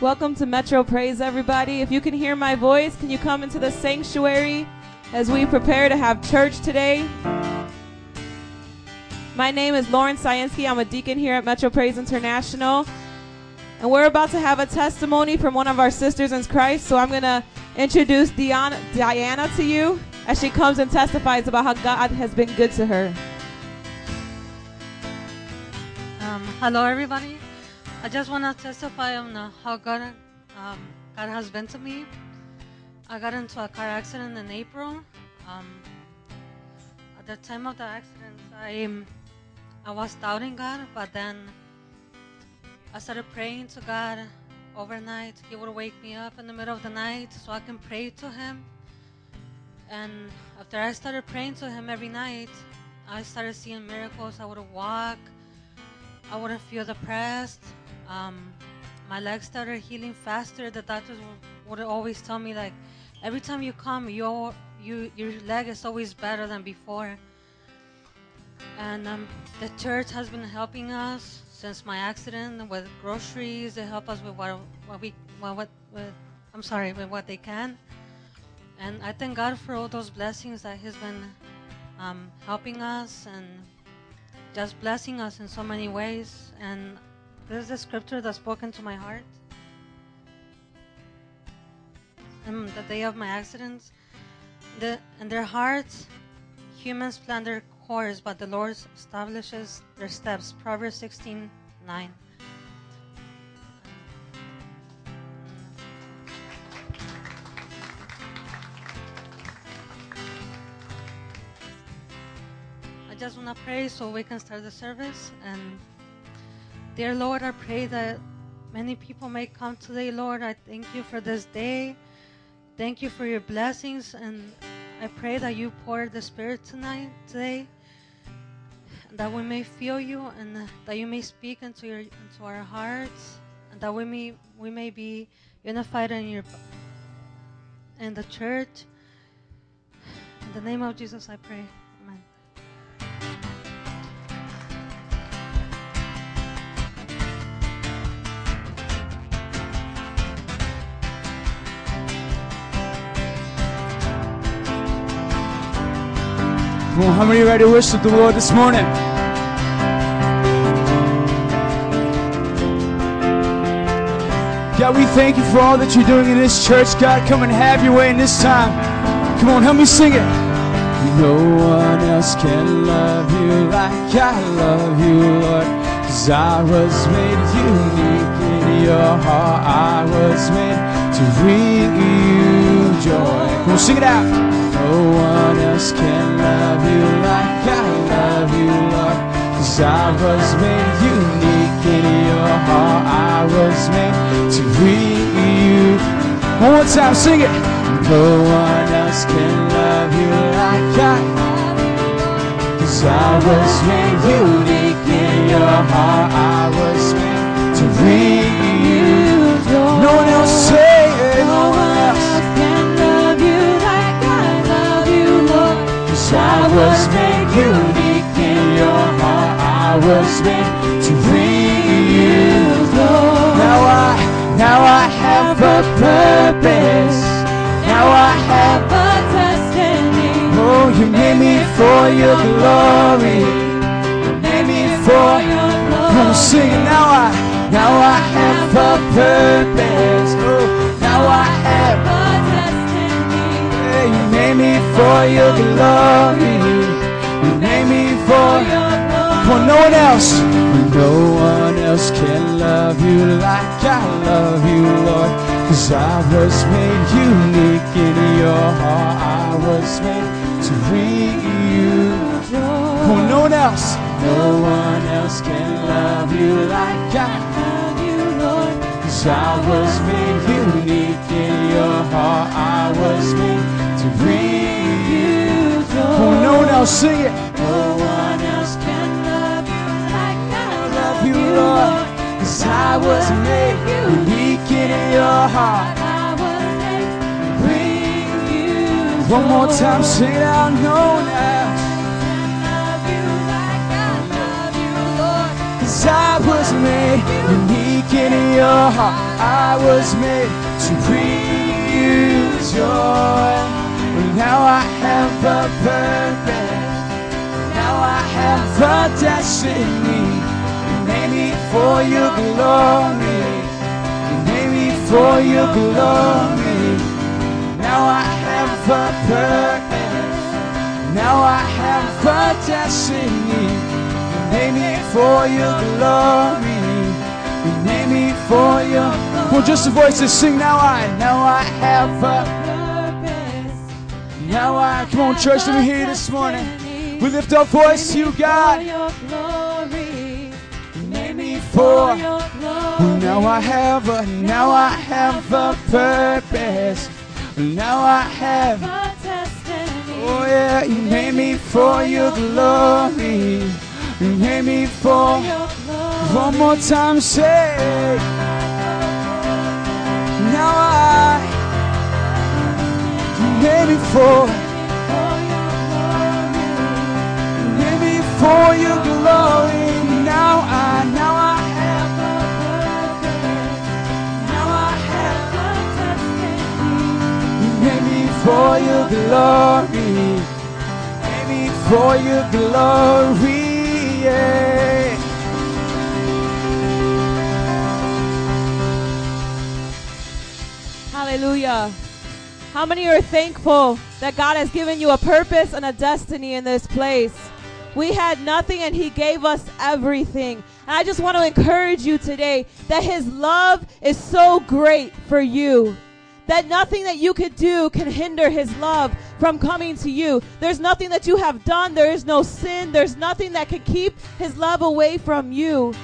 Welcome to Metro Praise, everybody. If you can hear my voice, can you come into the sanctuary as we prepare to have church today? My name is Lauren Scienski. I'm a deacon here at Metro Praise International. And we're about to have a testimony from one of our sisters in Christ. So I'm going to introduce Diana, Diana to you as she comes and testifies about how God has been good to her. Um, hello, everybody. I just want to testify on uh, how God, um, God has been to me. I got into a car accident in April. Um, at the time of the accident, I, I was doubting God, but then I started praying to God overnight. He would wake me up in the middle of the night so I can pray to Him. And after I started praying to Him every night, I started seeing miracles. I would walk. I wouldn't feel depressed. Um, my legs started healing faster. The doctors would, always tell me like, every time you come, your you your leg is always better than before. And um, the church has been helping us since my accident with groceries. They help us with what, what we what, what with, I'm sorry with what they can. And I thank God for all those blessings that He's been um, helping us and just blessing us in so many ways. And this is scripture that's spoken to my heart. Um, and the day of my accidents, the, in their hearts, humans plan their course, but the Lord establishes their steps. Proverbs 16 9. I just want to pray so we can start the service. And dear Lord, I pray that many people may come today, Lord. I thank you for this day. Thank you for your blessings. And I pray that you pour the Spirit tonight, today, that we may feel you and that you may speak into, your, into our hearts, and that we may, we may be unified in, your, in the church. In the name of Jesus, I pray. Well, how many are ready to worship the Lord this morning? God, we thank you for all that you're doing in this church. God, come and have your way in this time. Come on, help me sing it. No one else can love you like I love you, Lord. Cause I was made unique in your heart. I was made to bring you joy. Come on, sing it out. No one else can love you like I love you, Lord. Cause I was made unique in your heart. I was made to bring you. One more time, sing it. No one else can love you like I love Cause I was made unique in your heart. I was made to bring you. No one else was made unique in your heart. I was made to bring you glory. Now I, now I have a purpose. Now I have a destiny. Oh, you made me for your glory. You made me for your glory. Come sing it. Now I, now I have a purpose. Oh, now I have a Hey, you made me for your glory. You me for. For no one else. No one else can love you like I love you, Lord. Cause I was made unique in your heart. I was made to bring you For no one else. No one else can love you like I love you, Lord. Cause I was made unique in your heart. I was made to bring you joy. Oh, no one else sing it. No one else can love you like I love you, Lord. Cause I was made unique in your heart. I was made to bring you One more time, sing it out. No one else. Cause I was made unique in your heart. I was made to bring you joy. Now I have a purpose. Now I have a destiny. You made me for your glory. You made me for your glory. Now I have a purpose. Now I have a destiny. You made me for your glory. You made me for your. Well, just the voices sing. Now I, now I have a. Now I, come on, church, let me hear you this morning. We lift our voice to you, God. For. Now I have a, now I have a purpose. Now I have. Oh yeah, you made me for your glory. You made me for. One more time, say. Now I. You made me for your glory. Now I, now I have. Now I have. For your glory. Made me for your glory. Yeah. Hallelujah. How many are thankful that God has given you a purpose and a destiny in this place? We had nothing and He gave us everything. And I just want to encourage you today that His love is so great for you that nothing that you could do can hinder His love from coming to you. There's nothing that you have done, there is no sin, there's nothing that can keep His love away from you.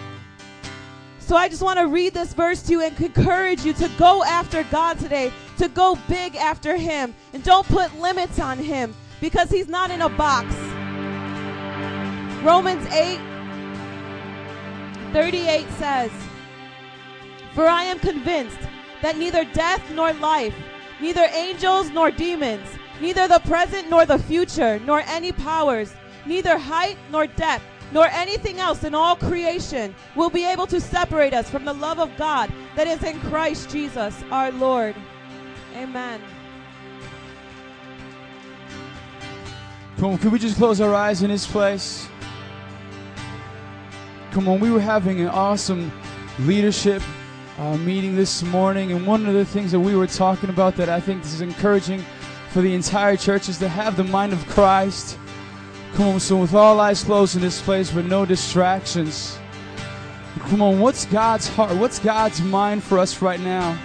So I just want to read this verse to you and encourage you to go after God today, to go big after Him, and don't put limits on Him because He's not in a box. Romans 8 38 says, For I am convinced that neither death nor life, neither angels nor demons, neither the present nor the future, nor any powers, neither height nor depth, nor anything else in all creation will be able to separate us from the love of God that is in Christ Jesus our Lord. Amen. Come on, could we just close our eyes in this place? Come on, we were having an awesome leadership uh, meeting this morning, and one of the things that we were talking about that I think is encouraging for the entire church is to have the mind of Christ. Come on, so with all eyes closed in this place, with no distractions. Come on, what's God's heart? What's God's mind for us right now?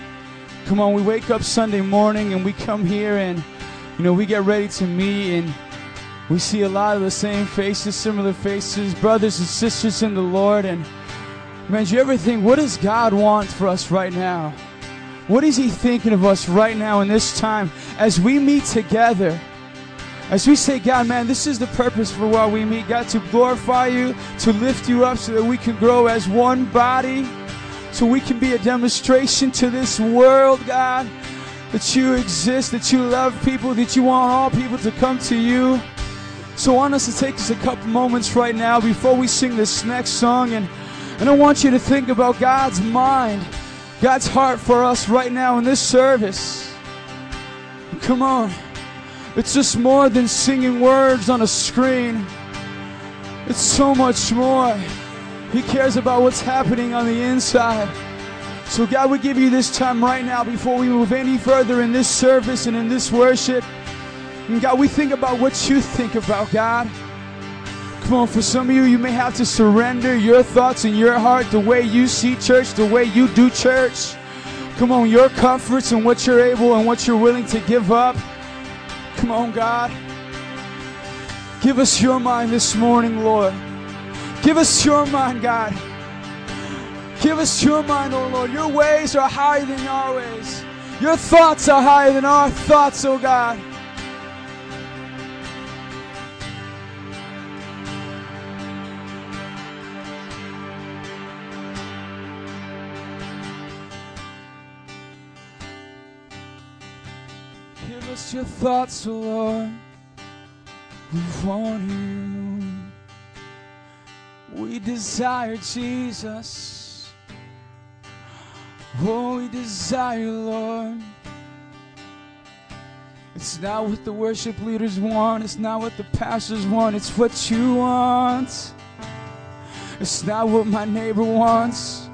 Come on, we wake up Sunday morning and we come here and, you know, we get ready to meet and we see a lot of the same faces, similar faces, brothers and sisters in the Lord. And man, do you ever think, what does God want for us right now? What is He thinking of us right now in this time as we meet together? As we say, God, man, this is the purpose for why we meet. God, to glorify you, to lift you up so that we can grow as one body, so we can be a demonstration to this world, God, that you exist, that you love people, that you want all people to come to you. So I want us to take just a couple moments right now before we sing this next song. And, and I want you to think about God's mind, God's heart for us right now in this service. Come on. It's just more than singing words on a screen. It's so much more. He cares about what's happening on the inside. So, God, we give you this time right now before we move any further in this service and in this worship. And God, we think about what you think about, God. Come on, for some of you, you may have to surrender your thoughts and your heart, the way you see church, the way you do church. Come on, your comforts and what you're able and what you're willing to give up. Come on, God. Give us your mind this morning, Lord. Give us your mind, God. Give us your mind, oh Lord. Your ways are higher than our ways. Your thoughts are higher than our thoughts, oh God. Give us your thoughts, oh Lord. We want you. We desire Jesus. Oh, we desire, Lord. It's not what the worship leaders want. It's not what the pastors want. It's what you want. It's not what my neighbor wants.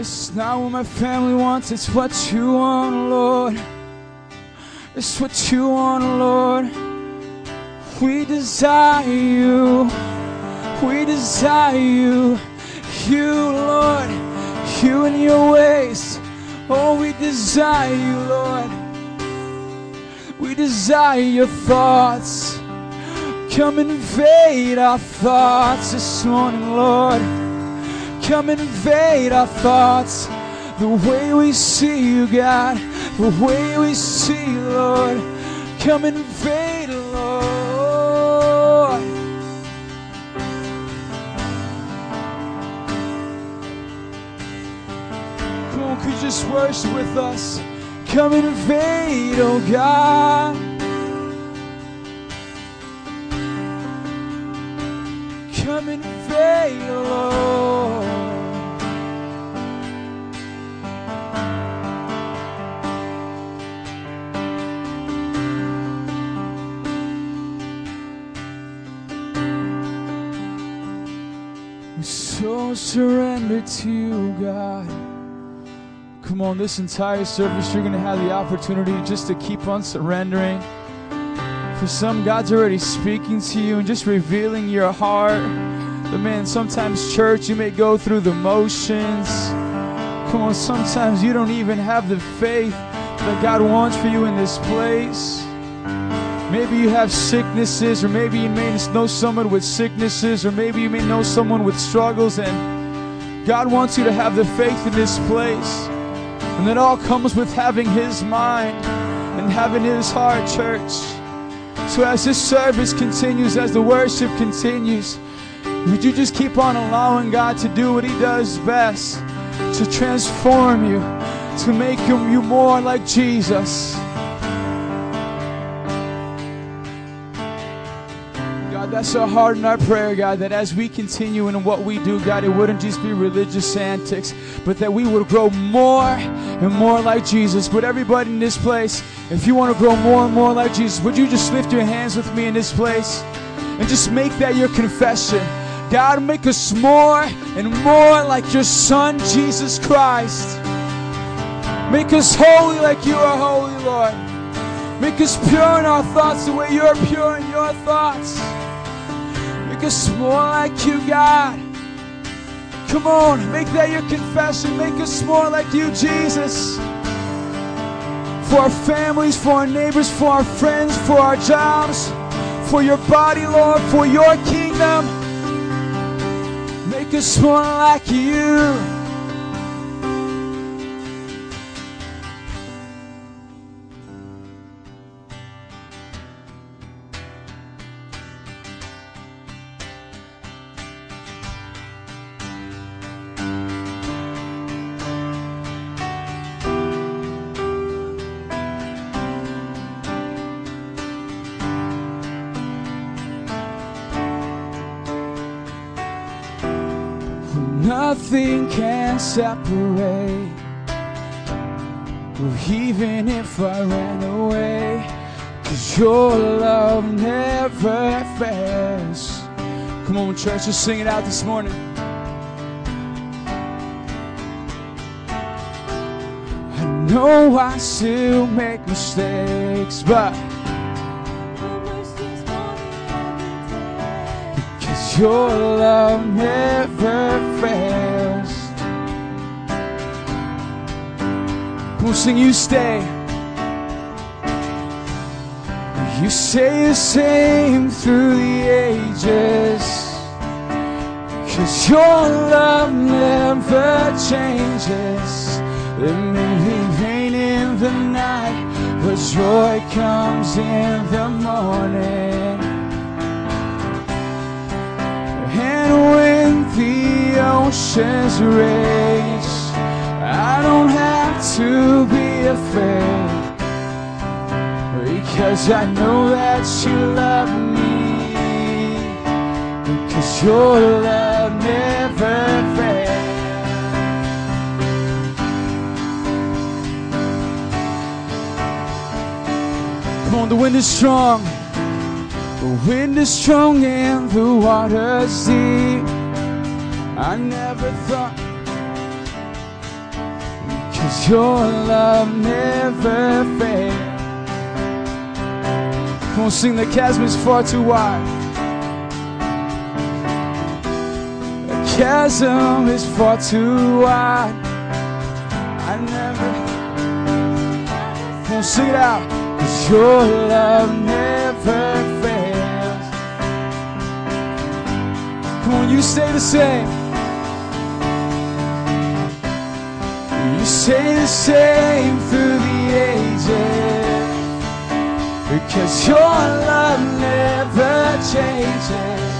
It's not what my family wants. It's what you want, Lord. It's what you want, Lord. We desire you. We desire you. You, Lord. You and your ways. Oh, we desire you, Lord. We desire your thoughts. Come invade our thoughts this morning, Lord. Come invade our thoughts. The way we see you, God. The way we see you, Lord. Come invade, Lord. Could just worship with us? Come invade, oh God. Come invade, oh Lord. We so surrender to God. Come on, this entire service, you're going to have the opportunity just to keep on surrendering. For some, God's already speaking to you and just revealing your heart. But man, sometimes, church, you may go through the motions. Come on, sometimes you don't even have the faith that God wants for you in this place. Maybe you have sicknesses, or maybe you may know someone with sicknesses, or maybe you may know someone with struggles, and God wants you to have the faith in this place. And it all comes with having His mind and having His heart, church. So as this service continues, as the worship continues, would you just keep on allowing God to do what He does best to transform you, to make you more like Jesus? That's our heart and our prayer, God, that as we continue in what we do, God, it wouldn't just be religious antics, but that we would grow more and more like Jesus. But everybody in this place, if you want to grow more and more like Jesus, would you just lift your hands with me in this place and just make that your confession? God, make us more and more like your Son, Jesus Christ. Make us holy like you are holy, Lord. Make us pure in our thoughts the way you're pure in your thoughts. Make us more like you, God. Come on, make that your confession. Make us more like you, Jesus. For our families, for our neighbors, for our friends, for our jobs, for your body, Lord, for your kingdom. Make us more like you. Can separate. Even if I ran away, cause your love never fails. Come on, church, just sing it out this morning. I know I still make mistakes, but your love never fails. On, sing, you stay. You stay the same through the ages. Cause your love never changes. It may be rain in the night, but joy comes in the morning. And when the oceans rage, I don't have to be afraid because I know that you love me because your love never fails. Come on, the wind is strong. The wind is strong and the water's deep. I never thought. Cause your love never fails. On, sing the chasm is far too wide. The chasm is far too wide. I never. On, sing it out. Cause your love never fails. Come on, you say the same. Say the same through the ages. Because your love never changes.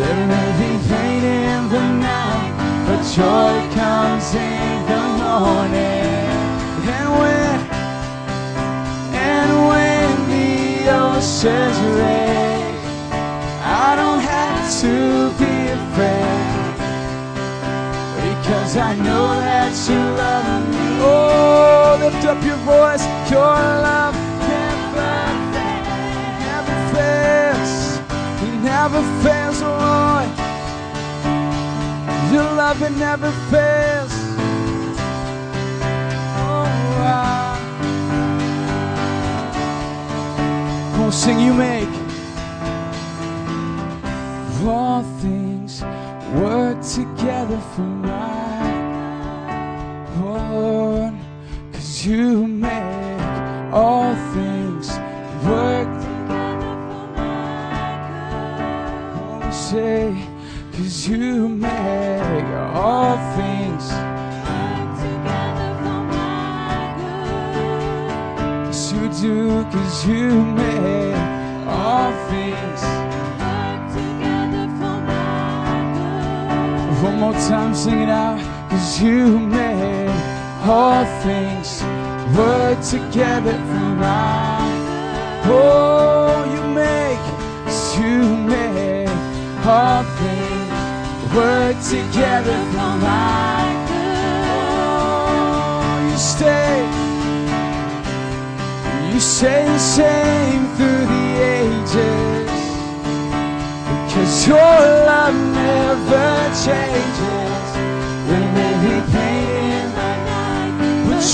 There may be pain in the night, but joy comes in the morning. And when, and when the oceans rage, I don't have to be afraid. Because I know that you love me. Oh, lift up your voice. Your love never fails. Never fails. It never fails, Lord. Your love it never fails. Oh, I- Come on, sing you make all things work together for my you make all things work together for my good. Oh, say, cause you make all things work together for my good. Yes, you do, cause you make all things work together for my good. One more time, sing it out. Cause you make all things work together for my Oh, you make, you make all things work together for my Oh, you stay, you say the same through the ages. Cause your love never changes.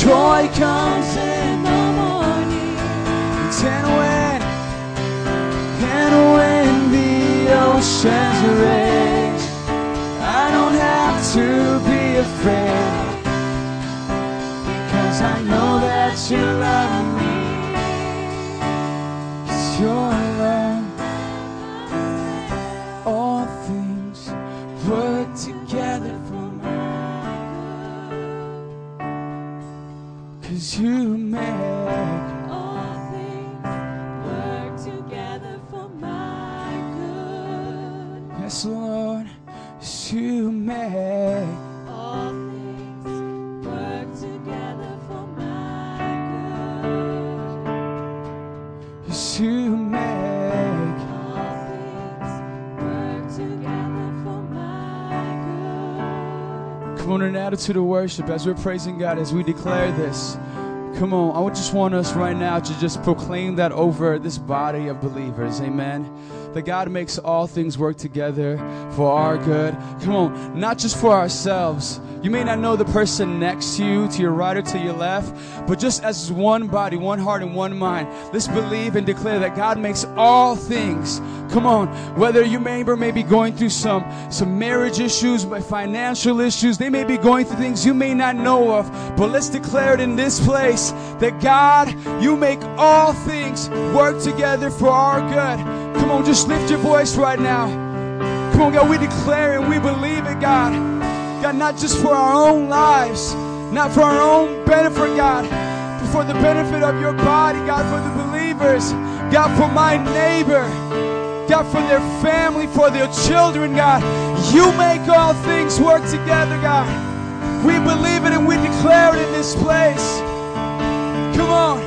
Joy comes in the morning. And when, and when the oceans rage, I don't have to be afraid. Cause I know that you love me. Attitude of worship as we're praising God, as we declare this. Come on, I would just want us right now to just proclaim that over this body of believers. Amen. That God makes all things work together for our good. Come on, not just for ourselves. You may not know the person next to you, to your right or to your left, but just as one body, one heart, and one mind, let's believe and declare that God makes all things. Come on, whether your neighbor may be going through some, some marriage issues, financial issues, they may be going through things you may not know of, but let's declare it in this place that God, you make all things work together for our good. Come on, just lift your voice right now. Come on, God, we declare and we believe it, God. God, not just for our own lives, not for our own benefit, God, but for the benefit of your body, God, for the believers, God, for my neighbor, God, for their family, for their children, God. You make all things work together, God. We believe it and we declare it in this place. Come on.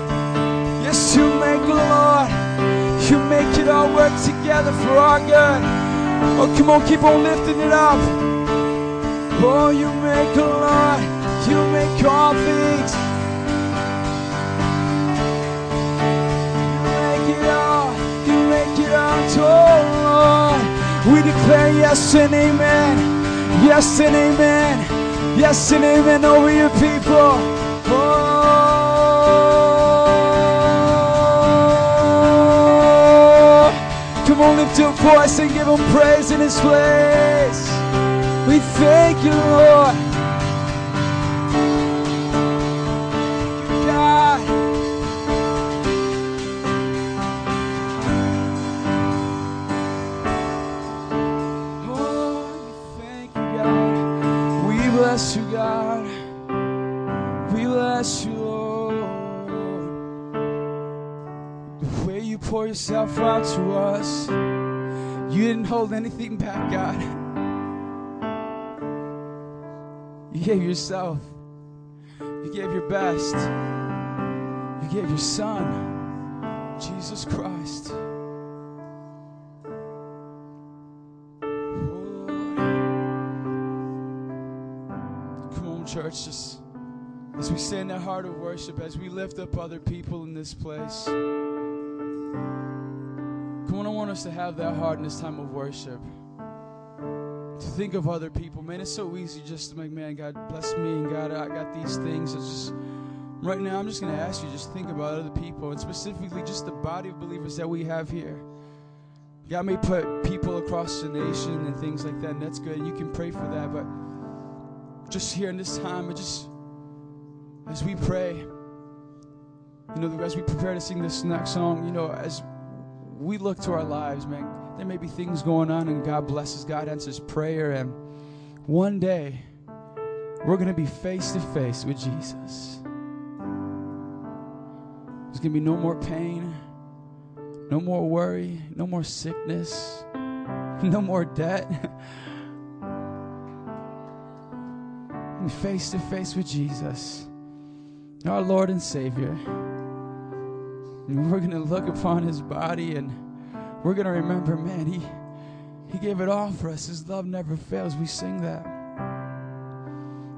Yes, you make, Lord. You make it all work together for our good. Oh, come on, keep on lifting it up. Oh, you make, Lord. You make all things. You make it heart, oh Lord. We declare yes and amen. Yes and amen. Yes and amen over your people. Oh. Come on, lift your voice and give him praise in his place. We thank you, Lord. Oh, thank you, God. We bless you, God. We bless you, Lord. The way you pour yourself out to us, you didn't hold anything back, God. You gave yourself. You gave your best. You gave your son, Jesus Christ. Come on, church, just as we stay in that heart of worship, as we lift up other people in this place. Come on, I want us to have that heart in this time of worship think of other people. Man, it's so easy just to make, man, God bless me and God, I got these things. It's just right now, I'm just going to ask you just think about other people and specifically just the body of believers that we have here. God may put people across the nation and things like that, and that's good. You can pray for that, but just here in this time, just as we pray, you know, as we prepare to sing this next song, you know, as we look to our lives, man, there may be things going on, and God blesses, God answers prayer, and one day we're going to be face to face with Jesus. There's going to be no more pain, no more worry, no more sickness, no more debt. Face to face with Jesus, our Lord and Savior. And we're going to look upon his body and we're going to remember, man, he, he gave it all for us. His love never fails. We sing that.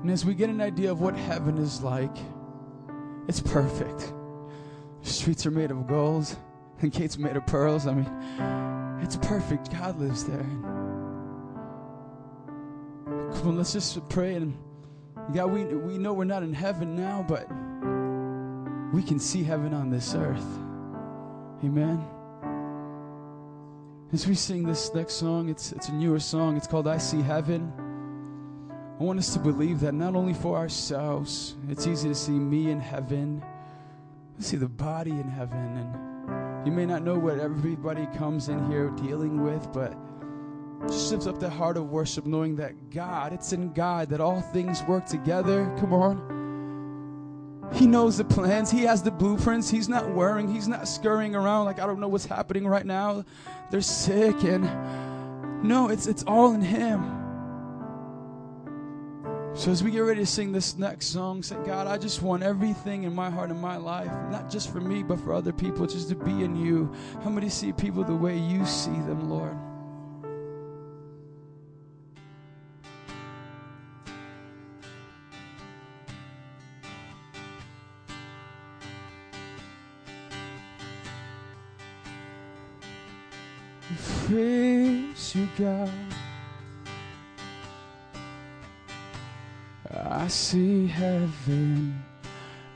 And as we get an idea of what heaven is like, it's perfect. The streets are made of gold and gates made of pearls. I mean, it's perfect. God lives there. Come on, let's just pray and God, we, we know we're not in heaven now, but we can see heaven on this earth. Amen. As we sing this next song, it's, it's a newer song. It's called I See Heaven. I want us to believe that not only for ourselves, it's easy to see me in heaven, see the body in heaven. And you may not know what everybody comes in here dealing with, but just lift up the heart of worship, knowing that God, it's in God that all things work together. Come on. He knows the plans. He has the blueprints. He's not worrying. He's not scurrying around like I don't know what's happening right now. They're sick and no, it's it's all in him. So as we get ready to sing this next song, say, God, I just want everything in my heart and my life, not just for me, but for other people, just to be in you. How many see people the way you see them, Lord? Praise you, God. I see heaven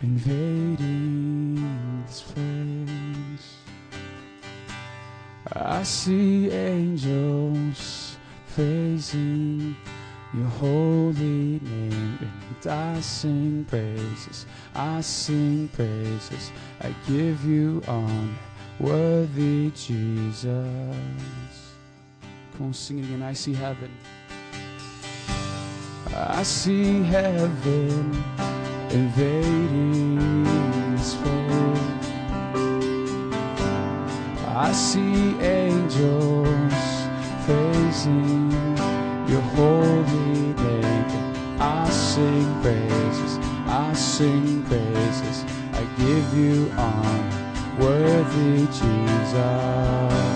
invading this place. I see angels praising your holy name, and I sing praises. I sing praises. I give you honor worthy Jesus. Come on, sing it again. I see heaven. I see heaven invading this place. I see angels praising your holy name. I sing praises. I sing praises. I give you honor worthy Jesus.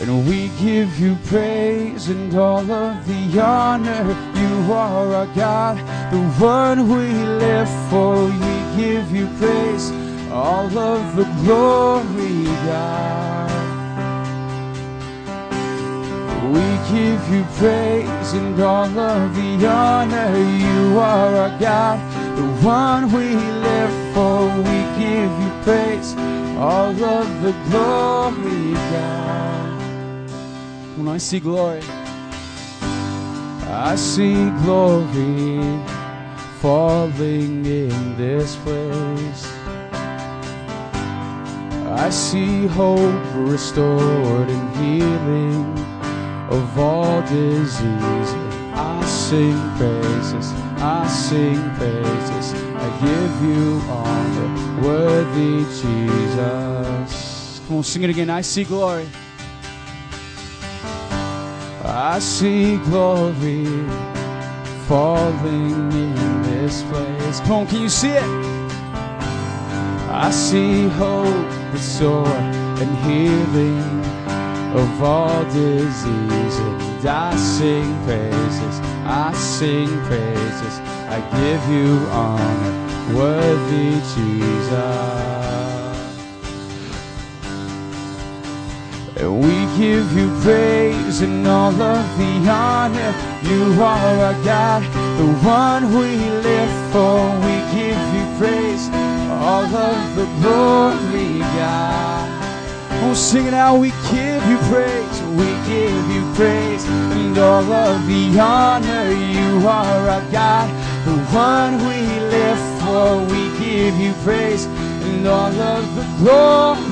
And we give you praise and all of the honor. You are our God, the one we live for. We give you praise, all of the glory, God. We give you praise and all of the honor. You are our God, the one we live for. We give you praise, all of the glory, God. When I see glory, I see glory falling in this place. I see hope restored and healing of all disease. I sing praises, I sing praises. I give you honor, worthy Jesus. Come on, sing it again. I see glory. I see glory falling in this place. Come on, can you see it? I see hope restored and healing of all disease. And I sing praises, I sing praises. I give you honor, worthy Jesus. We give you praise and all of the honor. You are our God, the one we live for. We give you praise, all of the glory, God. Oh, sing it out. We give you praise, we give you praise, and all of the honor. You are our God, the one we live for. We give you praise, and all of the glory,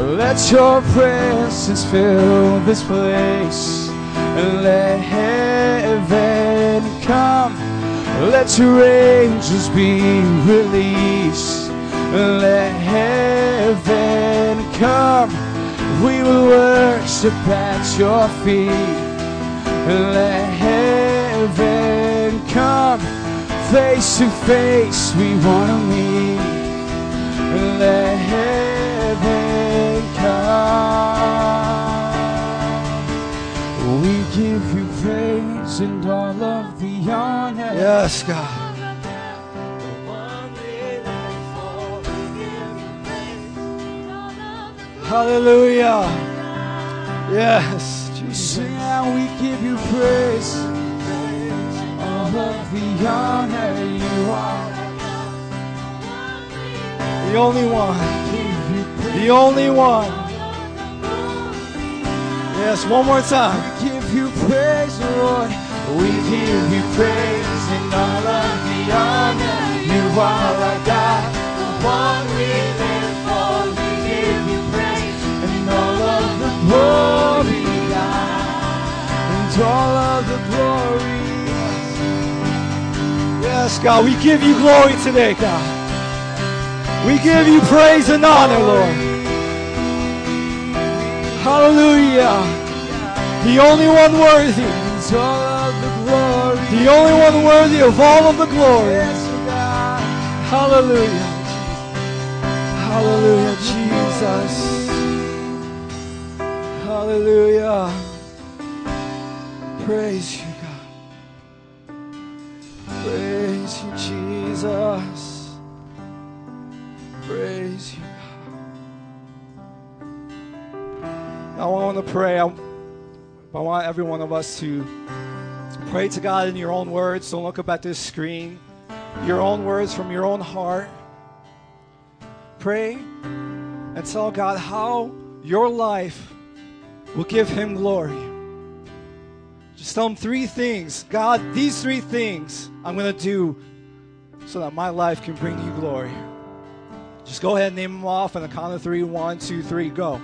Let your presence fill this place and let heaven come. Let your angels be released let heaven come. We will worship at your feet let heaven come. Face to face, we want to meet let We give you praise and all of the honor. Yes, God. Hallelujah. Yes, Jesus. Sing out, we give you praise. All of the honor you are. The only one. Give you praise. The only one. Yes, one more time. We give you praise, Lord. We give you praise and all of the honor. You are our God, the one we live for. We give you praise and all of the glory, God, and all of the glory. Yes, God. We give you glory today, God. We give you praise and honor, Lord. Hallelujah. The only one worthy. The only one worthy of all of the glory. Hallelujah. Hallelujah, Jesus. Hallelujah. Praise you, God. Praise you, Jesus. Praise you, I want to pray. I, want every one of us to pray to God in your own words. Don't look up at this screen your own words from your own heart. Pray and tell God how your life will give Him glory. Just tell Him three things. God, these three things I'm going to do so that my life can bring you glory. Just go ahead and name them off on the count of three. One, two, three, go.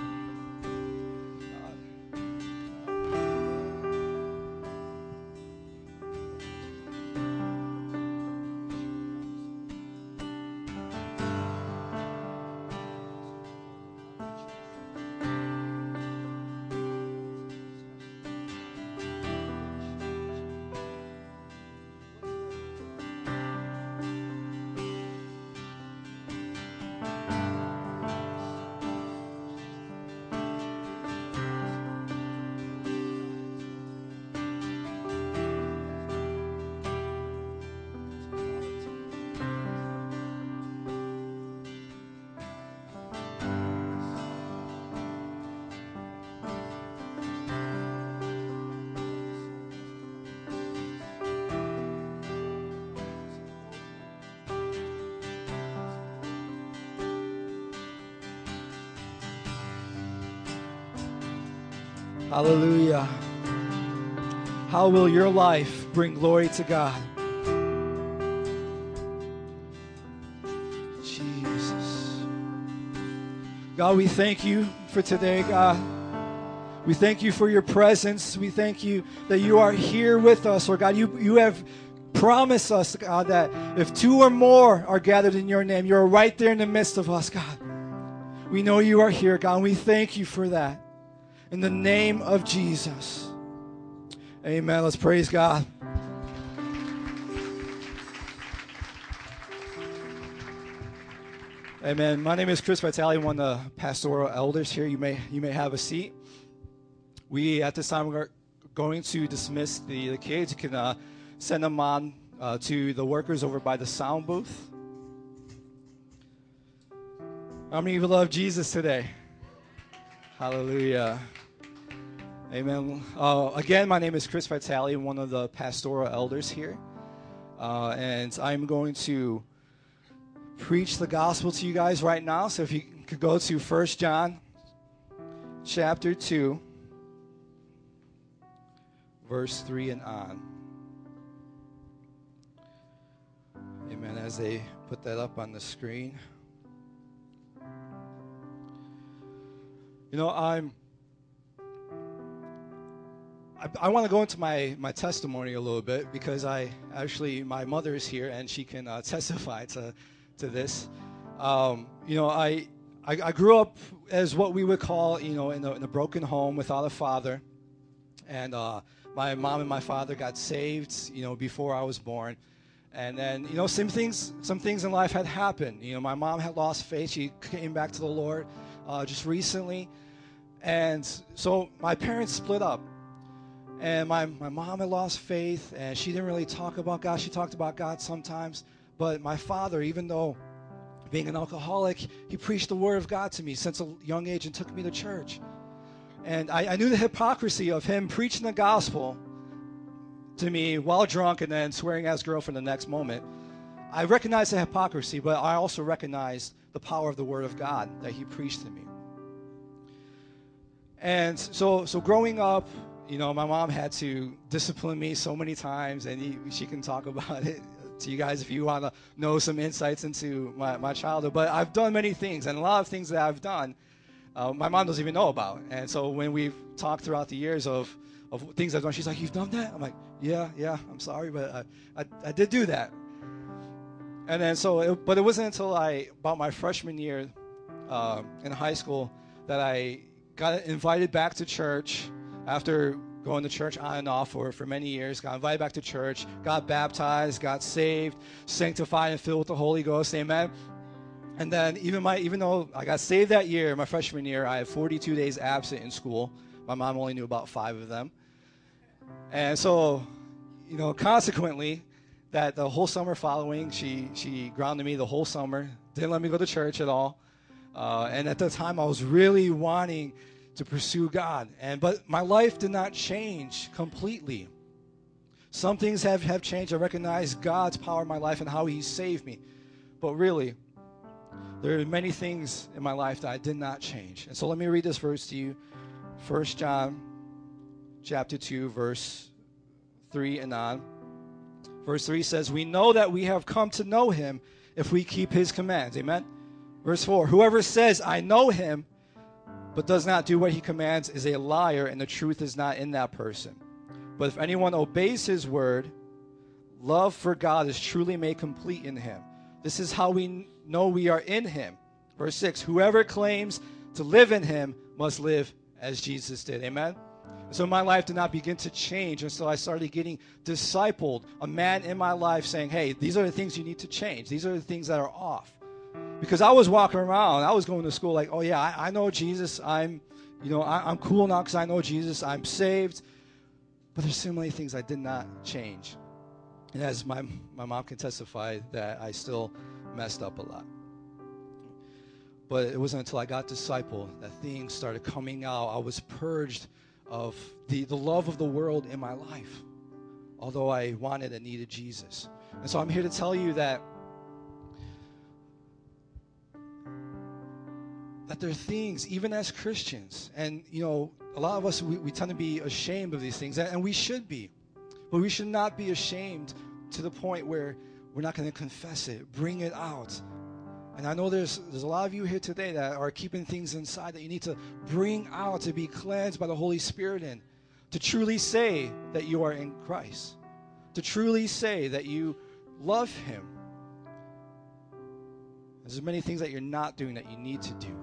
Hallelujah. How will your life bring glory to God? Jesus. God, we thank you for today, God. We thank you for your presence. We thank you that you are here with us, Lord God. You, you have promised us, God, that if two or more are gathered in your name, you're right there in the midst of us, God. We know you are here, God, and we thank you for that. In the name of Jesus. Amen. Let's praise God. Amen. My name is Chris Vitale. One of the pastoral elders here. You may you may have a seat. We at this time are going to dismiss the, the kids. You can uh, send them on uh, to the workers over by the sound booth. How many of you love Jesus today? Hallelujah. Amen. Uh, again, my name is Chris Vitale. One of the pastoral elders here. Uh, and I'm going to preach the gospel to you guys right now. So if you could go to First John chapter 2, verse 3 and on. Amen. As they put that up on the screen. You know, I'm. I, I want to go into my, my testimony a little bit because I actually, my mother is here and she can uh, testify to, to this. Um, you know, I, I, I, grew up as what we would call, you know, in a, in a broken home without a father. And uh, my mom and my father got saved, you know, before I was born. And then, you know, some things, some things in life had happened. You know, my mom had lost faith. She came back to the Lord uh, just recently. And so my parents split up. And my, my mom had lost faith, and she didn't really talk about God. She talked about God sometimes. But my father, even though being an alcoholic, he preached the word of God to me since a young age and took me to church. And I, I knew the hypocrisy of him preaching the gospel to me while drunk and then swearing at his girlfriend the next moment. I recognized the hypocrisy, but I also recognized the power of the word of God that he preached to me. And so, so growing up, you know, my mom had to discipline me so many times, and he, she can talk about it to you guys if you want to know some insights into my, my childhood. But I've done many things, and a lot of things that I've done, uh, my mom doesn't even know about. And so when we've talked throughout the years of, of things I've done, she's like, You've done that? I'm like, Yeah, yeah, I'm sorry, but I, I, I did do that. And then so, it, but it wasn't until I, about my freshman year uh, in high school, that I got invited back to church after going to church on and off for, for many years. Got invited back to church, got baptized, got saved, sanctified, and filled with the Holy Ghost. Amen. And then even my even though I got saved that year, my freshman year, I had 42 days absent in school. My mom only knew about five of them. And so, you know, consequently, that the whole summer following, she she grounded me the whole summer, didn't let me go to church at all. Uh, and at the time, I was really wanting to pursue God. And but my life did not change completely. Some things have, have changed. I recognize God's power in my life and how He saved me. But really, there are many things in my life that I did not change. And so let me read this verse to you. First John chapter 2, verse 3 and on. Verse 3 says, We know that we have come to know him if we keep his commands. Amen. Verse 4 Whoever says, I know him, but does not do what he commands is a liar, and the truth is not in that person. But if anyone obeys his word, love for God is truly made complete in him. This is how we know we are in him. Verse 6 Whoever claims to live in him must live as Jesus did. Amen. So my life did not begin to change until I started getting discipled. A man in my life saying, Hey, these are the things you need to change. These are the things that are off. Because I was walking around, I was going to school like, oh yeah, I, I know Jesus. I'm, you know, I, I'm cool now because I know Jesus. I'm saved. But there's so many things I did not change. And as my, my mom can testify, that I still messed up a lot. But it wasn't until I got discipled that things started coming out. I was purged of the, the love of the world in my life, although I wanted and needed Jesus. And so I'm here to tell you that that there are things, even as Christians, and you know, a lot of us we, we tend to be ashamed of these things, and, and we should be, but we should not be ashamed to the point where we're not going to confess it, bring it out. And I know there's there's a lot of you here today that are keeping things inside that you need to bring out to be cleansed by the Holy Spirit and to truly say that you are in Christ, to truly say that you love Him. There's many things that you're not doing that you need to do.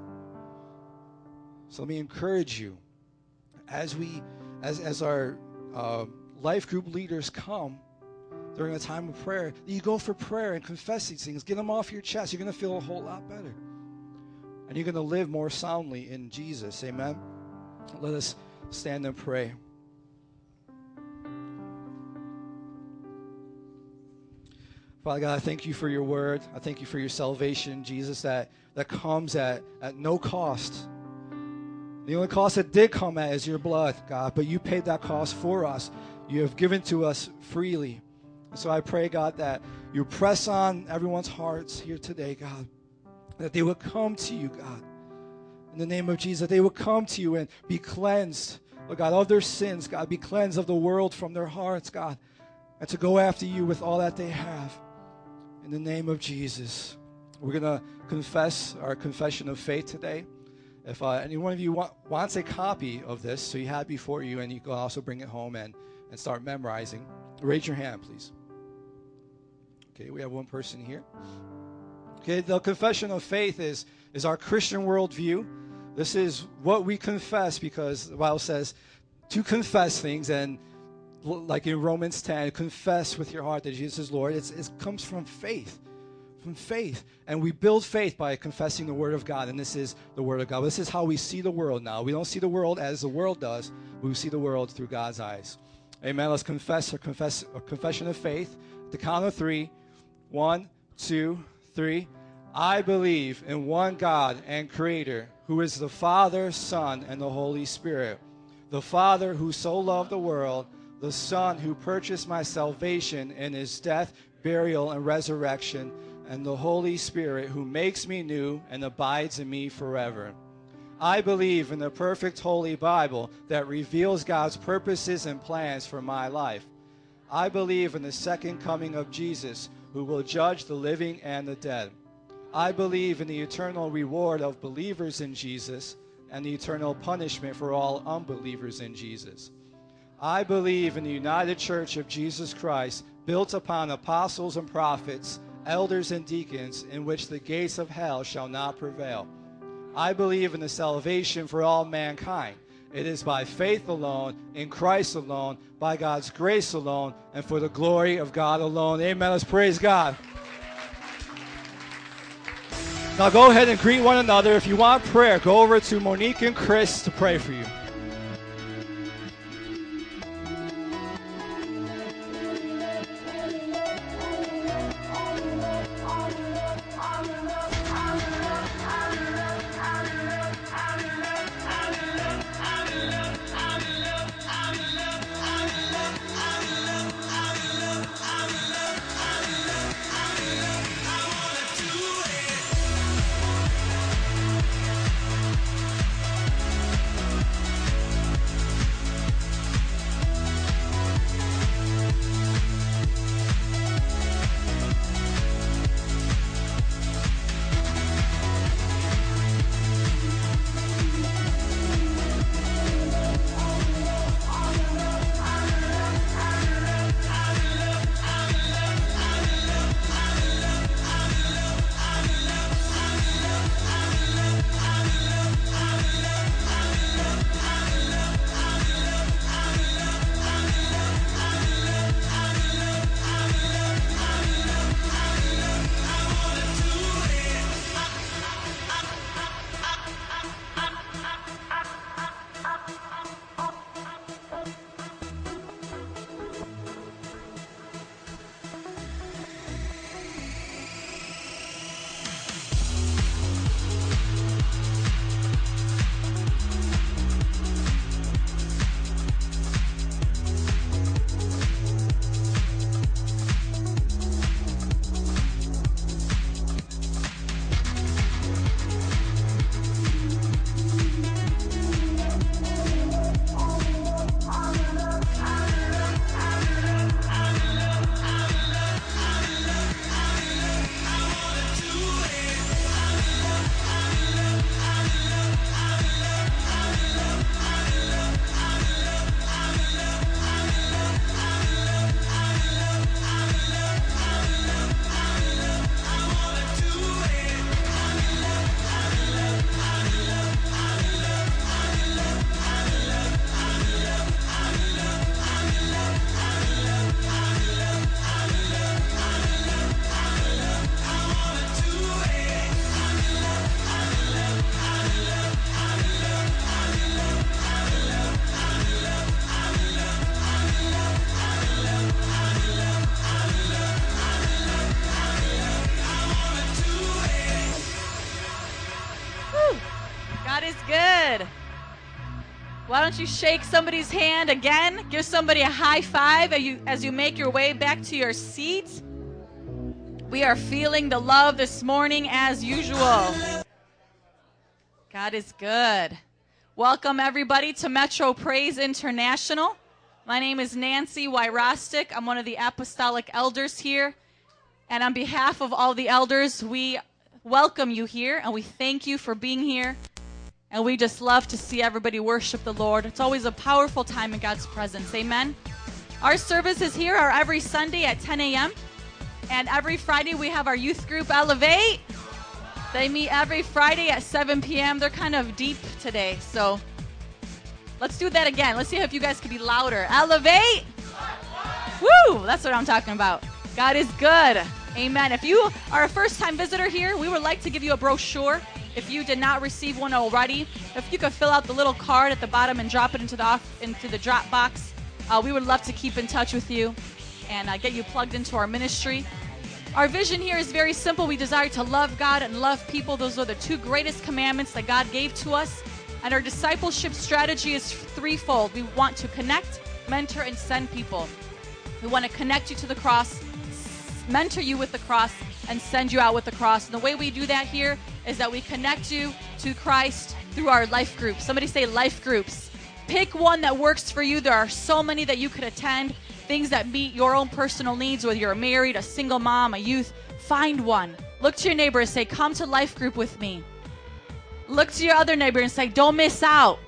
So let me encourage you as we, as, as our uh, life group leaders come during a time of prayer, you go for prayer and confess these things. Get them off your chest. You're going to feel a whole lot better. And you're going to live more soundly in Jesus. Amen. Let us stand and pray. Father God, I thank you for your word. I thank you for your salvation, Jesus, that, that comes at, at no cost. The only cost that did come at is your blood, God, but you paid that cost for us. You have given to us freely. And so I pray, God, that you press on everyone's hearts here today, God, that they would come to you, God. In the name of Jesus, that they would come to you and be cleansed, Lord God, of their sins, God, be cleansed of the world from their hearts, God, and to go after you with all that they have in the name of Jesus. We're going to confess our confession of faith today. If uh, any one of you want, wants a copy of this, so you have it before you, and you can also bring it home and, and start memorizing, raise your hand, please. Okay, we have one person here. Okay, the confession of faith is, is our Christian worldview. This is what we confess because the Bible says to confess things and like in Romans 10, confess with your heart that Jesus is Lord. It's, it comes from faith. From faith. And we build faith by confessing the Word of God. And this is the Word of God. This is how we see the world now. We don't see the world as the world does, we see the world through God's eyes. Amen. Let's confess our, confess, our confession of faith. The count of three. One, two, three. I believe in one God and Creator, who is the Father, Son, and the Holy Spirit. The Father who so loved the world the Son who purchased my salvation in his death, burial, and resurrection, and the Holy Spirit who makes me new and abides in me forever. I believe in the perfect Holy Bible that reveals God's purposes and plans for my life. I believe in the second coming of Jesus who will judge the living and the dead. I believe in the eternal reward of believers in Jesus and the eternal punishment for all unbelievers in Jesus. I believe in the United Church of Jesus Christ, built upon apostles and prophets, elders and deacons, in which the gates of hell shall not prevail. I believe in the salvation for all mankind. It is by faith alone, in Christ alone, by God's grace alone, and for the glory of God alone. Amen. Let's praise God. Now go ahead and greet one another. If you want prayer, go over to Monique and Chris to pray for you. Don't you shake somebody's hand again? Give somebody a high five as you, as you make your way back to your seat. We are feeling the love this morning as usual. God is good. Welcome, everybody, to Metro Praise International. My name is Nancy Wyrostic. I'm one of the apostolic elders here. And on behalf of all the elders, we welcome you here and we thank you for being here. And we just love to see everybody worship the Lord. It's always a powerful time in God's presence. Amen. Our services here are every Sunday at 10 a.m. And every Friday we have our youth group Elevate. They meet every Friday at 7 p.m. They're kind of deep today. So let's do that again. Let's see if you guys can be louder. Elevate. Woo! That's what I'm talking about. God is good. Amen. If you are a first time visitor here, we would like to give you a brochure if you did not receive one already, if you could fill out the little card at the bottom and drop it into the off, into the drop box, uh, we would love to keep in touch with you and uh, get you plugged into our ministry. Our vision here is very simple. We desire to love God and love people. Those are the two greatest commandments that God gave to us. And our discipleship strategy is threefold. We want to connect, mentor, and send people. We want to connect you to the cross, mentor you with the cross, and send you out with the cross. And the way we do that here is that we connect you to Christ through our life groups. Somebody say life groups. Pick one that works for you. There are so many that you could attend, things that meet your own personal needs, whether you're married, a single mom, a youth. Find one. Look to your neighbor and say, Come to life group with me. Look to your other neighbor and say, Don't miss out.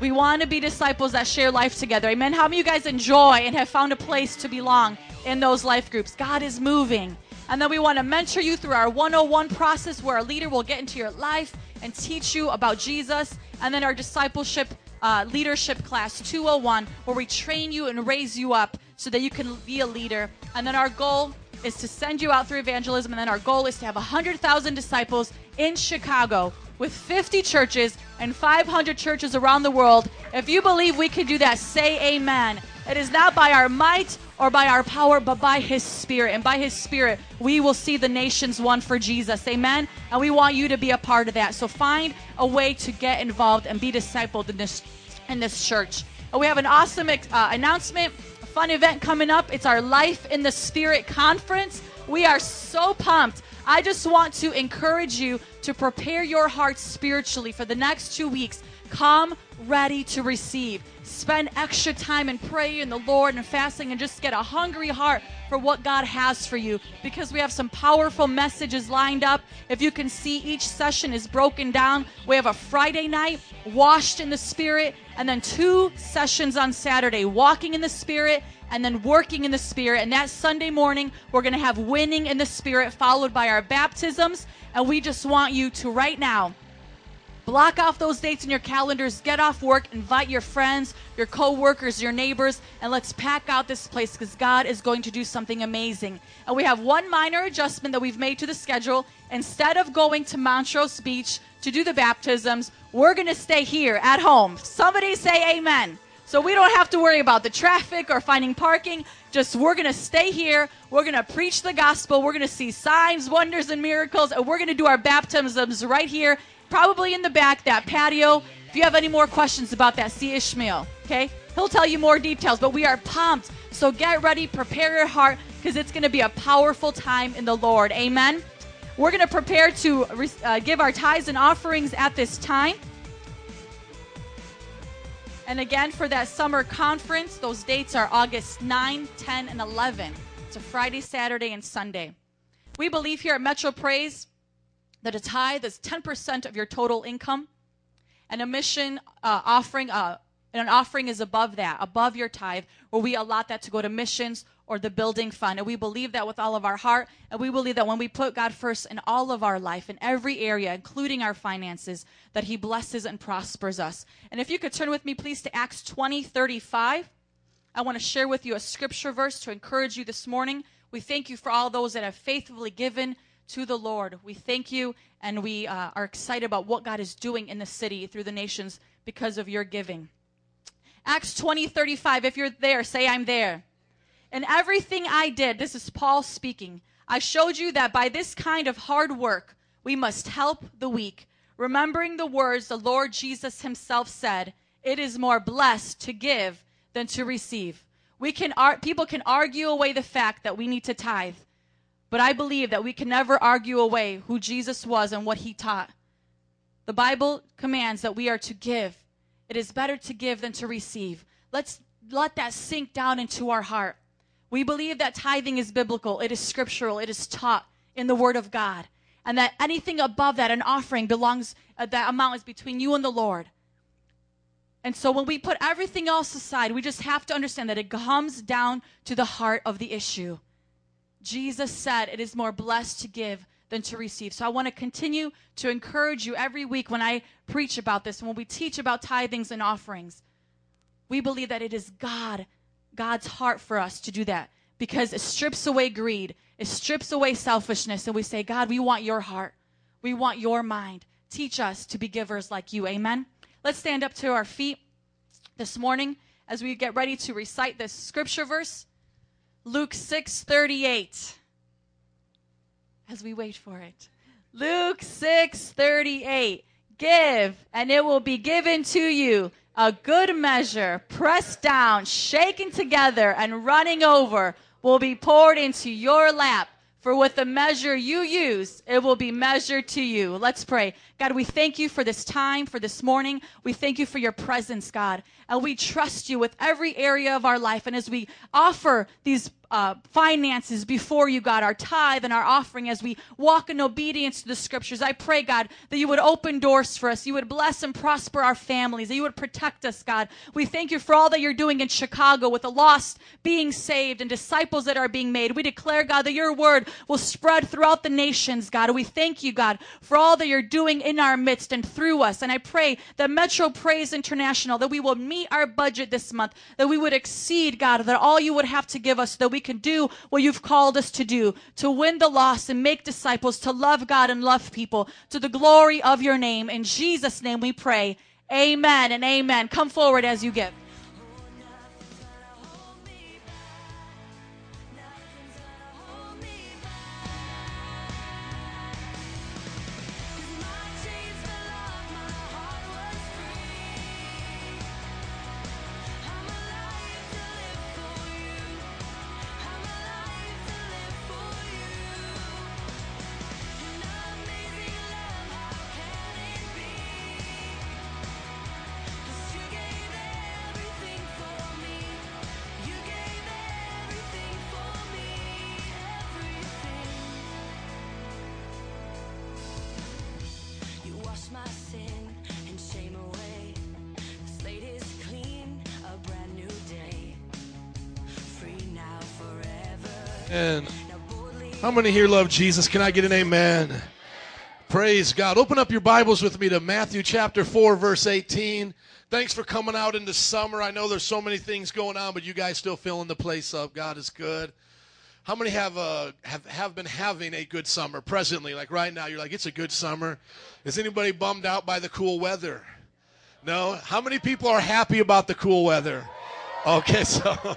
We want to be disciples that share life together. Amen. How many of you guys enjoy and have found a place to belong in those life groups? God is moving. And then we want to mentor you through our 101 process where a leader will get into your life and teach you about Jesus. And then our discipleship uh, leadership class 201 where we train you and raise you up so that you can be a leader. And then our goal is to send you out through evangelism. And then our goal is to have 100,000 disciples in Chicago with 50 churches and 500 churches around the world. If you believe we can do that, say amen. It is not by our might or by our power, but by His Spirit. And by His Spirit, we will see the nations won for Jesus. Amen. And we want you to be a part of that. So find a way to get involved and be discipled in this in this church. And we have an awesome uh, announcement, a fun event coming up. It's our Life in the Spirit conference. We are so pumped. I just want to encourage you to prepare your heart spiritually for the next two weeks. Come ready to receive. Spend extra time in prayer in the Lord and fasting and just get a hungry heart for what God has for you because we have some powerful messages lined up. If you can see, each session is broken down. We have a Friday night, washed in the Spirit, and then two sessions on Saturday, walking in the Spirit and then working in the Spirit. And that Sunday morning, we're going to have winning in the Spirit, followed by our baptisms. And we just want you to right now Block off those dates in your calendars. Get off work. Invite your friends, your co-workers, your neighbors, and let's pack out this place because God is going to do something amazing. And we have one minor adjustment that we've made to the schedule. Instead of going to Montrose Beach to do the baptisms, we're going to stay here at home. Somebody say amen. So we don't have to worry about the traffic or finding parking. Just we're going to stay here. We're going to preach the gospel. We're going to see signs, wonders, and miracles. And we're going to do our baptisms right here probably in the back, that patio. If you have any more questions about that, see Ishmael, okay? He'll tell you more details, but we are pumped. So get ready, prepare your heart, because it's going to be a powerful time in the Lord. Amen. We're going to prepare to uh, give our tithes and offerings at this time. And again, for that summer conference, those dates are August 9, 10, and 11. It's a Friday, Saturday, and Sunday. We believe here at Metro Praise that a tithe is 10% of your total income, and a mission uh, offering, uh, an offering is above that, above your tithe, where we allot that to go to missions or the building fund. And we believe that with all of our heart, and we believe that when we put God first in all of our life, in every area, including our finances, that He blesses and prospers us. And if you could turn with me, please, to Acts 20 35. I want to share with you a scripture verse to encourage you this morning. We thank you for all those that have faithfully given to the Lord. We thank you and we uh, are excited about what God is doing in the city through the nations because of your giving. Acts 20 35. If you're there, say, I'm there. And everything I did, this is Paul speaking, I showed you that by this kind of hard work, we must help the weak, remembering the words the Lord Jesus himself said it is more blessed to give than to receive. We can ar- people can argue away the fact that we need to tithe, but I believe that we can never argue away who Jesus was and what he taught. The Bible commands that we are to give. It is better to give than to receive. Let's let that sink down into our heart. We believe that tithing is biblical, it is scriptural, it is taught in the Word of God, and that anything above that, an offering, belongs, uh, that amount is between you and the Lord. And so when we put everything else aside, we just have to understand that it comes down to the heart of the issue. Jesus said it is more blessed to give than to receive. So I want to continue to encourage you every week when I preach about this, when we teach about tithings and offerings. We believe that it is God, God's heart for us to do that because it strips away greed, it strips away selfishness, and we say, God, we want your heart, we want your mind. Teach us to be givers like you. Amen. Let's stand up to our feet this morning as we get ready to recite this scripture verse. Luke 6 38. As we wait for it. Luke 6 38. Give, and it will be given to you a good measure, pressed down, shaken together, and running over, will be poured into your lap. For with the measure you use, it will be measured to you. Let's pray. God, we thank you for this time, for this morning. We thank you for your presence, God. And we trust you with every area of our life. And as we offer these uh, finances before you, God, our tithe and our offering as we walk in obedience to the scriptures. I pray, God, that you would open doors for us. You would bless and prosper our families, that you would protect us, God. We thank you for all that you're doing in Chicago with the lost being saved and disciples that are being made. We declare, God, that your word will spread throughout the nations, God. We thank you, God, for all that you're doing in our midst and through us. And I pray that Metro Praise International, that we will meet our budget this month, that we would exceed, God, that all you would have to give us, that we can do what you've called us to do, to win the lost and make disciples, to love God and love people, to the glory of your name. In Jesus' name we pray. Amen and amen. Come forward as you give. How many here love Jesus? Can I get an amen? Praise God. Open up your Bibles with me to Matthew chapter 4, verse 18. Thanks for coming out into summer. I know there's so many things going on, but you guys still filling the place up. God is good. How many have uh, have have been having a good summer presently? Like right now, you're like, it's a good summer. Is anybody bummed out by the cool weather? No. How many people are happy about the cool weather? Okay, so,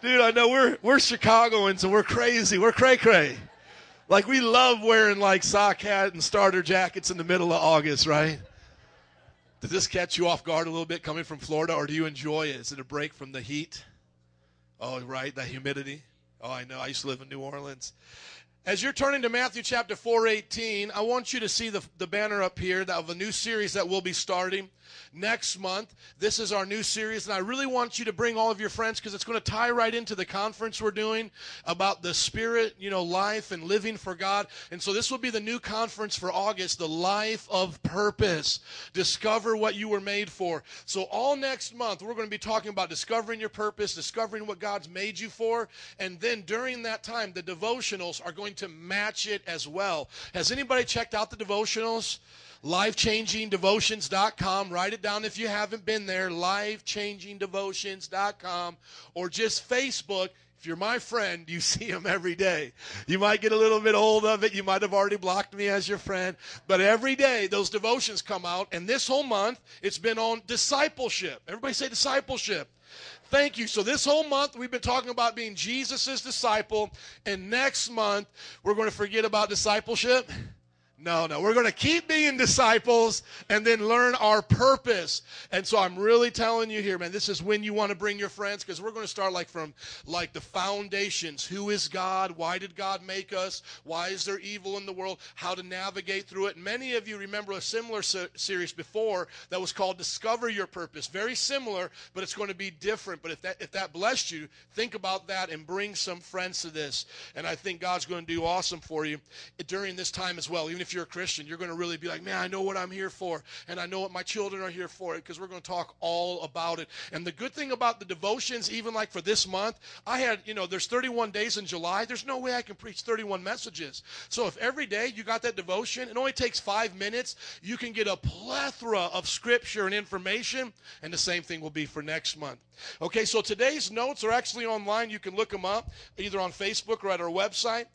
dude, I know we're we're Chicagoans and we're crazy. We're cray cray. Like we love wearing like sock hat and starter jackets in the middle of August, right? Did this catch you off guard a little bit coming from Florida, or do you enjoy it? Is it a break from the heat? Oh, right, that humidity. Oh, I know. I used to live in New Orleans. As you're turning to Matthew chapter 4:18, I want you to see the, the banner up here that of a new series that we'll be starting next month. This is our new series, and I really want you to bring all of your friends because it's going to tie right into the conference we're doing about the spirit, you know, life and living for God. And so this will be the new conference for August, the life of purpose. Discover what you were made for. So all next month we're going to be talking about discovering your purpose, discovering what God's made you for, and then during that time the devotionals are going to match it as well. Has anybody checked out the devotionals? lifechangingdevotions.com. Write it down if you haven't been there. Lifechangingdevotions.com or just Facebook. If you're my friend, you see them every day. You might get a little bit old of it. You might have already blocked me as your friend. But every day, those devotions come out. And this whole month, it's been on discipleship. Everybody say discipleship. Thank you. So this whole month we've been talking about being Jesus' disciple, and next month we're going to forget about discipleship. No, no. We're going to keep being disciples and then learn our purpose. And so I'm really telling you here, man, this is when you want to bring your friends because we're going to start like from like the foundations. Who is God? Why did God make us? Why is there evil in the world? How to navigate through it. Many of you remember a similar se- series before that was called Discover Your Purpose. Very similar, but it's going to be different. But if that if that blessed you, think about that and bring some friends to this. And I think God's going to do awesome for you during this time as well. Even if you're a Christian, you're going to really be like, man, I know what I'm here for, and I know what my children are here for, because we're going to talk all about it. And the good thing about the devotions, even like for this month, I had, you know, there's 31 days in July. There's no way I can preach 31 messages. So if every day you got that devotion, it only takes five minutes, you can get a plethora of scripture and information, and the same thing will be for next month. Okay, so today's notes are actually online. You can look them up either on Facebook or at our website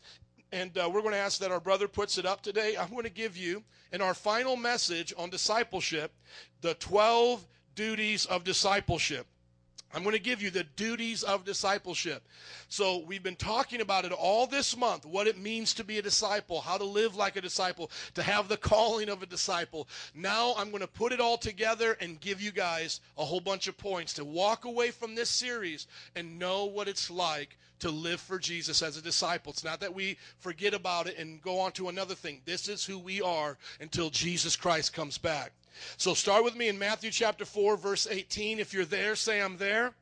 and uh, we're going to ask that our brother puts it up today. I'm going to give you, in our final message on discipleship, the 12 duties of discipleship. I'm going to give you the duties of discipleship. So, we've been talking about it all this month what it means to be a disciple, how to live like a disciple, to have the calling of a disciple. Now, I'm going to put it all together and give you guys a whole bunch of points to walk away from this series and know what it's like to live for Jesus as a disciple. It's not that we forget about it and go on to another thing. This is who we are until Jesus Christ comes back. So start with me in Matthew chapter 4, verse 18. If you're there, say I'm there.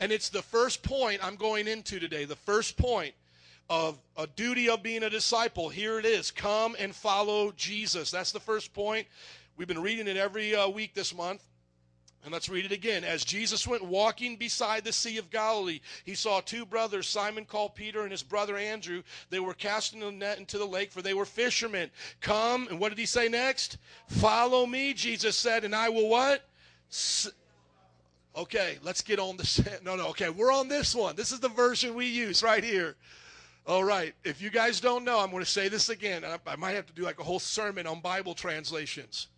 And it's the first point I'm going into today. The first point of a duty of being a disciple. Here it is come and follow Jesus. That's the first point. We've been reading it every uh, week this month. And let's read it again. As Jesus went walking beside the Sea of Galilee, he saw two brothers, Simon called Peter and his brother Andrew. They were casting a net into the lake, for they were fishermen. Come, and what did he say next? Follow me, Jesus said, and I will what? S- okay, let's get on the. No, no, okay, we're on this one. This is the version we use right here. All right, if you guys don't know, I'm going to say this again. I, I might have to do like a whole sermon on Bible translations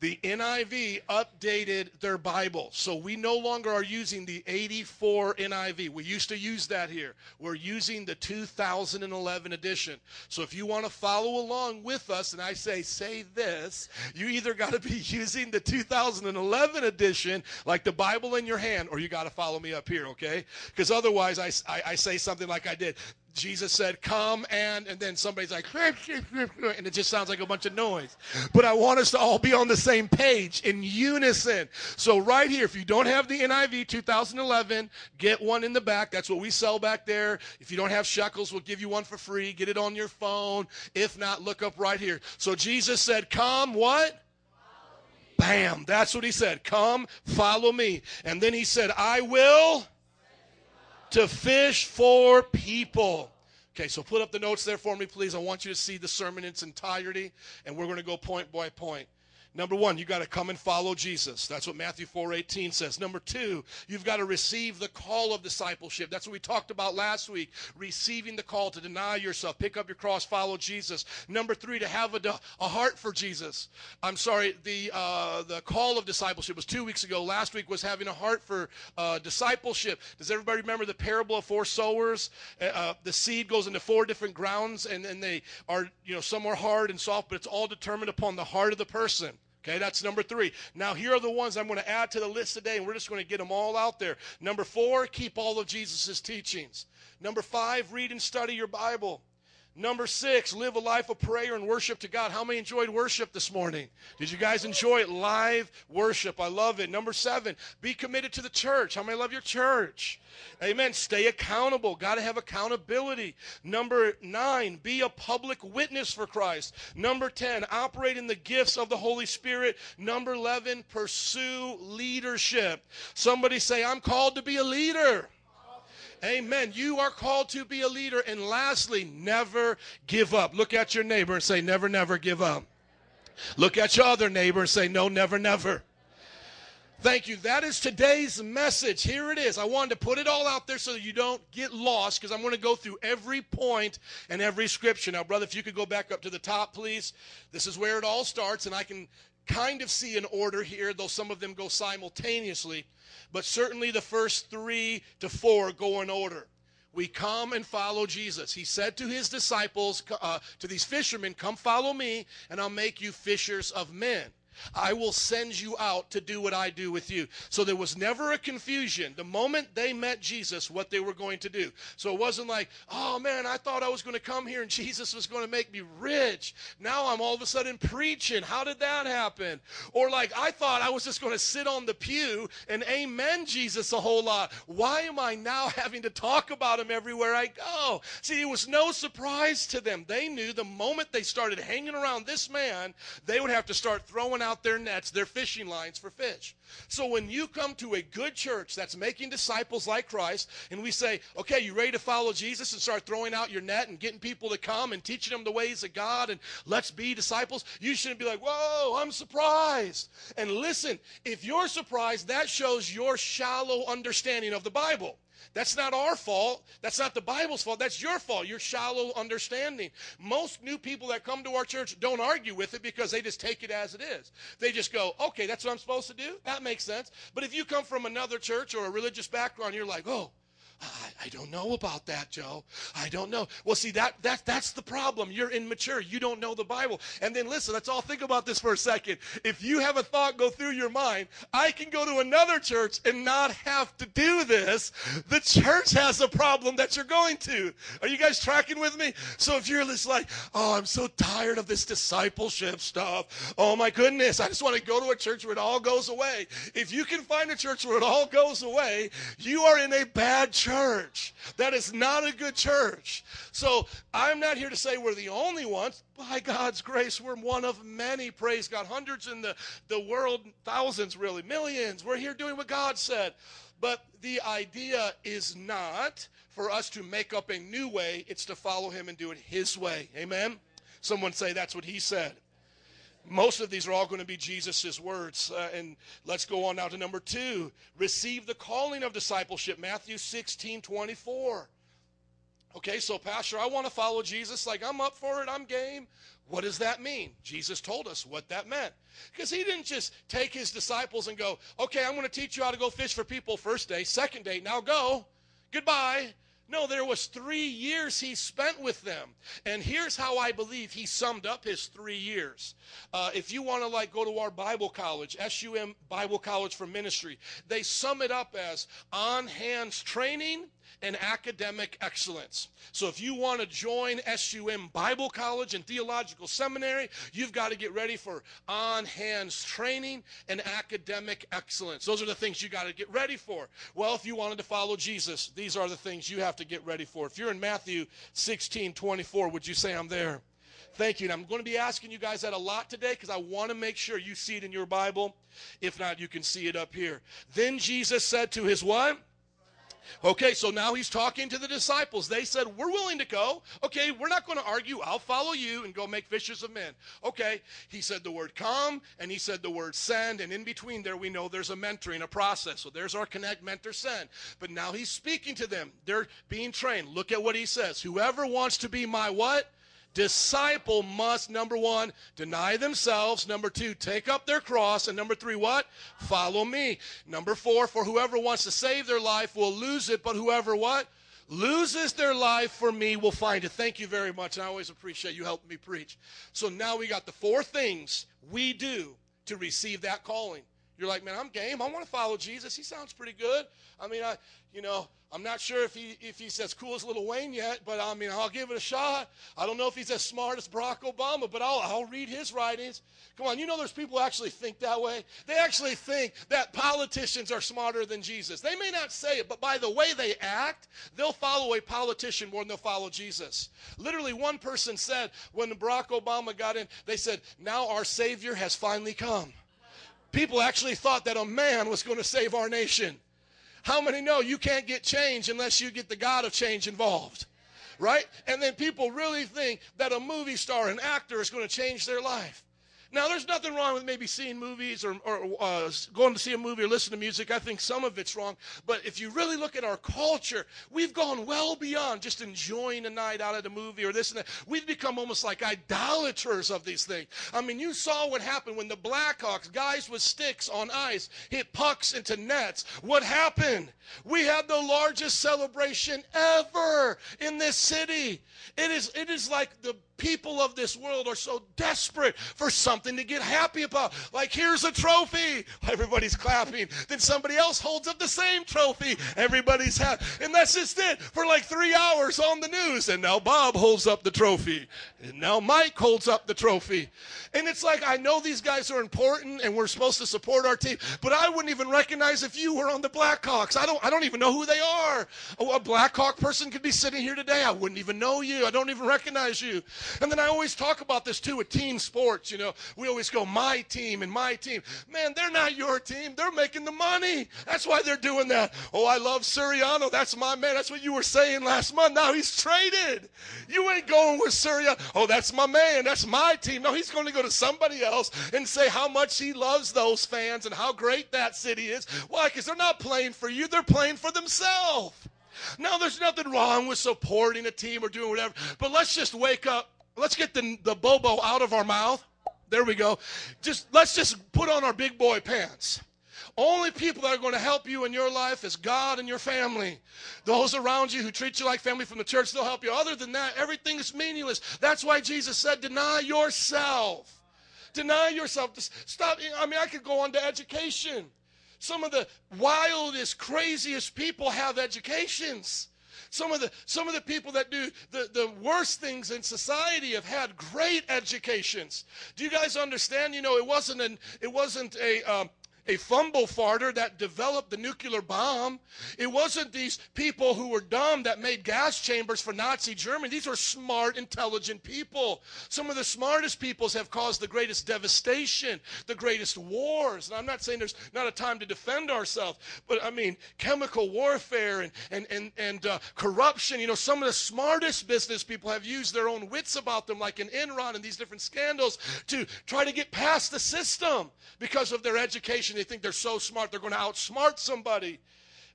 the NIV updated their Bible. So we no longer are using the 84 NIV. We used to use that here. We're using the 2011 edition. So if you want to follow along with us, and I say, say this, you either got to be using the 2011 edition, like the Bible in your hand, or you got to follow me up here, okay? Because otherwise, I, I, I say something like I did. Jesus said, Come and, and then somebody's like, and it just sounds like a bunch of noise. But I want us to all be on the same page in unison. So, right here, if you don't have the NIV 2011, get one in the back. That's what we sell back there. If you don't have shekels, we'll give you one for free. Get it on your phone. If not, look up right here. So, Jesus said, Come, what? Bam. That's what he said. Come, follow me. And then he said, I will to fish for people. Okay, so put up the notes there for me, please. I want you to see the sermon in its entirety, and we're going to go point by point. Number one, you got to come and follow Jesus. That's what Matthew 4:18 says. Number two, you've got to receive the call of discipleship. That's what we talked about last week. Receiving the call to deny yourself, pick up your cross, follow Jesus. Number three, to have a, a heart for Jesus. I'm sorry, the uh, the call of discipleship was two weeks ago. Last week was having a heart for uh, discipleship. Does everybody remember the parable of four sowers? Uh, uh, the seed goes into four different grounds, and, and they are, you know, some are hard and soft, but it's all determined upon the heart of the person. Okay, that's number three. Now, here are the ones I'm going to add to the list today, and we're just going to get them all out there. Number four, keep all of Jesus' teachings. Number five, read and study your Bible. Number six, live a life of prayer and worship to God. How many enjoyed worship this morning? Did you guys enjoy it? Live worship. I love it. Number seven, be committed to the church. How many love your church? Amen. Stay accountable. Got to have accountability. Number nine, be a public witness for Christ. Number 10, operate in the gifts of the Holy Spirit. Number 11, pursue leadership. Somebody say, I'm called to be a leader. Amen. You are called to be a leader. And lastly, never give up. Look at your neighbor and say, never, never give up. Look at your other neighbor and say, no, never, never. Thank you. That is today's message. Here it is. I wanted to put it all out there so that you don't get lost because I'm going to go through every point and every scripture. Now, brother, if you could go back up to the top, please. This is where it all starts, and I can kind of see an order here, though some of them go simultaneously. But certainly the first three to four go in order. we come and follow Jesus. He said to his disciples, uh, to these fishermen, Come follow me, and I'll make you fishers of men. I will send you out to do what I do with you. So there was never a confusion the moment they met Jesus what they were going to do. So it wasn't like, oh man, I thought I was going to come here and Jesus was going to make me rich. Now I'm all of a sudden preaching. How did that happen? Or like, I thought I was just going to sit on the pew and amen Jesus a whole lot. Why am I now having to talk about him everywhere I go? See, it was no surprise to them. They knew the moment they started hanging around this man, they would have to start throwing out their nets, their fishing lines for fish. So when you come to a good church that's making disciples like Christ, and we say, okay, you ready to follow Jesus and start throwing out your net and getting people to come and teaching them the ways of God and let's be disciples, you shouldn't be like, whoa, I'm surprised. And listen, if you're surprised, that shows your shallow understanding of the Bible. That's not our fault. That's not the Bible's fault. That's your fault. Your shallow understanding. Most new people that come to our church don't argue with it because they just take it as it is. They just go, okay, that's what I'm supposed to do. That makes sense. But if you come from another church or a religious background, you're like, oh, I, don't know about that, Joe. I don't know. Well, see, that, that that's the problem. You're immature. You don't know the Bible. And then listen, let's all think about this for a second. If you have a thought go through your mind, I can go to another church and not have to do this. The church has a problem that you're going to. Are you guys tracking with me? So if you're just like, oh, I'm so tired of this discipleship stuff. Oh my goodness. I just want to go to a church where it all goes away. If you can find a church where it all goes away, you are in a bad church church. That is not a good church. So I'm not here to say we're the only ones. By God's grace, we're one of many, praise God. Hundreds in the, the world, thousands really, millions. We're here doing what God said. But the idea is not for us to make up a new way, it's to follow Him and do it His way. Amen? Someone say that's what He said. Most of these are all going to be Jesus' words. Uh, and let's go on now to number two. Receive the calling of discipleship, Matthew 16, 24. Okay, so Pastor, I want to follow Jesus. Like, I'm up for it. I'm game. What does that mean? Jesus told us what that meant. Because he didn't just take his disciples and go, okay, I'm going to teach you how to go fish for people first day, second day, now go. Goodbye. No, there was three years he spent with them. And here's how I believe he summed up his three years. Uh, if you want to like go to our Bible college, SUM Bible College for Ministry, they sum it up as on hands training and academic excellence. So if you want to join SUM Bible College and Theological Seminary, you've got to get ready for on hands training and academic excellence. Those are the things you got to get ready for. Well, if you wanted to follow Jesus, these are the things you have to get ready for. If you're in Matthew 16 24, would you say I'm there? Thank you. And I'm going to be asking you guys that a lot today because I want to make sure you see it in your Bible. If not, you can see it up here. Then Jesus said to his what? Okay, so now he's talking to the disciples. They said, We're willing to go. Okay, we're not going to argue. I'll follow you and go make fishes of men. Okay, he said the word come and he said the word send. And in between there, we know there's a mentoring, a process. So there's our connect, mentor, send. But now he's speaking to them. They're being trained. Look at what he says. Whoever wants to be my what? Disciple must, number one, deny themselves. Number two, take up their cross. And number three, what? Follow me. Number four, for whoever wants to save their life will lose it, but whoever what? Loses their life for me will find it. Thank you very much. And I always appreciate you helping me preach. So now we got the four things we do to receive that calling. You're like, man, I'm game. I want to follow Jesus. He sounds pretty good. I mean, I, you know, I'm not sure if he if he's as cool as Little Wayne yet, but I mean, I'll give it a shot. I don't know if he's as smart as Barack Obama, but I'll I'll read his writings. Come on, you know, there's people who actually think that way. They actually think that politicians are smarter than Jesus. They may not say it, but by the way they act, they'll follow a politician more than they'll follow Jesus. Literally, one person said when Barack Obama got in, they said, "Now our Savior has finally come." People actually thought that a man was going to save our nation. How many know you can't get change unless you get the God of change involved? Right? And then people really think that a movie star, an actor, is going to change their life. Now, there's nothing wrong with maybe seeing movies or, or uh, going to see a movie or listen to music. I think some of it's wrong. But if you really look at our culture, we've gone well beyond just enjoying a night out at a movie or this and that. We've become almost like idolaters of these things. I mean, you saw what happened when the Blackhawks, guys with sticks on ice, hit pucks into nets. What happened? We had the largest celebration ever in this city. It is, it is like the people of this world are so desperate for something to get happy about. Like, here's a trophy. Everybody's clapping. Then somebody else holds up the same trophy. Everybody's happy. And that's just it for like three hours on the news. And now Bob holds up the trophy. And now Mike holds up the trophy. And it's like, I know these guys are important and we're supposed to support our team, but I wouldn't even recognize if you were on the Blackhawks. I don't, I don't even know who they are. A, a Blackhawk person could be sitting here today. I wouldn't even know you. I don't even recognize you. And then I always talk about this too with team sports. You know, we always go, my team and my team. Man, they're not your team. They're making the money. That's why they're doing that. Oh, I love Soriano. That's my man. That's what you were saying last month. Now he's traded. You ain't going with Soriano. Oh, that's my man. That's my team. No, he's going to go to somebody else and say how much he loves those fans and how great that city is. Why? Because they're not playing for you. They're playing for themselves. Now, there's nothing wrong with supporting a team or doing whatever, but let's just wake up. Let's get the, the bobo out of our mouth. There we go. Just let's just put on our big boy pants. Only people that are going to help you in your life is God and your family. Those around you who treat you like family from the church, they'll help you. Other than that, everything is meaningless. That's why Jesus said, deny yourself. Deny yourself. Just Stop. I mean, I could go on to education. Some of the wildest, craziest people have educations. Some of the some of the people that do the, the worst things in society have had great educations. Do you guys understand? You know, it wasn't an it wasn't a um, a fumble farter that developed the nuclear bomb. It wasn't these people who were dumb that made gas chambers for Nazi Germany. These were smart, intelligent people. Some of the smartest peoples have caused the greatest devastation, the greatest wars. And I'm not saying there's not a time to defend ourselves, but I mean, chemical warfare and, and, and, and uh, corruption. You know, some of the smartest business people have used their own wits about them, like in Enron and these different scandals, to try to get past the system because of their education. They think they're so smart, they're going to outsmart somebody.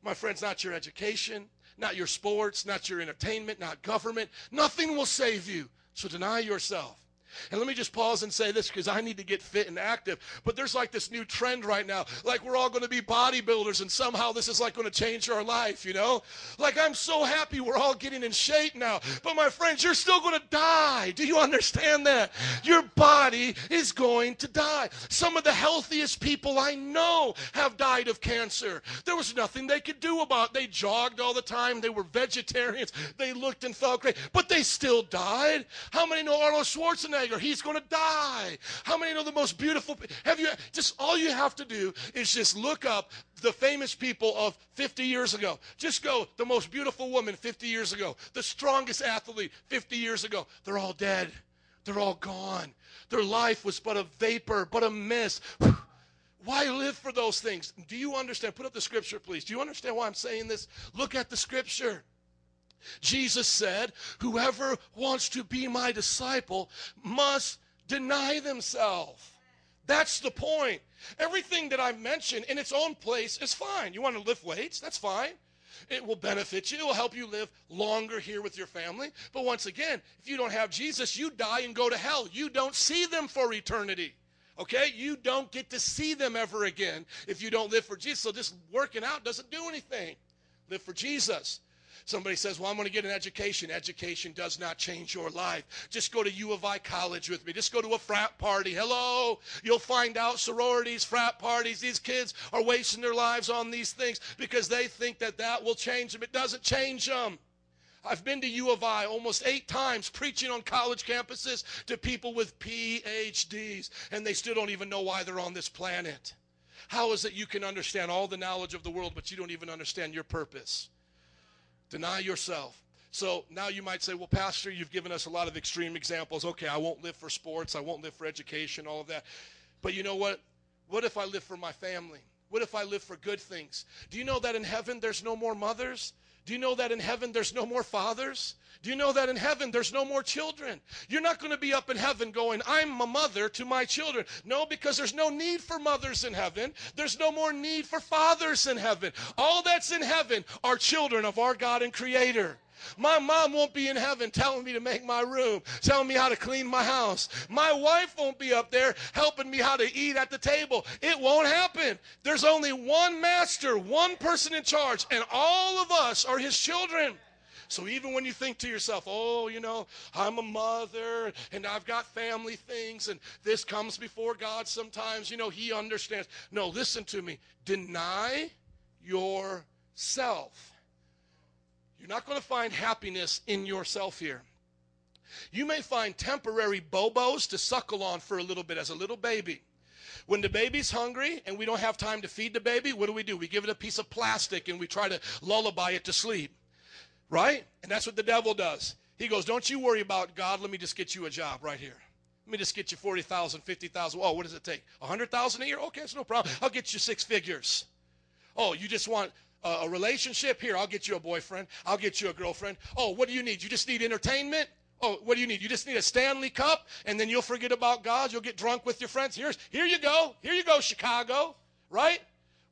My friends, not your education, not your sports, not your entertainment, not government. Nothing will save you. So deny yourself. And let me just pause and say this because I need to get fit and active. But there's like this new trend right now. Like we're all going to be bodybuilders and somehow this is like going to change our life, you know? Like I'm so happy we're all getting in shape now. But my friends, you're still going to die. Do you understand that? Your body is going to die. Some of the healthiest people I know have died of cancer. There was nothing they could do about it. They jogged all the time. They were vegetarians. They looked and felt great, but they still died. How many know Arnold Schwarzenegger? Or he's going to die. How many know the most beautiful? Have you just all you have to do is just look up the famous people of 50 years ago. Just go the most beautiful woman 50 years ago, the strongest athlete 50 years ago. They're all dead. They're all gone. Their life was but a vapor, but a mist. Why live for those things? Do you understand? Put up the scripture, please. Do you understand why I'm saying this? Look at the scripture. Jesus said, Whoever wants to be my disciple must deny themselves. That's the point. Everything that I've mentioned in its own place is fine. You want to lift weights? That's fine. It will benefit you. It will help you live longer here with your family. But once again, if you don't have Jesus, you die and go to hell. You don't see them for eternity. Okay? You don't get to see them ever again if you don't live for Jesus. So just working out doesn't do anything. Live for Jesus. Somebody says, Well, I'm going to get an education. Education does not change your life. Just go to U of I college with me. Just go to a frat party. Hello. You'll find out sororities, frat parties. These kids are wasting their lives on these things because they think that that will change them. It doesn't change them. I've been to U of I almost eight times preaching on college campuses to people with PhDs, and they still don't even know why they're on this planet. How is it you can understand all the knowledge of the world, but you don't even understand your purpose? Deny yourself. So now you might say, well, Pastor, you've given us a lot of extreme examples. Okay, I won't live for sports, I won't live for education, all of that. But you know what? What if I live for my family? What if I live for good things? Do you know that in heaven there's no more mothers? Do you know that in heaven there's no more fathers? Do you know that in heaven there's no more children? You're not going to be up in heaven going, I'm a mother to my children. No, because there's no need for mothers in heaven. There's no more need for fathers in heaven. All that's in heaven are children of our God and Creator. My mom won't be in heaven telling me to make my room, telling me how to clean my house. My wife won't be up there helping me how to eat at the table. It won't happen. There's only one master, one person in charge, and all of us are his children. So even when you think to yourself, oh, you know, I'm a mother and I've got family things and this comes before God sometimes, you know, He understands. No, listen to me. Deny yourself. You're not going to find happiness in yourself here. You may find temporary bobos to suckle on for a little bit as a little baby. When the baby's hungry and we don't have time to feed the baby, what do we do? We give it a piece of plastic and we try to lullaby it to sleep. Right? And that's what the devil does. He goes, Don't you worry about God. Let me just get you a job right here. Let me just get you 40,000, 50,000. Oh, what does it take? 100,000 a year? Okay, it's no problem. I'll get you six figures. Oh, you just want a, relationship? Here, I'll get you a boyfriend. I'll get you a girlfriend. Oh, what do you need? You just need entertainment? Oh, what do you need? You just need a Stanley Cup, and then you'll forget about God. You'll get drunk with your friends. Here's, here you go. Here you go, Chicago. Right?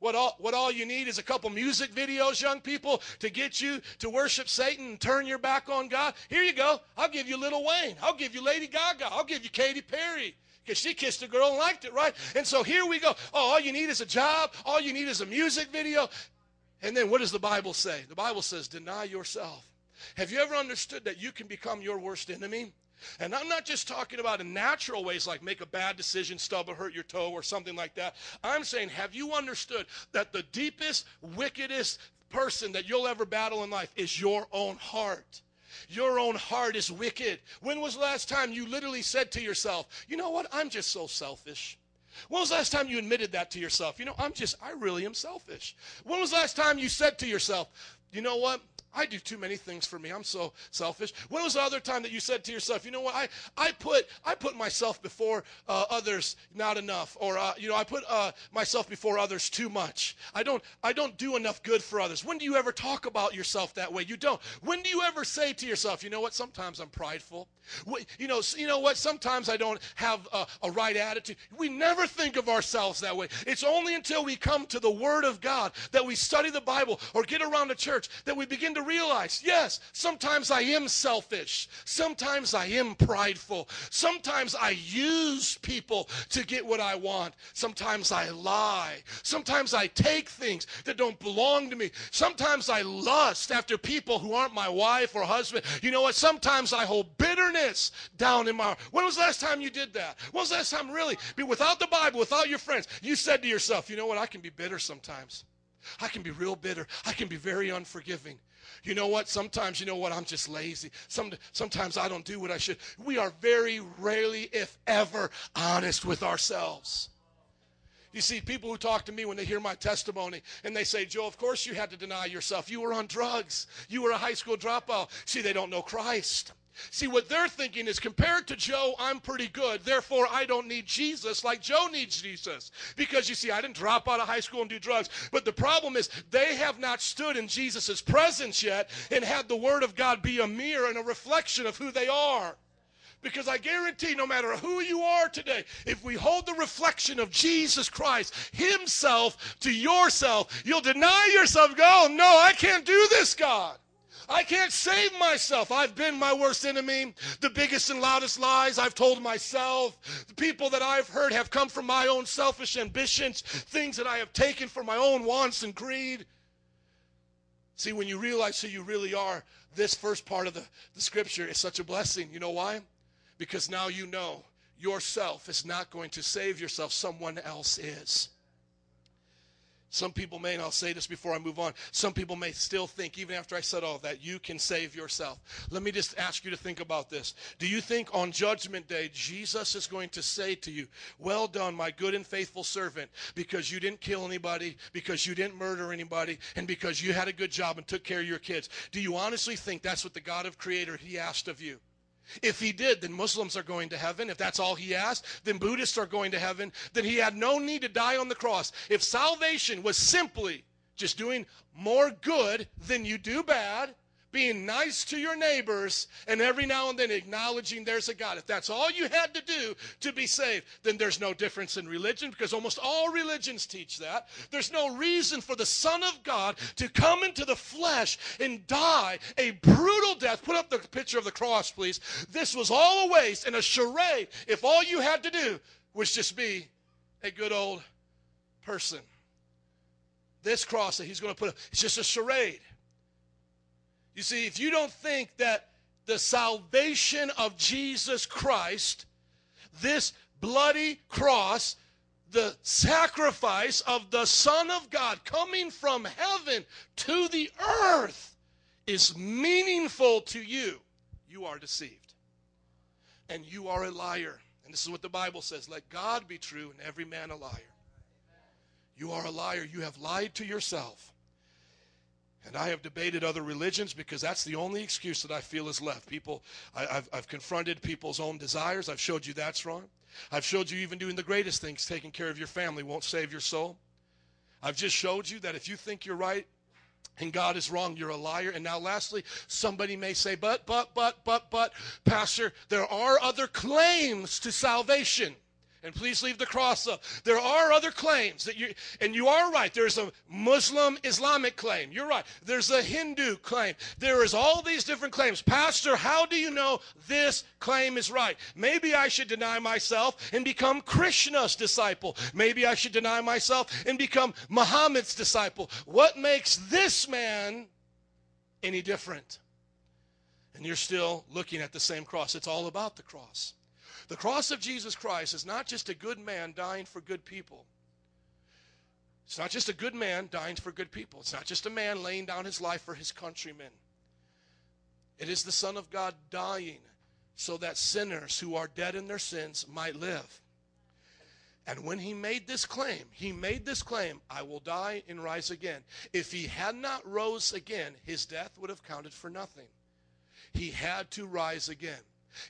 What all, what all you need is a couple music videos, young people, to get you to worship Satan and turn your back on God. Here you go. I'll give you Little Wayne. I'll give you Lady Gaga. I'll give you Katy Perry. Because she kissed a girl and liked it, right? And so here we go. Oh, all you need is a job. All you need is a music video. And then what does the Bible say? The Bible says, deny yourself. Have you ever understood that you can become your worst enemy? And I'm not just talking about in natural ways like make a bad decision, stub or hurt your toe or something like that. I'm saying, have you understood that the deepest, wickedest person that you'll ever battle in life is your own heart? Your own heart is wicked. When was the last time you literally said to yourself, you know what? I'm just so selfish. When was the last time you admitted that to yourself? You know, I'm just, I really am selfish. When was the last time you said to yourself, you know what? I do too many things for me. I'm so selfish. When was the other time that you said to yourself, you know what? I, I put I put myself before uh, others not enough, or uh, you know I put uh, myself before others too much. I don't I don't do enough good for others. When do you ever talk about yourself that way? You don't. When do you ever say to yourself, you know what? Sometimes I'm prideful. You know you know what? Sometimes I don't have a, a right attitude. We never think of ourselves that way. It's only until we come to the Word of God that we study the Bible or get around the church that we begin to realize, yes, sometimes I am selfish. Sometimes I am prideful. Sometimes I use people to get what I want. Sometimes I lie. Sometimes I take things that don't belong to me. Sometimes I lust after people who aren't my wife or husband. You know what? Sometimes I hold bitterness down in my heart. When was the last time you did that? When was the last time really, be without the Bible, without your friends, you said to yourself, you know what? I can be bitter sometimes. I can be real bitter. I can be very unforgiving. You know what? Sometimes, you know what? I'm just lazy. Some, sometimes I don't do what I should. We are very rarely, if ever, honest with ourselves. You see, people who talk to me when they hear my testimony and they say, Joe, of course you had to deny yourself. You were on drugs. You were a high school dropout. See, they don't know Christ. See, what they're thinking is compared to Joe, I'm pretty good. Therefore, I don't need Jesus like Joe needs Jesus. Because you see, I didn't drop out of high school and do drugs. But the problem is, they have not stood in Jesus' presence yet and had the Word of God be a mirror and a reflection of who they are. Because I guarantee no matter who you are today, if we hold the reflection of Jesus Christ Himself to yourself, you'll deny yourself, go, oh, no, I can't do this, God. I can't save myself. I've been my worst enemy. The biggest and loudest lies I've told myself. The people that I've heard have come from my own selfish ambitions, things that I have taken for my own wants and greed. See, when you realize who you really are, this first part of the, the scripture is such a blessing. You know why? Because now you know yourself is not going to save yourself, someone else is. Some people may, and I'll say this before I move on, some people may still think, even after I said all that, you can save yourself. Let me just ask you to think about this. Do you think on Judgment Day, Jesus is going to say to you, Well done, my good and faithful servant, because you didn't kill anybody, because you didn't murder anybody, and because you had a good job and took care of your kids? Do you honestly think that's what the God of Creator He asked of you? If he did, then Muslims are going to heaven. If that's all he asked, then Buddhists are going to heaven. Then he had no need to die on the cross. If salvation was simply just doing more good than you do bad, being nice to your neighbors, and every now and then acknowledging there's a God. If that's all you had to do to be saved, then there's no difference in religion because almost all religions teach that. There's no reason for the Son of God to come into the flesh and die a brutal death. Put up the picture of the cross, please. This was all a waste and a charade if all you had to do was just be a good old person. This cross that he's going to put up, it's just a charade. You see, if you don't think that the salvation of Jesus Christ, this bloody cross, the sacrifice of the Son of God coming from heaven to the earth is meaningful to you, you are deceived. And you are a liar. And this is what the Bible says let God be true and every man a liar. You are a liar. You have lied to yourself. And I have debated other religions because that's the only excuse that I feel is left. People, I, have I've confronted people's own desires. I've showed you that's wrong. I've showed you even doing the greatest things, taking care of your family, won't save your soul. I've just showed you that if you think you're right and God is wrong, you're a liar. And now, lastly, somebody may say, but, but, but, but, but, Pastor, there are other claims to salvation. And please leave the cross up. There are other claims that you, and you are right. There's a Muslim Islamic claim. You're right. There's a Hindu claim. There is all these different claims. Pastor, how do you know this claim is right? Maybe I should deny myself and become Krishna's disciple. Maybe I should deny myself and become Muhammad's disciple. What makes this man any different? And you're still looking at the same cross. It's all about the cross. The cross of Jesus Christ is not just a good man dying for good people. It's not just a good man dying for good people. It's not just a man laying down his life for his countrymen. It is the Son of God dying so that sinners who are dead in their sins might live. And when he made this claim, he made this claim, I will die and rise again. If he had not rose again, his death would have counted for nothing. He had to rise again.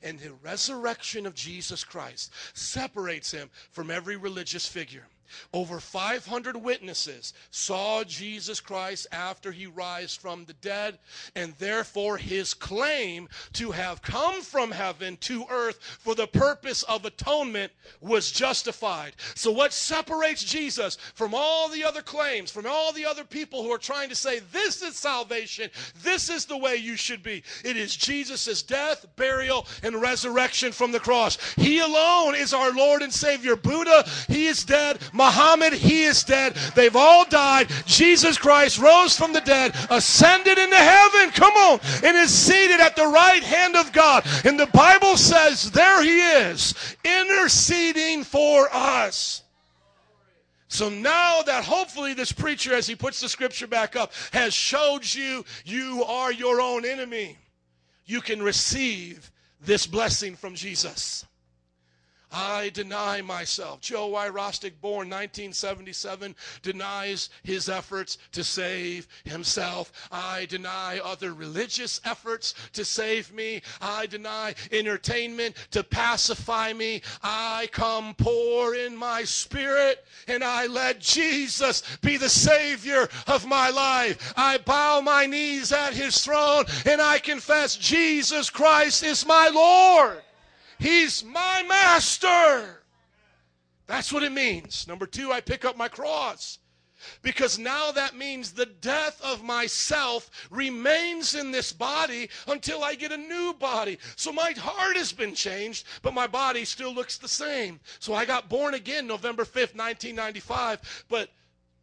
And the resurrection of Jesus Christ separates him from every religious figure. Over 500 witnesses saw Jesus Christ after he rise from the dead, and therefore his claim to have come from heaven to earth for the purpose of atonement was justified. So, what separates Jesus from all the other claims, from all the other people who are trying to say, this is salvation, this is the way you should be? It is Jesus' death, burial, and resurrection from the cross. He alone is our Lord and Savior. Buddha, he is dead. Muhammad, he is dead. They've all died. Jesus Christ rose from the dead, ascended into heaven, come on, and is seated at the right hand of God. And the Bible says there he is, interceding for us. So now that hopefully this preacher, as he puts the scripture back up, has showed you you are your own enemy, you can receive this blessing from Jesus. I deny myself. Joe Wyrostic, born 1977, denies his efforts to save himself. I deny other religious efforts to save me. I deny entertainment to pacify me. I come poor in my spirit and I let Jesus be the Savior of my life. I bow my knees at his throne and I confess Jesus Christ is my Lord. He's my master. That's what it means. Number two, I pick up my cross. Because now that means the death of myself remains in this body until I get a new body. So my heart has been changed, but my body still looks the same. So I got born again November 5th, 1995, but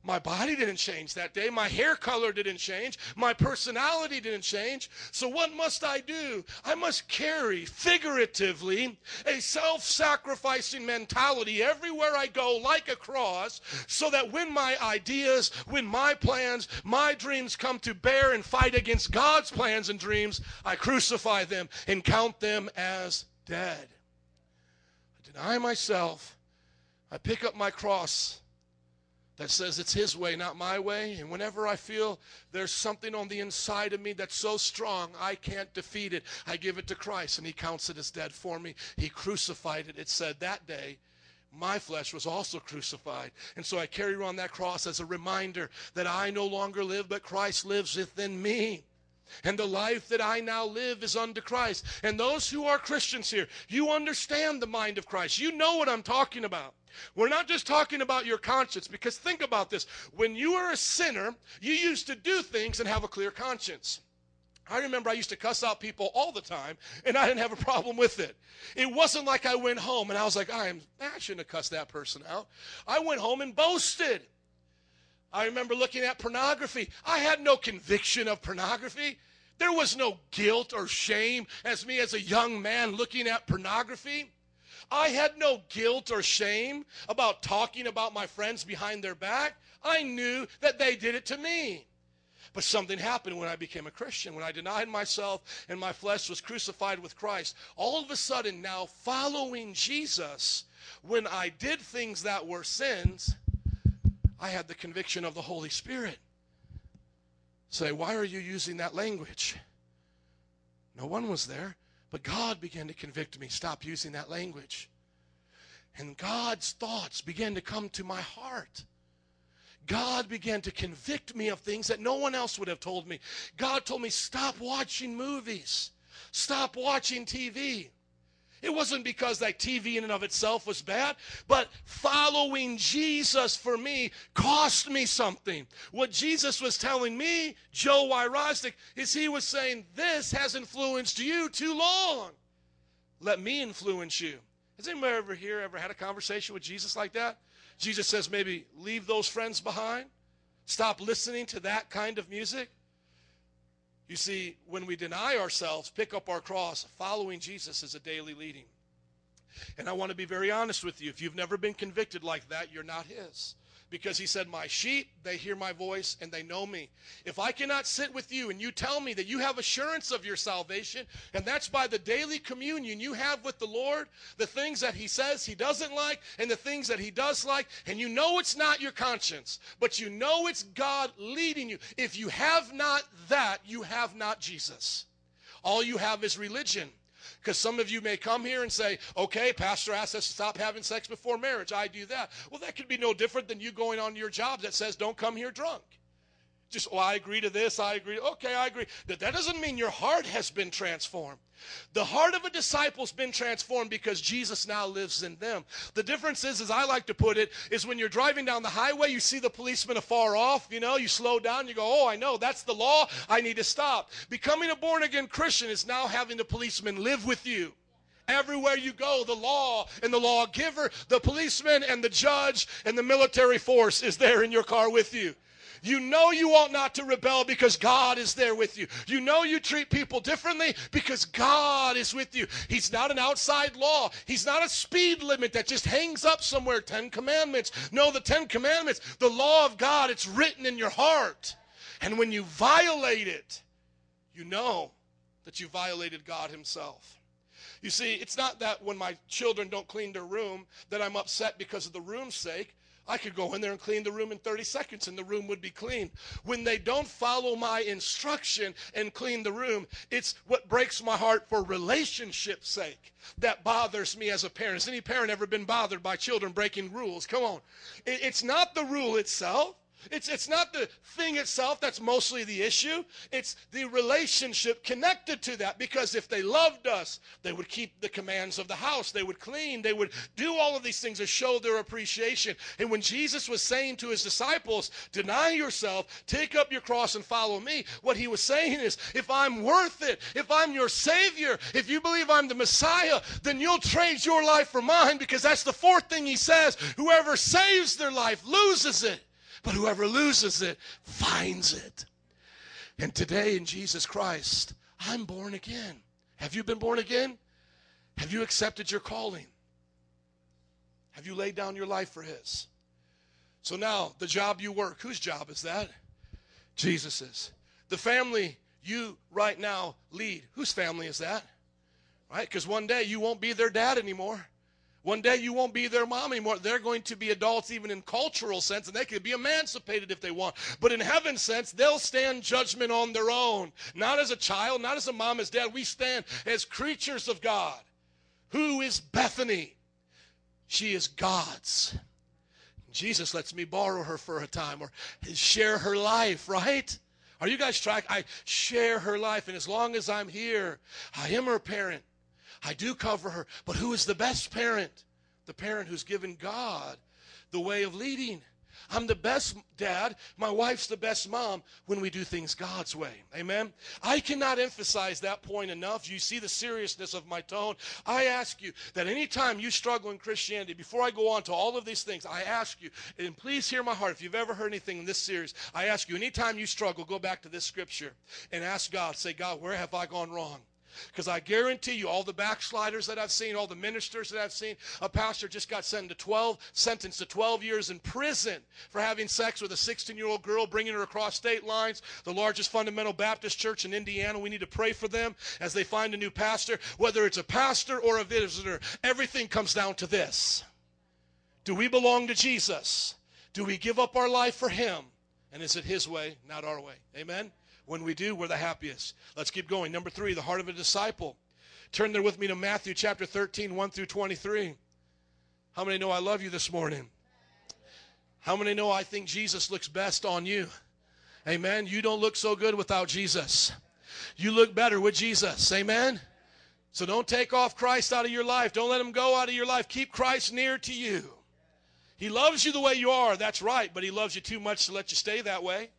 my body didn't change that day. My hair color didn't change. My personality didn't change. So, what must I do? I must carry, figuratively, a self sacrificing mentality everywhere I go, like a cross, so that when my ideas, when my plans, my dreams come to bear and fight against God's plans and dreams, I crucify them and count them as dead. I deny myself. I pick up my cross that says it's His way, not my way. And whenever I feel there's something on the inside of me that's so strong, I can't defeat it, I give it to Christ, and He counts it as dead for me. He crucified it. It said that day my flesh was also crucified. And so I carry around that cross as a reminder that I no longer live, but Christ lives within me. And the life that I now live is unto Christ. And those who are Christians here, you understand the mind of Christ. You know what I'm talking about. We're not just talking about your conscience, because think about this. When you were a sinner, you used to do things and have a clear conscience. I remember I used to cuss out people all the time, and I didn't have a problem with it. It wasn't like I went home and I was like, I, am, I shouldn't have cussed that person out. I went home and boasted. I remember looking at pornography. I had no conviction of pornography. There was no guilt or shame as me as a young man looking at pornography. I had no guilt or shame about talking about my friends behind their back. I knew that they did it to me. But something happened when I became a Christian, when I denied myself and my flesh was crucified with Christ. All of a sudden, now following Jesus, when I did things that were sins, I had the conviction of the Holy Spirit. Say, why are you using that language? No one was there, but God began to convict me. Stop using that language. And God's thoughts began to come to my heart. God began to convict me of things that no one else would have told me. God told me, stop watching movies, stop watching TV. It wasn't because that TV in and of itself was bad, but following Jesus for me cost me something. What Jesus was telling me, Joe Wyrostic, is he was saying, This has influenced you too long. Let me influence you. Has anybody ever here ever had a conversation with Jesus like that? Jesus says, maybe leave those friends behind. Stop listening to that kind of music. You see, when we deny ourselves, pick up our cross, following Jesus is a daily leading. And I want to be very honest with you. If you've never been convicted like that, you're not His because he said, My sheep, they hear my voice and they know me. If I cannot sit with you and you tell me that you have assurance of your salvation, and that's by the daily communion you have with the Lord, the things that he says he doesn't like and the things that he does like, and you know it's not your conscience, but you know it's God leading you. If you have not that, you have not Jesus. All you have is religion. Because some of you may come here and say, okay, pastor asked us to stop having sex before marriage. I do that. Well, that could be no different than you going on your job that says, don't come here drunk. Just, oh, I agree to this, I agree. Okay, I agree. That, that doesn't mean your heart has been transformed. The heart of a disciple's been transformed because Jesus now lives in them. The difference is, as I like to put it, is when you're driving down the highway, you see the policeman afar off, you know, you slow down, you go, oh, I know, that's the law, I need to stop. Becoming a born again Christian is now having the policeman live with you. Everywhere you go, the law and the lawgiver, the policeman and the judge and the military force is there in your car with you. You know you ought not to rebel because God is there with you. You know you treat people differently because God is with you. He's not an outside law. He's not a speed limit that just hangs up somewhere, Ten Commandments. No, the Ten Commandments, the law of God, it's written in your heart. And when you violate it, you know that you violated God Himself. You see, it's not that when my children don't clean their room that I'm upset because of the room's sake. I could go in there and clean the room in 30 seconds and the room would be clean. When they don't follow my instruction and clean the room, it's what breaks my heart for relationship's sake that bothers me as a parent. Has any parent ever been bothered by children breaking rules? Come on. It's not the rule itself. It's, it's not the thing itself that's mostly the issue. It's the relationship connected to that. Because if they loved us, they would keep the commands of the house. They would clean. They would do all of these things to show their appreciation. And when Jesus was saying to his disciples, deny yourself, take up your cross and follow me, what he was saying is, if I'm worth it, if I'm your Savior, if you believe I'm the Messiah, then you'll trade your life for mine because that's the fourth thing he says. Whoever saves their life loses it. But whoever loses it finds it. And today in Jesus Christ, I'm born again. Have you been born again? Have you accepted your calling? Have you laid down your life for His? So now, the job you work, whose job is that? Jesus's. The family you right now lead, whose family is that? Right? Because one day you won't be their dad anymore. One day you won't be their mom anymore. They're going to be adults even in cultural sense, and they can be emancipated if they want. But in heaven sense, they'll stand judgment on their own. Not as a child, not as a mom, as dad. We stand as creatures of God. Who is Bethany? She is God's. Jesus lets me borrow her for a time or share her life, right? Are you guys track? I share her life, and as long as I'm here, I am her parent. I do cover her. But who is the best parent? The parent who's given God the way of leading. I'm the best dad. My wife's the best mom when we do things God's way. Amen. I cannot emphasize that point enough. You see the seriousness of my tone. I ask you that anytime you struggle in Christianity, before I go on to all of these things, I ask you, and please hear my heart. If you've ever heard anything in this series, I ask you, anytime you struggle, go back to this scripture and ask God, say, God, where have I gone wrong? Because I guarantee you, all the backsliders that I've seen, all the ministers that I've seen, a pastor just got sentenced to 12, sentenced to 12 years in prison for having sex with a 16-year-old girl, bringing her across state lines. The largest fundamental Baptist church in Indiana. We need to pray for them as they find a new pastor. Whether it's a pastor or a visitor, everything comes down to this: Do we belong to Jesus? Do we give up our life for Him? And is it His way, not our way? Amen. When we do, we're the happiest. Let's keep going. Number three, the heart of a disciple. Turn there with me to Matthew chapter 13, 1 through 23. How many know I love you this morning? How many know I think Jesus looks best on you? Amen. You don't look so good without Jesus. You look better with Jesus. Amen. So don't take off Christ out of your life. Don't let him go out of your life. Keep Christ near to you. He loves you the way you are. That's right. But he loves you too much to let you stay that way.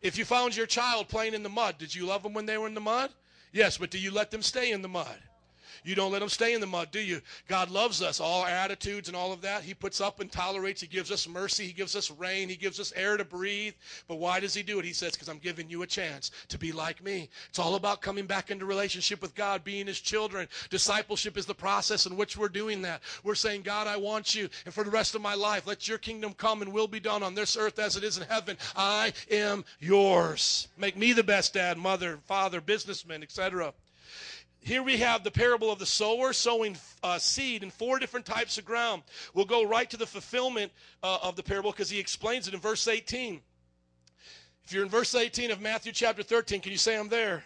If you found your child playing in the mud, did you love them when they were in the mud? Yes, but do you let them stay in the mud? You don't let them stay in the mud, do you? God loves us, all our attitudes and all of that. He puts up and tolerates. He gives us mercy. He gives us rain. He gives us air to breathe. But why does He do it? He says, because I'm giving you a chance to be like me. It's all about coming back into relationship with God, being His children. Discipleship is the process in which we're doing that. We're saying, God, I want you. And for the rest of my life, let your kingdom come and will be done on this earth as it is in heaven. I am yours. Make me the best dad, mother, father, businessman, etc. Here we have the parable of the sower sowing uh, seed in four different types of ground. We'll go right to the fulfillment uh, of the parable because he explains it in verse 18. If you're in verse 18 of Matthew chapter 13, can you say I'm there?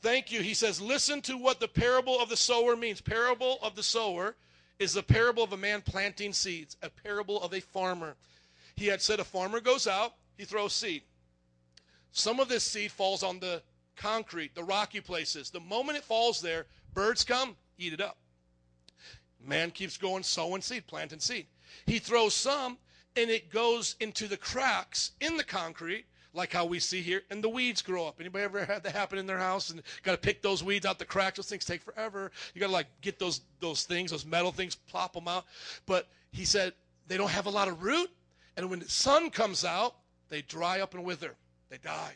Thank you. He says, Listen to what the parable of the sower means. Parable of the sower is the parable of a man planting seeds, a parable of a farmer. He had said, A farmer goes out, he throws seed. Some of this seed falls on the concrete, the rocky places. The moment it falls there, birds come, eat it up. Man keeps going, sowing seed, planting seed. He throws some, and it goes into the cracks in the concrete, like how we see here, and the weeds grow up. Anybody ever had that happen in their house and got to pick those weeds out the cracks? Those things take forever. You got to like get those those things, those metal things, plop them out. But he said they don't have a lot of root, and when the sun comes out, they dry up and wither. They die.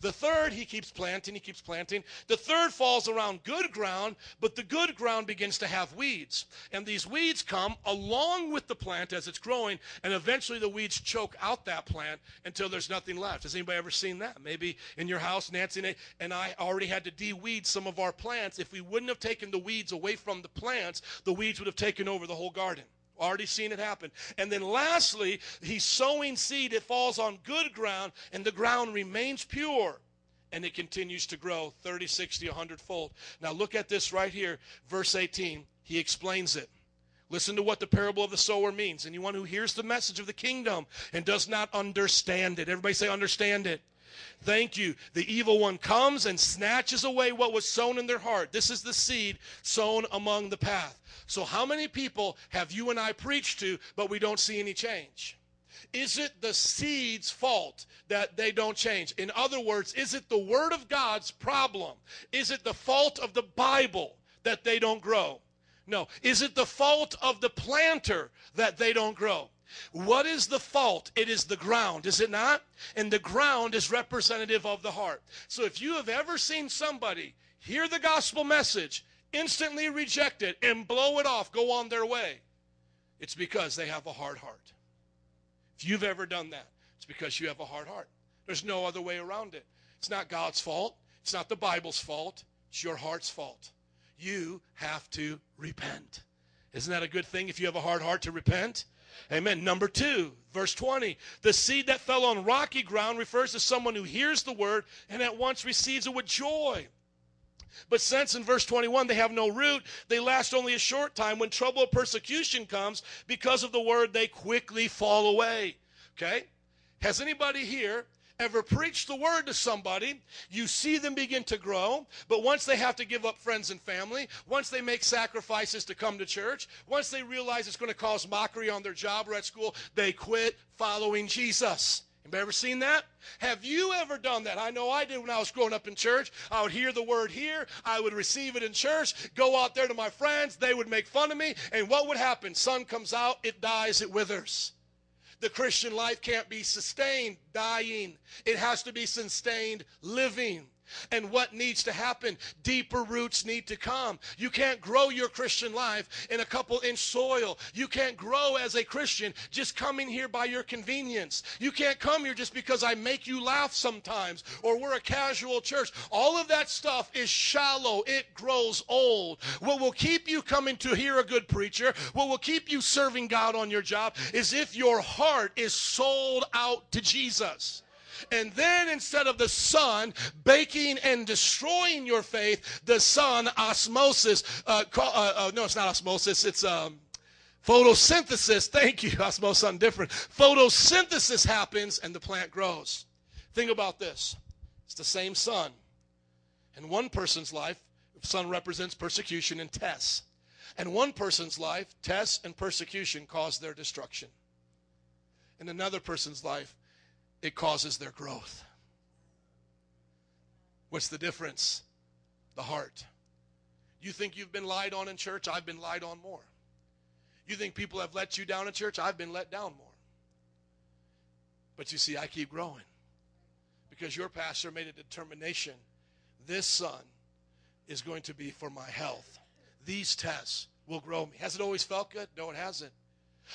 The third, he keeps planting, he keeps planting. The third falls around good ground, but the good ground begins to have weeds. And these weeds come along with the plant as it's growing, and eventually the weeds choke out that plant until there's nothing left. Has anybody ever seen that? Maybe in your house, Nancy and I already had to de-weed some of our plants. If we wouldn't have taken the weeds away from the plants, the weeds would have taken over the whole garden. Already seen it happen. And then lastly, he's sowing seed. It falls on good ground, and the ground remains pure. And it continues to grow 30, 60, 100 fold. Now look at this right here, verse 18. He explains it. Listen to what the parable of the sower means. Anyone who hears the message of the kingdom and does not understand it. Everybody say, understand it. Thank you. The evil one comes and snatches away what was sown in their heart. This is the seed sown among the path. So, how many people have you and I preached to, but we don't see any change? Is it the seed's fault that they don't change? In other words, is it the Word of God's problem? Is it the fault of the Bible that they don't grow? No. Is it the fault of the planter that they don't grow? What is the fault? It is the ground, is it not? And the ground is representative of the heart. So if you have ever seen somebody hear the gospel message, instantly reject it, and blow it off, go on their way, it's because they have a hard heart. If you've ever done that, it's because you have a hard heart. There's no other way around it. It's not God's fault. It's not the Bible's fault. It's your heart's fault. You have to repent. Isn't that a good thing if you have a hard heart to repent? Amen. Number two, verse 20. The seed that fell on rocky ground refers to someone who hears the word and at once receives it with joy. But since in verse 21 they have no root, they last only a short time. When trouble or persecution comes because of the word, they quickly fall away. Okay? Has anybody here ever preached the word to somebody? You see them begin to grow, but once they have to give up friends and family, once they make sacrifices to come to church, once they realize it's going to cause mockery on their job or at school, they quit following Jesus. Anybody ever seen that? Have you ever done that? I know I did when I was growing up in church. I would hear the word here, I would receive it in church, go out there to my friends, they would make fun of me, and what would happen? Sun comes out, it dies, it withers. The Christian life can't be sustained dying. It has to be sustained living. And what needs to happen? Deeper roots need to come. You can't grow your Christian life in a couple inch soil. You can't grow as a Christian just coming here by your convenience. You can't come here just because I make you laugh sometimes or we're a casual church. All of that stuff is shallow. It grows old. What will keep you coming to hear a good preacher, what will keep you serving God on your job is if your heart is sold out to Jesus. And then instead of the sun baking and destroying your faith, the sun osmosis, uh, call, uh, uh, no, it's not osmosis, it's um, photosynthesis. Thank you, osmosis, something different. Photosynthesis happens and the plant grows. Think about this it's the same sun. In one person's life, sun represents persecution and tests. And one person's life, tests and persecution cause their destruction. In another person's life, it causes their growth. What's the difference? The heart. You think you've been lied on in church? I've been lied on more. You think people have let you down in church? I've been let down more. But you see, I keep growing because your pastor made a determination this sun is going to be for my health. These tests will grow me. Has it always felt good? No, it hasn't.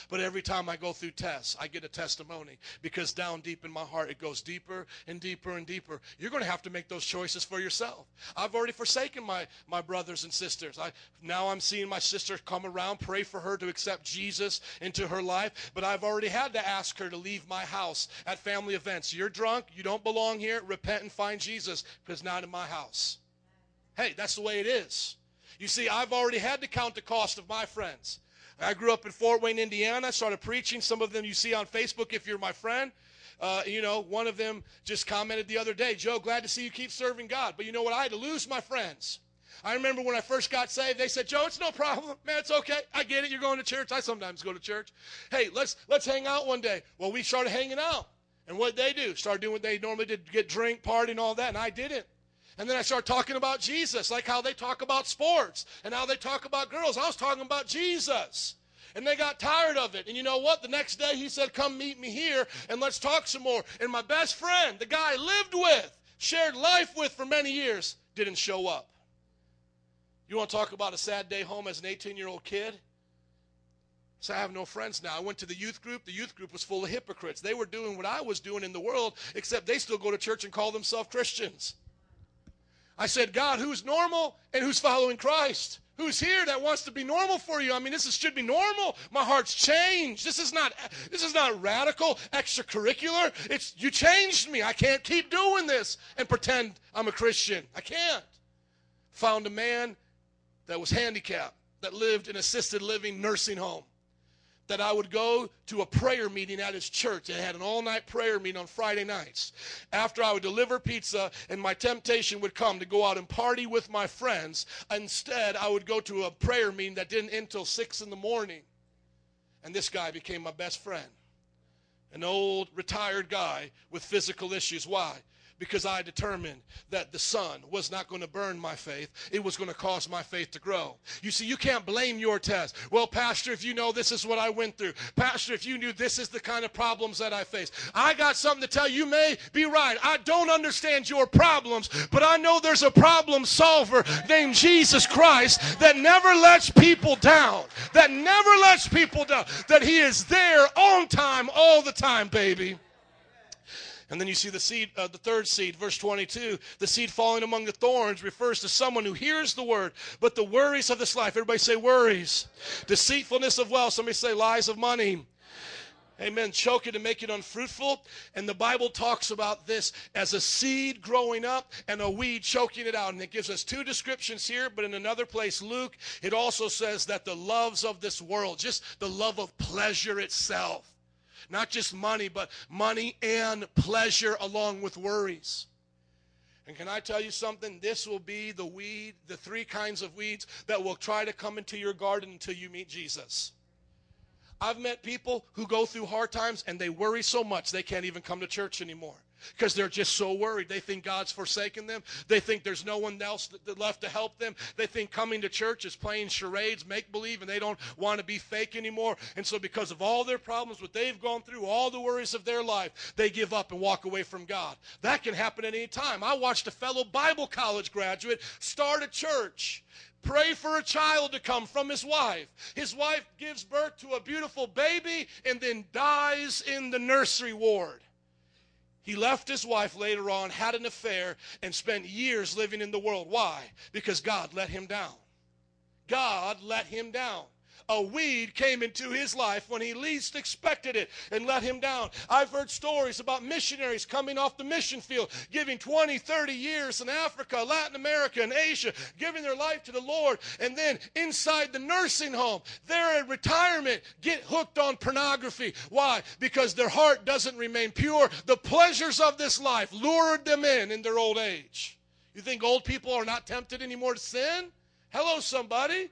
But every time I go through tests, I get a testimony because down deep in my heart, it goes deeper and deeper and deeper. You're going to have to make those choices for yourself. I've already forsaken my, my brothers and sisters. I, now I'm seeing my sister come around, pray for her to accept Jesus into her life. But I've already had to ask her to leave my house at family events. You're drunk. You don't belong here. Repent and find Jesus because not in my house. Hey, that's the way it is. You see, I've already had to count the cost of my friends. I grew up in Fort Wayne, Indiana. I started preaching. Some of them you see on Facebook if you're my friend. Uh, you know, one of them just commented the other day, Joe, glad to see you keep serving God. But you know what? I had to lose my friends. I remember when I first got saved, they said, Joe, it's no problem. Man, it's okay. I get it. You're going to church. I sometimes go to church. Hey, let's let's hang out one day. Well, we started hanging out. And what they do? Start doing what they normally did, get drink, party, and all that. And I didn't. And then I started talking about Jesus, like how they talk about sports and how they talk about girls. I was talking about Jesus. And they got tired of it. And you know what? The next day he said, Come meet me here and let's talk some more. And my best friend, the guy I lived with, shared life with for many years, didn't show up. You want to talk about a sad day home as an 18 year old kid? So I have no friends now. I went to the youth group. The youth group was full of hypocrites. They were doing what I was doing in the world, except they still go to church and call themselves Christians. I said, God, who's normal and who's following Christ? Who's here that wants to be normal for you? I mean, this is, should be normal. My heart's changed. This is not this is not radical, extracurricular. It's you changed me. I can't keep doing this and pretend I'm a Christian. I can't. Found a man that was handicapped, that lived in assisted living nursing home that I would go to a prayer meeting at his church. They had an all night prayer meeting on Friday nights. After I would deliver pizza, and my temptation would come to go out and party with my friends, instead, I would go to a prayer meeting that didn't end until 6 in the morning. And this guy became my best friend. An old retired guy with physical issues. Why? Because I determined that the sun was not going to burn my faith. It was going to cause my faith to grow. You see, you can't blame your test. Well, Pastor, if you know this is what I went through, Pastor, if you knew this is the kind of problems that I face, I got something to tell you. You may be right. I don't understand your problems, but I know there's a problem solver named Jesus Christ that never lets people down, that never lets people down, that He is there on time all the time, baby. And then you see the seed, uh, the third seed, verse 22. The seed falling among the thorns refers to someone who hears the word, but the worries of this life. Everybody say worries. Deceitfulness of wealth. Somebody say lies of money. Amen. Choke it and make it unfruitful. And the Bible talks about this as a seed growing up and a weed choking it out. And it gives us two descriptions here, but in another place, Luke, it also says that the loves of this world, just the love of pleasure itself, not just money, but money and pleasure along with worries. And can I tell you something? This will be the weed, the three kinds of weeds that will try to come into your garden until you meet Jesus. I've met people who go through hard times and they worry so much they can't even come to church anymore because they're just so worried. They think God's forsaken them. They think there's no one else left to help them. They think coming to church is playing charades, make believe, and they don't want to be fake anymore. And so, because of all their problems, what they've gone through, all the worries of their life, they give up and walk away from God. That can happen at any time. I watched a fellow Bible college graduate start a church. Pray for a child to come from his wife. His wife gives birth to a beautiful baby and then dies in the nursery ward. He left his wife later on, had an affair, and spent years living in the world. Why? Because God let him down. God let him down. A weed came into his life when he least expected it and let him down. I've heard stories about missionaries coming off the mission field, giving 20, 30 years in Africa, Latin America, and Asia, giving their life to the Lord. And then inside the nursing home, they're in retirement, get hooked on pornography. Why? Because their heart doesn't remain pure. The pleasures of this life lured them in in their old age. You think old people are not tempted anymore to sin? Hello, somebody.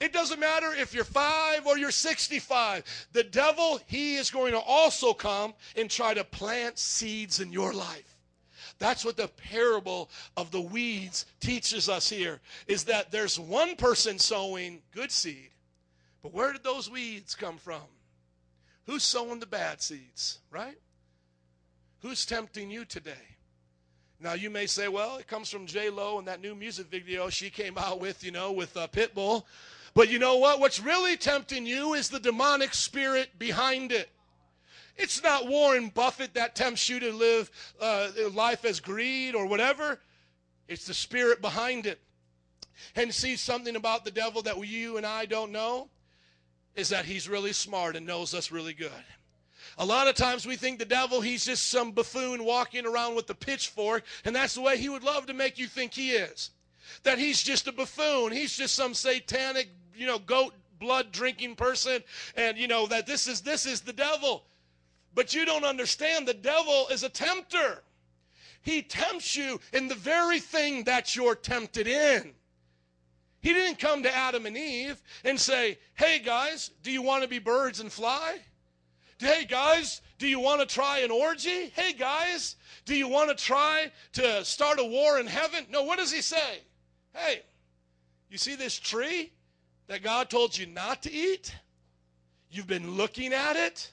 It doesn't matter if you're five or you're 65. The devil, he is going to also come and try to plant seeds in your life. That's what the parable of the weeds teaches us here is that there's one person sowing good seed. But where did those weeds come from? Who's sowing the bad seeds, right? Who's tempting you today? Now you may say, well, it comes from J Lo and that new music video she came out with, you know, with uh, Pitbull. But you know what? What's really tempting you is the demonic spirit behind it. It's not Warren Buffett that tempts you to live uh, life as greed or whatever. It's the spirit behind it. And see something about the devil that you and I don't know is that he's really smart and knows us really good. A lot of times we think the devil, he's just some buffoon walking around with a pitchfork, and that's the way he would love to make you think he is. That he's just a buffoon. He's just some satanic, you know, goat blood drinking person, and you know that this is this is the devil. But you don't understand the devil is a tempter. He tempts you in the very thing that you're tempted in. He didn't come to Adam and Eve and say, Hey guys, do you want to be birds and fly? Hey guys, do you want to try an orgy? Hey guys, do you want to try to start a war in heaven? No, what does he say? Hey, you see this tree that God told you not to eat? You've been looking at it?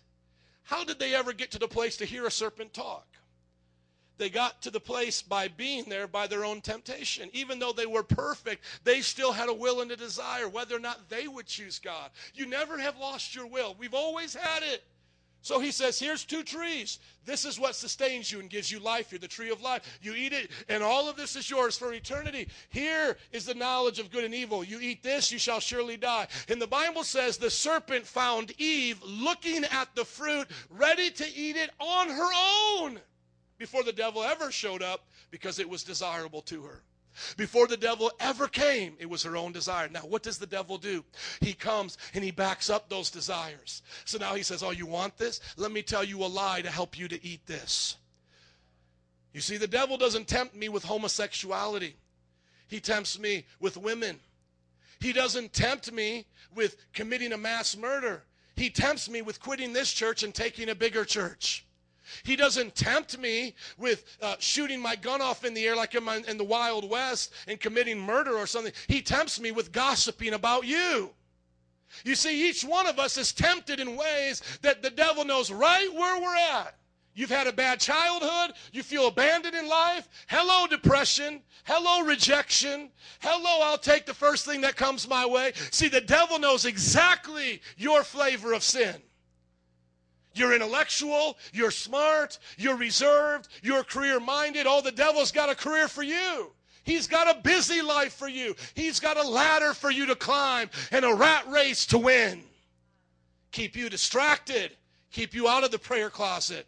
How did they ever get to the place to hear a serpent talk? They got to the place by being there by their own temptation. Even though they were perfect, they still had a will and a desire whether or not they would choose God. You never have lost your will. We've always had it. So he says, Here's two trees. This is what sustains you and gives you life. You're the tree of life. You eat it, and all of this is yours for eternity. Here is the knowledge of good and evil. You eat this, you shall surely die. And the Bible says the serpent found Eve looking at the fruit, ready to eat it on her own before the devil ever showed up because it was desirable to her. Before the devil ever came, it was her own desire. Now, what does the devil do? He comes and he backs up those desires. So now he says, Oh, you want this? Let me tell you a lie to help you to eat this. You see, the devil doesn't tempt me with homosexuality, he tempts me with women. He doesn't tempt me with committing a mass murder. He tempts me with quitting this church and taking a bigger church. He doesn't tempt me with uh, shooting my gun off in the air like in the Wild West and committing murder or something. He tempts me with gossiping about you. You see, each one of us is tempted in ways that the devil knows right where we're at. You've had a bad childhood. You feel abandoned in life. Hello, depression. Hello, rejection. Hello, I'll take the first thing that comes my way. See, the devil knows exactly your flavor of sin. You're intellectual, you're smart, you're reserved, you're career minded. Oh, the devil's got a career for you. He's got a busy life for you. He's got a ladder for you to climb and a rat race to win. Keep you distracted, keep you out of the prayer closet,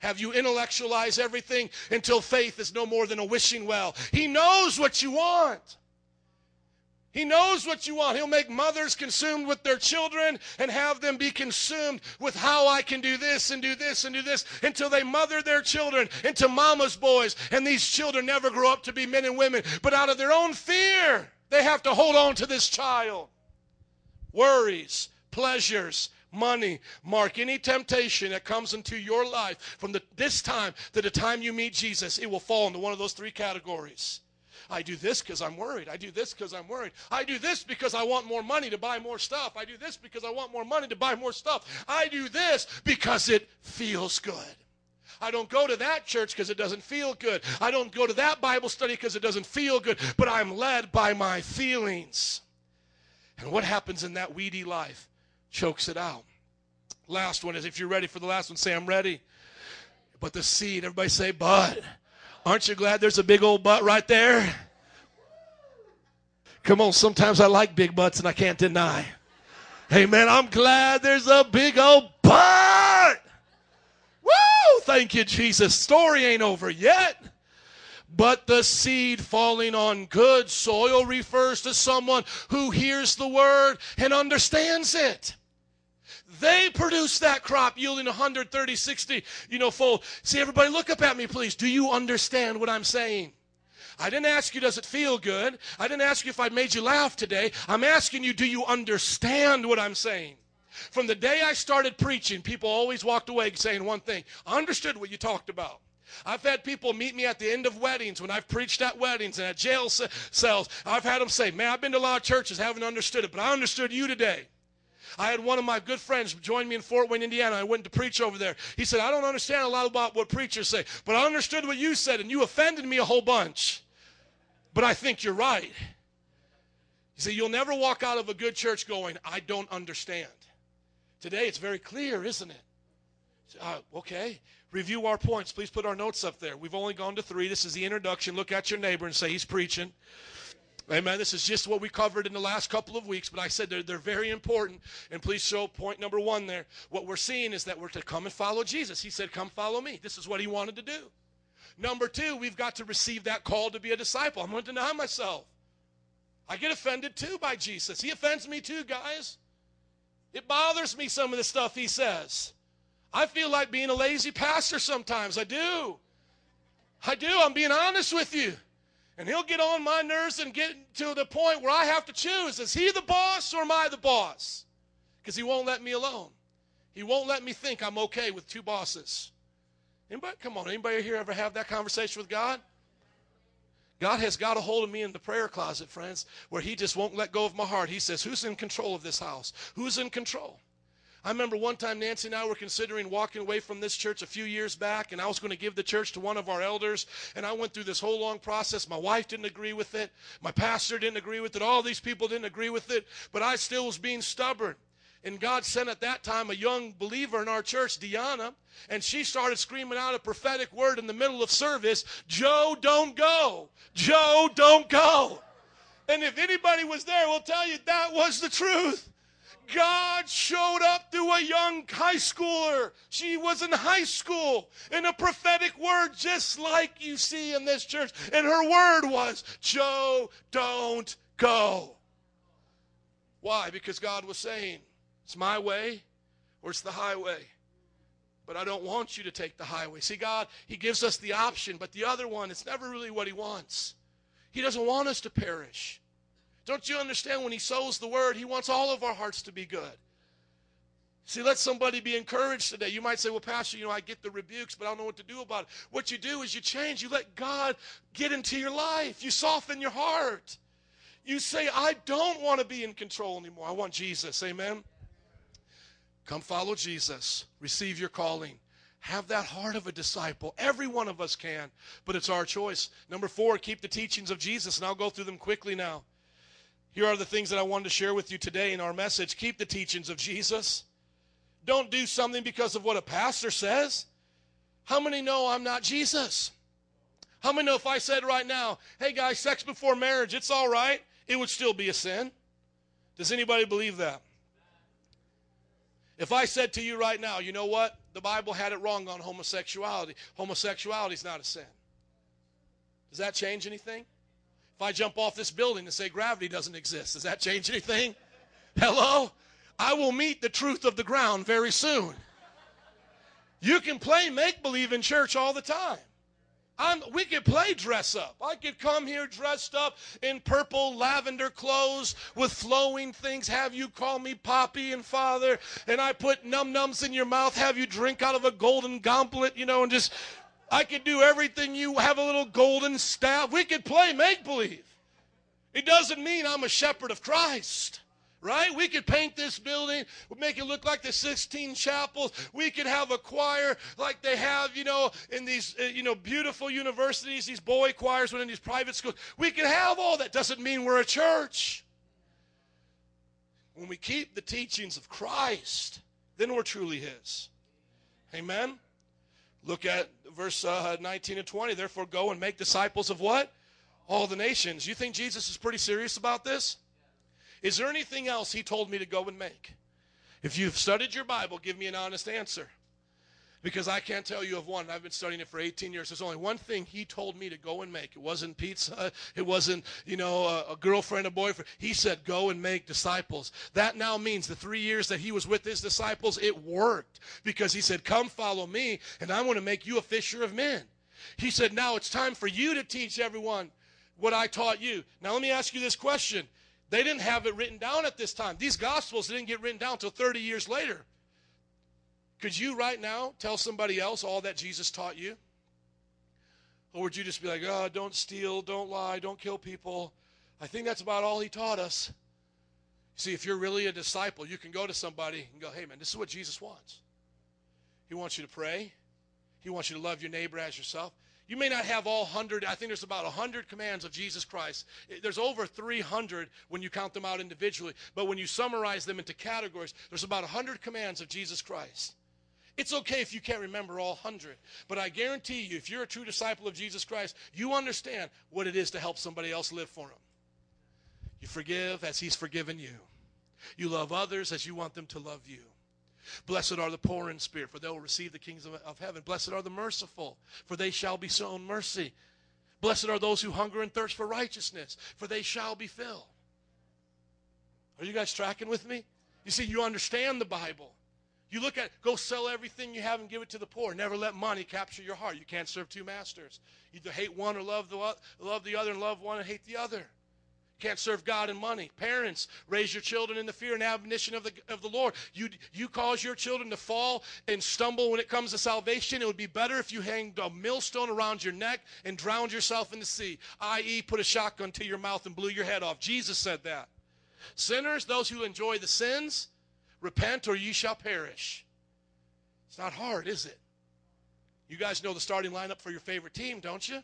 have you intellectualize everything until faith is no more than a wishing well. He knows what you want. He knows what you want. He'll make mothers consumed with their children and have them be consumed with how I can do this and do this and do this until they mother their children into mama's boys. And these children never grow up to be men and women, but out of their own fear, they have to hold on to this child. Worries, pleasures, money. Mark any temptation that comes into your life from the, this time to the time you meet Jesus, it will fall into one of those three categories. I do this because I'm worried. I do this because I'm worried. I do this because I want more money to buy more stuff. I do this because I want more money to buy more stuff. I do this because it feels good. I don't go to that church because it doesn't feel good. I don't go to that Bible study because it doesn't feel good, but I'm led by my feelings. And what happens in that weedy life chokes it out. Last one is if you're ready for the last one, say, I'm ready. But the seed, everybody say, but. Aren't you glad there's a big old butt right there? Come on, sometimes I like big butts and I can't deny. Hey man, I'm glad there's a big old butt. Woo! Thank you, Jesus. Story ain't over yet. But the seed falling on good soil refers to someone who hears the word and understands it. They produce that crop yielding 130, 60, you know, fold. See, everybody, look up at me, please. Do you understand what I'm saying? I didn't ask you, does it feel good? I didn't ask you if I made you laugh today. I'm asking you, do you understand what I'm saying? From the day I started preaching, people always walked away saying one thing I understood what you talked about. I've had people meet me at the end of weddings when I've preached at weddings and at jail cells. I've had them say, Man, I've been to a lot of churches, haven't understood it, but I understood you today. I had one of my good friends join me in Fort Wayne, Indiana. I went to preach over there. He said, I don't understand a lot about what preachers say, but I understood what you said, and you offended me a whole bunch. But I think you're right. You see, you'll never walk out of a good church going, I don't understand. Today it's very clear, isn't it? Uh, okay. Review our points. Please put our notes up there. We've only gone to three. This is the introduction. Look at your neighbor and say, He's preaching. Amen. This is just what we covered in the last couple of weeks, but I said they're, they're very important. And please show point number one there. What we're seeing is that we're to come and follow Jesus. He said, Come follow me. This is what he wanted to do. Number two, we've got to receive that call to be a disciple. I'm going to deny myself. I get offended too by Jesus. He offends me too, guys. It bothers me some of the stuff he says. I feel like being a lazy pastor sometimes. I do. I do. I'm being honest with you. And he'll get on my nerves and get to the point where I have to choose is he the boss or am I the boss? Because he won't let me alone. He won't let me think I'm okay with two bosses. Anybody, come on, anybody here ever have that conversation with God? God has got a hold of me in the prayer closet, friends, where He just won't let go of my heart. He says, Who's in control of this house? Who's in control? I remember one time Nancy and I were considering walking away from this church a few years back, and I was going to give the church to one of our elders. And I went through this whole long process. My wife didn't agree with it, my pastor didn't agree with it, all these people didn't agree with it, but I still was being stubborn. And God sent at that time a young believer in our church, Deanna, and she started screaming out a prophetic word in the middle of service Joe, don't go. Joe, don't go. And if anybody was there, we'll tell you that was the truth. God showed up through a young high schooler. She was in high school in a prophetic word, just like you see in this church. And her word was, Joe, don't go. Why? Because God was saying, it's my way or it's the highway. But I don't want you to take the highway. See, God, He gives us the option, but the other one, it's never really what He wants. He doesn't want us to perish. Don't you understand when He sows the word, He wants all of our hearts to be good. See, let somebody be encouraged today. You might say, Well, Pastor, you know, I get the rebukes, but I don't know what to do about it. What you do is you change. You let God get into your life, you soften your heart. You say, I don't want to be in control anymore. I want Jesus. Amen. Come follow Jesus. Receive your calling. Have that heart of a disciple. Every one of us can, but it's our choice. Number four, keep the teachings of Jesus, and I'll go through them quickly now. Here are the things that I wanted to share with you today in our message. Keep the teachings of Jesus. Don't do something because of what a pastor says. How many know I'm not Jesus? How many know if I said right now, hey guys, sex before marriage, it's all right, it would still be a sin? Does anybody believe that? If I said to you right now, you know what? The Bible had it wrong on homosexuality. Homosexuality is not a sin. Does that change anything? If I jump off this building and say gravity doesn't exist, does that change anything? Hello? I will meet the truth of the ground very soon. You can play make believe in church all the time. I'm, we could play dress up. I could come here dressed up in purple lavender clothes with flowing things, have you call me Poppy and Father, and I put num nums in your mouth, have you drink out of a golden goblet, you know, and just, I could do everything you have a little golden staff. We could play make believe. It doesn't mean I'm a shepherd of Christ right? We could paint this building, make it look like the Sistine chapels. We could have a choir like they have, you know, in these, uh, you know, beautiful universities, these boy choirs within these private schools. We can have all that. Doesn't mean we're a church. When we keep the teachings of Christ, then we're truly His. Amen. Look at verse uh, 19 and 20. Therefore, go and make disciples of what? All the nations. You think Jesus is pretty serious about this? Is there anything else he told me to go and make? If you've studied your Bible, give me an honest answer. Because I can't tell you of one. I've been studying it for 18 years. There's only one thing he told me to go and make. It wasn't pizza. It wasn't, you know, a, a girlfriend, a boyfriend. He said, go and make disciples. That now means the three years that he was with his disciples, it worked. Because he said, come follow me, and I'm going to make you a fisher of men. He said, now it's time for you to teach everyone what I taught you. Now let me ask you this question. They didn't have it written down at this time. These gospels didn't get written down until 30 years later. Could you right now tell somebody else all that Jesus taught you? Or would you just be like, oh, don't steal, don't lie, don't kill people? I think that's about all he taught us. See, if you're really a disciple, you can go to somebody and go, hey, man, this is what Jesus wants. He wants you to pray, He wants you to love your neighbor as yourself. You may not have all 100. I think there's about 100 commands of Jesus Christ. There's over 300 when you count them out individually. But when you summarize them into categories, there's about 100 commands of Jesus Christ. It's okay if you can't remember all 100. But I guarantee you, if you're a true disciple of Jesus Christ, you understand what it is to help somebody else live for Him. You forgive as He's forgiven you, you love others as you want them to love you. Blessed are the poor in spirit, for they will receive the kingdom of heaven. Blessed are the merciful, for they shall be shown mercy. Blessed are those who hunger and thirst for righteousness, for they shall be filled. Are you guys tracking with me? You see, you understand the Bible. You look at, go sell everything you have and give it to the poor. Never let money capture your heart. You can't serve two masters. Either hate one or love the, love the other and love one and hate the other. Can't serve God and money. Parents, raise your children in the fear and admonition of the, of the Lord. You, you cause your children to fall and stumble when it comes to salvation. It would be better if you hanged a millstone around your neck and drowned yourself in the sea, i.e., put a shotgun to your mouth and blew your head off. Jesus said that. Sinners, those who enjoy the sins, repent or ye shall perish. It's not hard, is it? You guys know the starting lineup for your favorite team, don't you?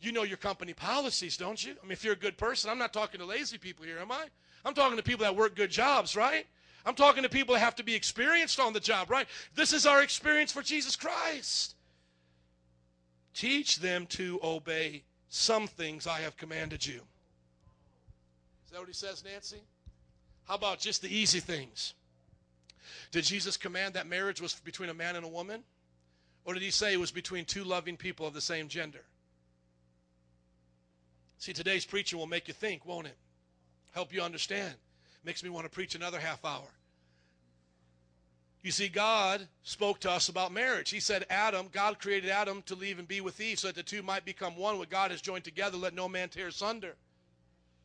You know your company policies, don't you? I mean, if you're a good person, I'm not talking to lazy people here, am I? I'm talking to people that work good jobs, right? I'm talking to people that have to be experienced on the job, right? This is our experience for Jesus Christ. Teach them to obey some things I have commanded you. Is that what he says, Nancy? How about just the easy things? Did Jesus command that marriage was between a man and a woman? Or did he say it was between two loving people of the same gender? See, today's preaching will make you think, won't it? Help you understand. Makes me want to preach another half hour. You see, God spoke to us about marriage. He said, Adam, God created Adam to leave and be with Eve so that the two might become one. What God has joined together, let no man tear asunder.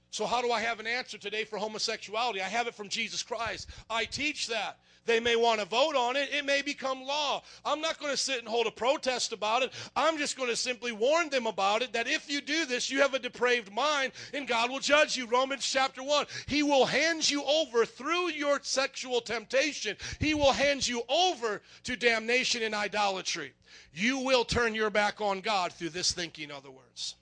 So, how do I have an answer today for homosexuality? I have it from Jesus Christ. I teach that. They may want to vote on it. It may become law. I'm not going to sit and hold a protest about it. I'm just going to simply warn them about it that if you do this, you have a depraved mind and God will judge you. Romans chapter 1. He will hand you over through your sexual temptation. He will hand you over to damnation and idolatry. You will turn your back on God through this thinking, in other words.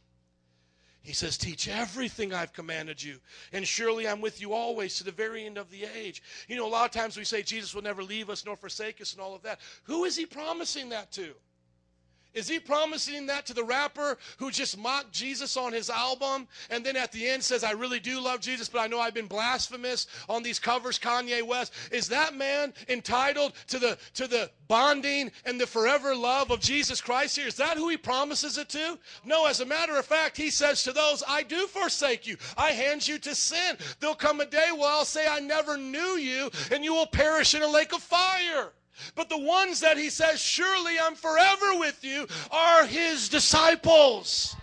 He says, Teach everything I've commanded you, and surely I'm with you always to the very end of the age. You know, a lot of times we say Jesus will never leave us nor forsake us and all of that. Who is he promising that to? Is he promising that to the rapper who just mocked Jesus on his album and then at the end says, I really do love Jesus, but I know I've been blasphemous on these covers, Kanye West? Is that man entitled to the, to the bonding and the forever love of Jesus Christ here? Is that who he promises it to? No, as a matter of fact, he says to those, I do forsake you. I hand you to sin. There'll come a day where I'll say, I never knew you, and you will perish in a lake of fire. But the ones that he says, Surely I'm forever with you, are his disciples.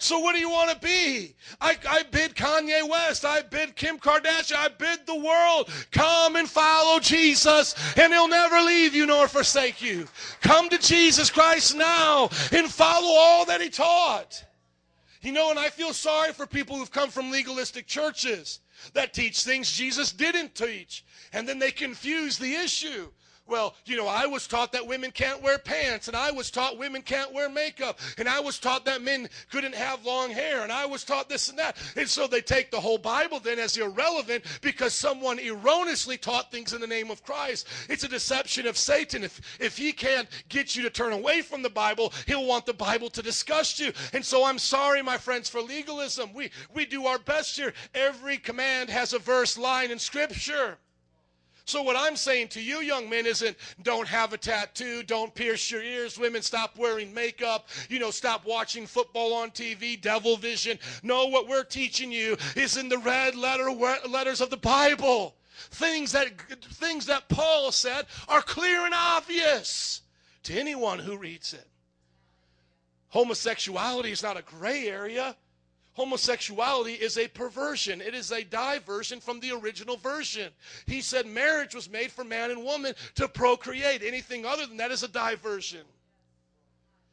So what do you want to be? I, I bid Kanye West, I bid Kim Kardashian, I bid the world, come and follow Jesus, and he'll never leave you nor forsake you. Come to Jesus Christ now and follow all that he taught. You know, and I feel sorry for people who've come from legalistic churches that teach things Jesus didn't teach, and then they confuse the issue. Well, you know, I was taught that women can't wear pants, and I was taught women can't wear makeup, and I was taught that men couldn't have long hair, and I was taught this and that. And so they take the whole Bible then as irrelevant because someone erroneously taught things in the name of Christ. It's a deception of Satan. If, if he can't get you to turn away from the Bible, he'll want the Bible to disgust you. And so I'm sorry, my friends, for legalism. We, we do our best here. Every command has a verse line in Scripture. So, what I'm saying to you, young men, isn't don't have a tattoo, don't pierce your ears, women, stop wearing makeup, you know, stop watching football on TV, devil vision. No, what we're teaching you is in the red letter letters of the Bible. Things that things that Paul said are clear and obvious to anyone who reads it. Homosexuality is not a gray area. Homosexuality is a perversion. It is a diversion from the original version. He said marriage was made for man and woman to procreate. Anything other than that is a diversion.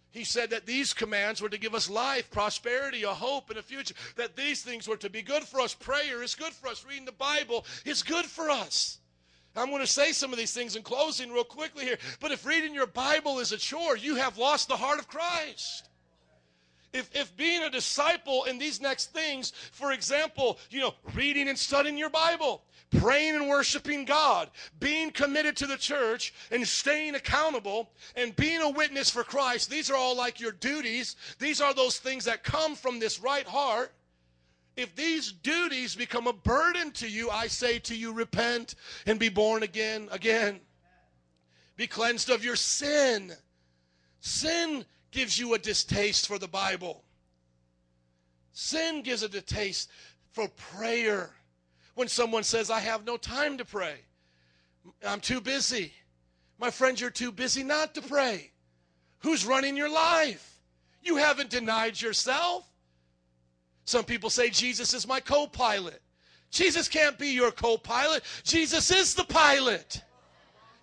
He said that these commands were to give us life, prosperity, a hope, and a future. That these things were to be good for us. Prayer is good for us. Reading the Bible is good for us. I'm going to say some of these things in closing real quickly here. But if reading your Bible is a chore, you have lost the heart of Christ. If, if being a disciple in these next things, for example, you know, reading and studying your Bible, praying and worshiping God, being committed to the church and staying accountable and being a witness for Christ, these are all like your duties. These are those things that come from this right heart. If these duties become a burden to you, I say to you, repent and be born again, again. Be cleansed of your sin. Sin gives you a distaste for the Bible. Sin gives a distaste for prayer. When someone says, I have no time to pray, I'm too busy. My friends, you're too busy not to pray. Who's running your life? You haven't denied yourself. Some people say Jesus is my co pilot. Jesus can't be your co pilot. Jesus is the pilot.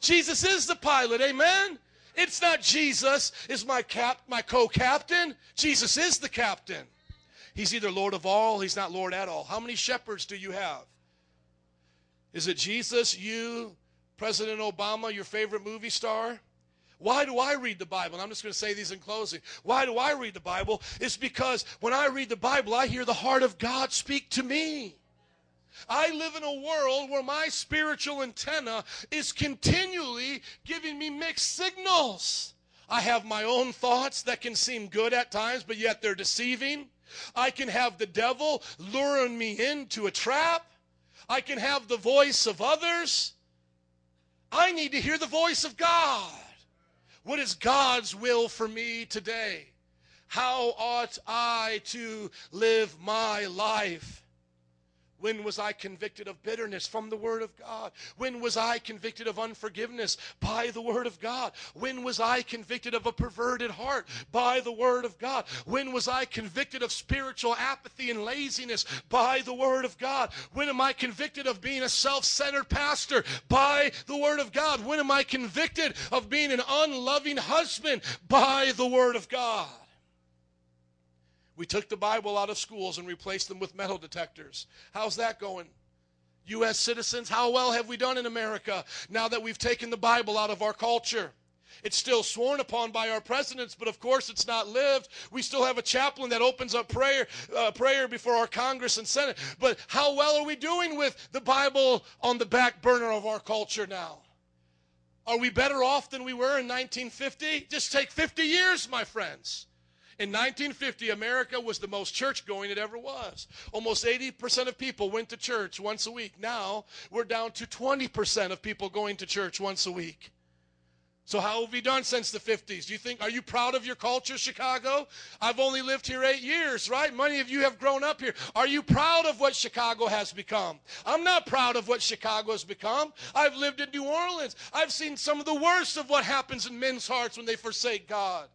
Jesus is the pilot. Amen? It's not Jesus is my cap, my co-captain. Jesus is the captain. He's either Lord of all, he's not Lord at all. How many shepherds do you have? Is it Jesus, you, President Obama, your favorite movie star? Why do I read the Bible? And I'm just going to say these in closing. Why do I read the Bible? It's because when I read the Bible, I hear the heart of God speak to me. I live in a world where my spiritual antenna is continually giving me mixed signals. I have my own thoughts that can seem good at times, but yet they're deceiving. I can have the devil luring me into a trap. I can have the voice of others. I need to hear the voice of God. What is God's will for me today? How ought I to live my life? When was I convicted of bitterness from the Word of God? When was I convicted of unforgiveness by the Word of God? When was I convicted of a perverted heart by the Word of God? When was I convicted of spiritual apathy and laziness by the Word of God? When am I convicted of being a self centered pastor by the Word of God? When am I convicted of being an unloving husband by the Word of God? We took the Bible out of schools and replaced them with metal detectors. How's that going? U.S. citizens, how well have we done in America now that we've taken the Bible out of our culture? It's still sworn upon by our presidents, but of course it's not lived. We still have a chaplain that opens up prayer, uh, prayer before our Congress and Senate. But how well are we doing with the Bible on the back burner of our culture now? Are we better off than we were in 1950? Just take 50 years, my friends. In 1950, America was the most church going it ever was. Almost 80% of people went to church once a week. Now we're down to 20% of people going to church once a week. So how have we done since the 50s? Do you think, are you proud of your culture, Chicago? I've only lived here eight years, right? Many of you have grown up here. Are you proud of what Chicago has become? I'm not proud of what Chicago has become. I've lived in New Orleans. I've seen some of the worst of what happens in men's hearts when they forsake God.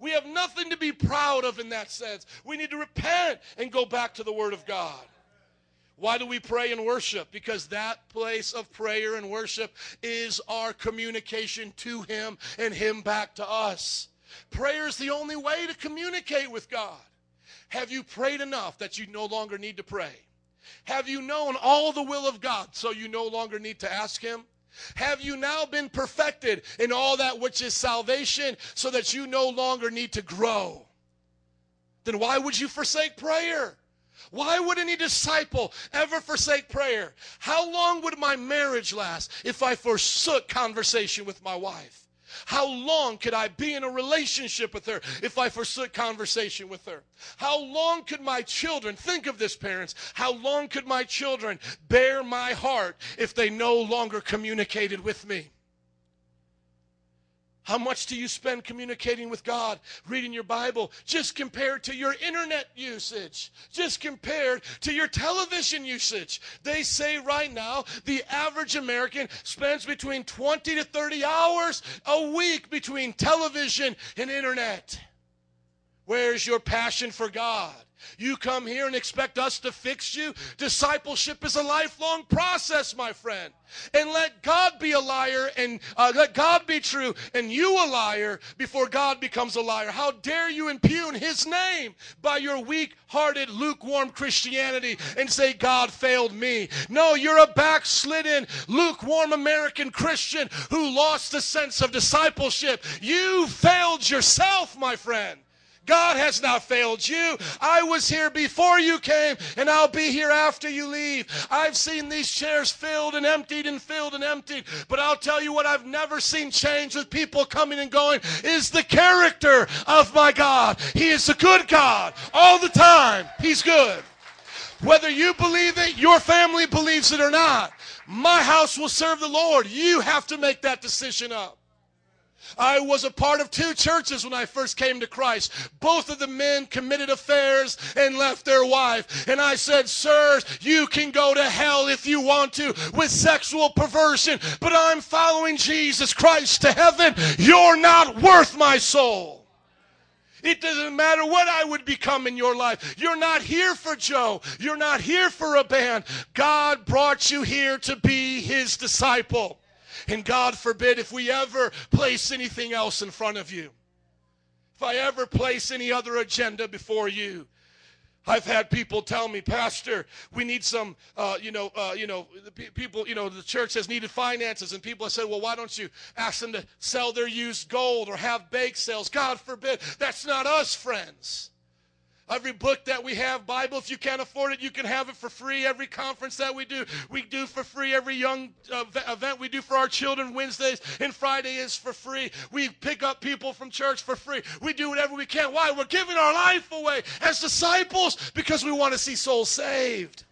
We have nothing to be proud of in that sense. We need to repent and go back to the Word of God. Why do we pray and worship? Because that place of prayer and worship is our communication to Him and Him back to us. Prayer is the only way to communicate with God. Have you prayed enough that you no longer need to pray? Have you known all the will of God so you no longer need to ask Him? Have you now been perfected in all that which is salvation so that you no longer need to grow? Then why would you forsake prayer? Why would any disciple ever forsake prayer? How long would my marriage last if I forsook conversation with my wife? How long could I be in a relationship with her if I forsook conversation with her? How long could my children, think of this, parents, how long could my children bear my heart if they no longer communicated with me? How much do you spend communicating with God, reading your Bible, just compared to your internet usage, just compared to your television usage? They say right now the average American spends between 20 to 30 hours a week between television and internet. Where's your passion for God? You come here and expect us to fix you? Discipleship is a lifelong process, my friend. And let God be a liar and uh, let God be true and you a liar before God becomes a liar. How dare you impugn his name by your weak hearted, lukewarm Christianity and say, God failed me? No, you're a backslidden, lukewarm American Christian who lost the sense of discipleship. You failed yourself, my friend. God has not failed you. I was here before you came, and I'll be here after you leave. I've seen these chairs filled and emptied and filled and emptied, but I'll tell you what I've never seen change with people coming and going is the character of my God. He is a good God all the time. He's good. Whether you believe it, your family believes it or not, my house will serve the Lord. You have to make that decision up. I was a part of two churches when I first came to Christ. Both of the men committed affairs and left their wife. And I said, Sirs, you can go to hell if you want to with sexual perversion, but I'm following Jesus Christ to heaven. You're not worth my soul. It doesn't matter what I would become in your life. You're not here for Joe. You're not here for a band. God brought you here to be his disciple. And God forbid if we ever place anything else in front of you, if I ever place any other agenda before you. I've had people tell me, Pastor, we need some, uh, you know, uh, you know, people, you know, the church has needed finances, and people have said, well, why don't you ask them to sell their used gold or have bake sales? God forbid. That's not us, friends. Every book that we have, Bible, if you can't afford it, you can have it for free. Every conference that we do, we do for free. Every young uh, event we do for our children Wednesdays and Friday is for free. We pick up people from church for free. We do whatever we can. Why? We're giving our life away as disciples because we want to see souls saved.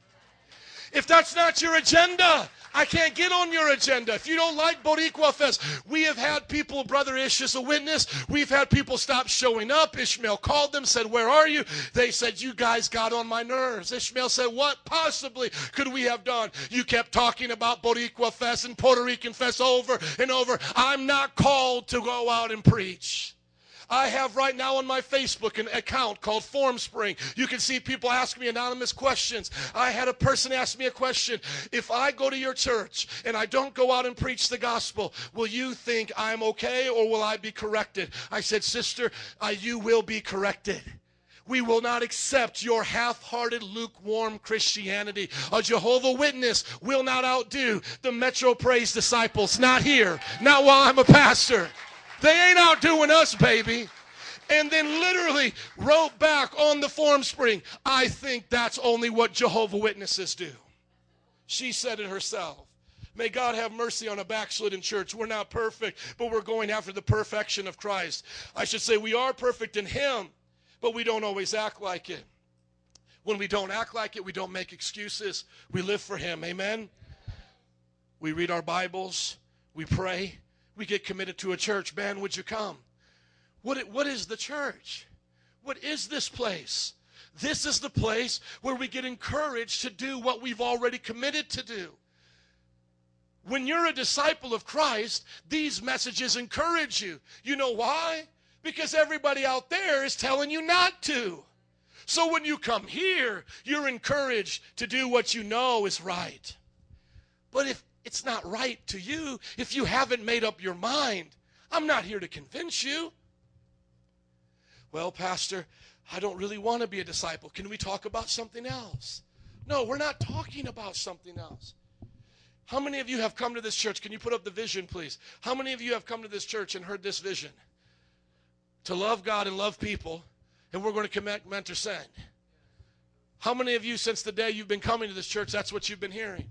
If that's not your agenda, I can't get on your agenda. If you don't like Boricua Fest, we have had people, Brother Ish is a witness. We've had people stop showing up. Ishmael called them, said, Where are you? They said, You guys got on my nerves. Ishmael said, What possibly could we have done? You kept talking about Boricua Fest and Puerto Rican Fest over and over. I'm not called to go out and preach. I have right now on my Facebook an account called FormSpring. You can see people ask me anonymous questions. I had a person ask me a question. If I go to your church and I don't go out and preach the gospel, will you think I'm okay or will I be corrected? I said, Sister, you will be corrected. We will not accept your half hearted, lukewarm Christianity. A Jehovah Witness will not outdo the Metro Praise disciples. Not here, not while I'm a pastor. They ain't outdoing us, baby. And then literally wrote back on the FormSpring, I think that's only what Jehovah Witnesses do. She said it herself. May God have mercy on a backslidden church. We're not perfect, but we're going after the perfection of Christ. I should say we are perfect in Him, but we don't always act like it. When we don't act like it, we don't make excuses. We live for Him. Amen. We read our Bibles, we pray, we get committed to a church. Man, would you come? What, what is the church? What is this place? This is the place where we get encouraged to do what we've already committed to do. When you're a disciple of Christ, these messages encourage you. You know why? Because everybody out there is telling you not to. So when you come here, you're encouraged to do what you know is right. But if it's not right to you, if you haven't made up your mind, I'm not here to convince you. Well, Pastor, I don't really want to be a disciple. Can we talk about something else? No, we're not talking about something else. How many of you have come to this church? Can you put up the vision, please? How many of you have come to this church and heard this vision? To love God and love people, and we're going to commit, mentor, send. How many of you, since the day you've been coming to this church, that's what you've been hearing?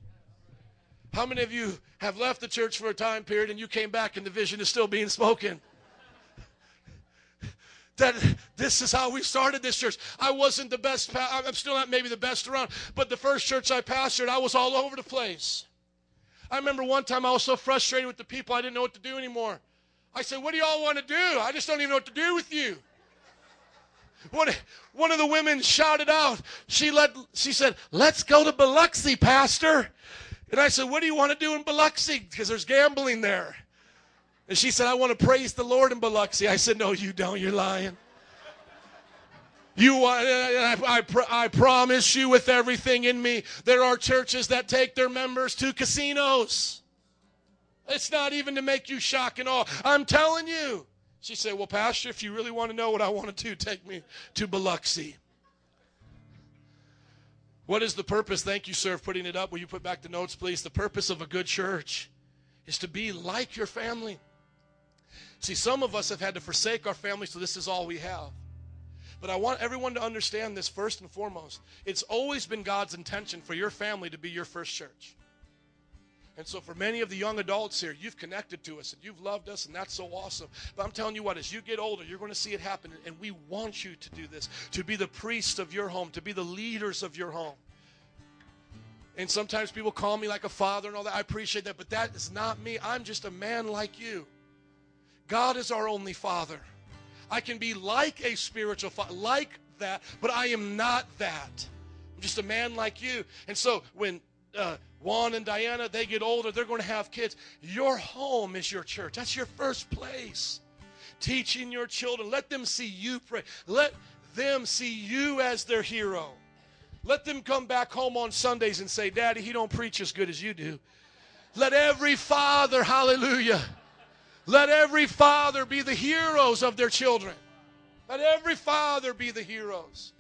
How many of you have left the church for a time period and you came back and the vision is still being spoken? that this is how we started this church. I wasn't the best, I'm still not maybe the best around, but the first church I pastored, I was all over the place. I remember one time I was so frustrated with the people, I didn't know what to do anymore. I said, What do y'all want to do? I just don't even know what to do with you. One, one of the women shouted out, she, let, she said, Let's go to Biloxi, Pastor. And I said, What do you want to do in Biloxi? Because there's gambling there. And she said, I want to praise the Lord in Biloxi. I said, No, you don't. You're lying. You, uh, I, I, I promise you with everything in me, there are churches that take their members to casinos. It's not even to make you shock and awe. I'm telling you. She said, Well, Pastor, if you really want to know what I want to do, take me to Biloxi. What is the purpose? Thank you, sir, for putting it up. Will you put back the notes, please? The purpose of a good church is to be like your family. See, some of us have had to forsake our family, so this is all we have. But I want everyone to understand this first and foremost. It's always been God's intention for your family to be your first church. And so, for many of the young adults here, you've connected to us and you've loved us, and that's so awesome. But I'm telling you what, as you get older, you're going to see it happen. And we want you to do this to be the priest of your home, to be the leaders of your home. And sometimes people call me like a father and all that. I appreciate that, but that is not me. I'm just a man like you. God is our only father. I can be like a spiritual father, like that, but I am not that. I'm just a man like you. And so when uh, Juan and Diana, they get older, they're going to have kids. Your home is your church. That's your first place. Teaching your children. Let them see you pray. Let them see you as their hero. Let them come back home on Sundays and say, Daddy, he don't preach as good as you do. Let every father, hallelujah, let every father be the heroes of their children. Let every father be the heroes.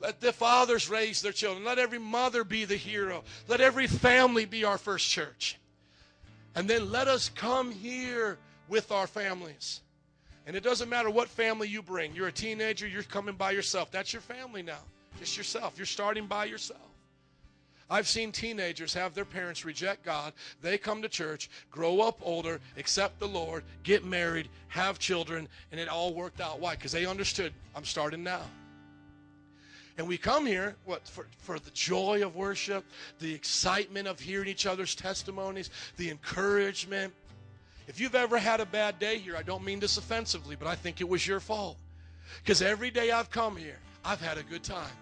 Let the fathers raise their children. Let every mother be the hero. Let every family be our first church. And then let us come here with our families. And it doesn't matter what family you bring. You're a teenager, you're coming by yourself. That's your family now. Just yourself. You're starting by yourself. I've seen teenagers have their parents reject God. They come to church, grow up older, accept the Lord, get married, have children, and it all worked out. Why? Because they understood I'm starting now. And we come here what for, for the joy of worship, the excitement of hearing each other's testimonies, the encouragement. If you've ever had a bad day here, I don't mean this offensively, but I think it was your fault. Because every day I've come here, I've had a good time.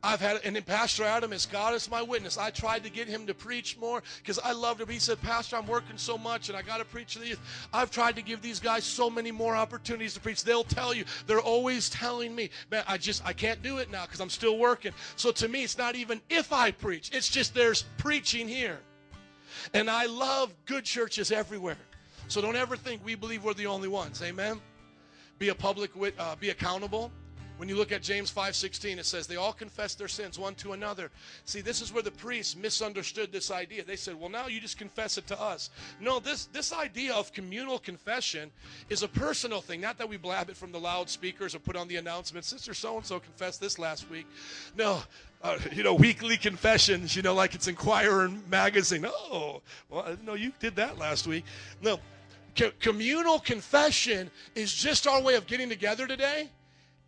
I've had, and then Pastor Adam, as God is my witness, I tried to get him to preach more because I loved him. He said, Pastor, I'm working so much and I got to preach to these. I've tried to give these guys so many more opportunities to preach. They'll tell you, they're always telling me, man, I just, I can't do it now because I'm still working. So to me, it's not even if I preach, it's just there's preaching here. And I love good churches everywhere. So don't ever think we believe we're the only ones. Amen. Be a public, wit, uh, be accountable When you look at James 5:16 it says they all confess their sins one to another. See, this is where the priests misunderstood this idea. They said, "Well, now you just confess it to us." No, this this idea of communal confession is a personal thing, not that we blab it from the loudspeakers or put on the announcement, "Sister so and so confessed this last week." No, uh, you know, weekly confessions, you know, like it's Enquirer magazine. Oh, well, didn't know you did that last week. No, co- communal confession is just our way of getting together today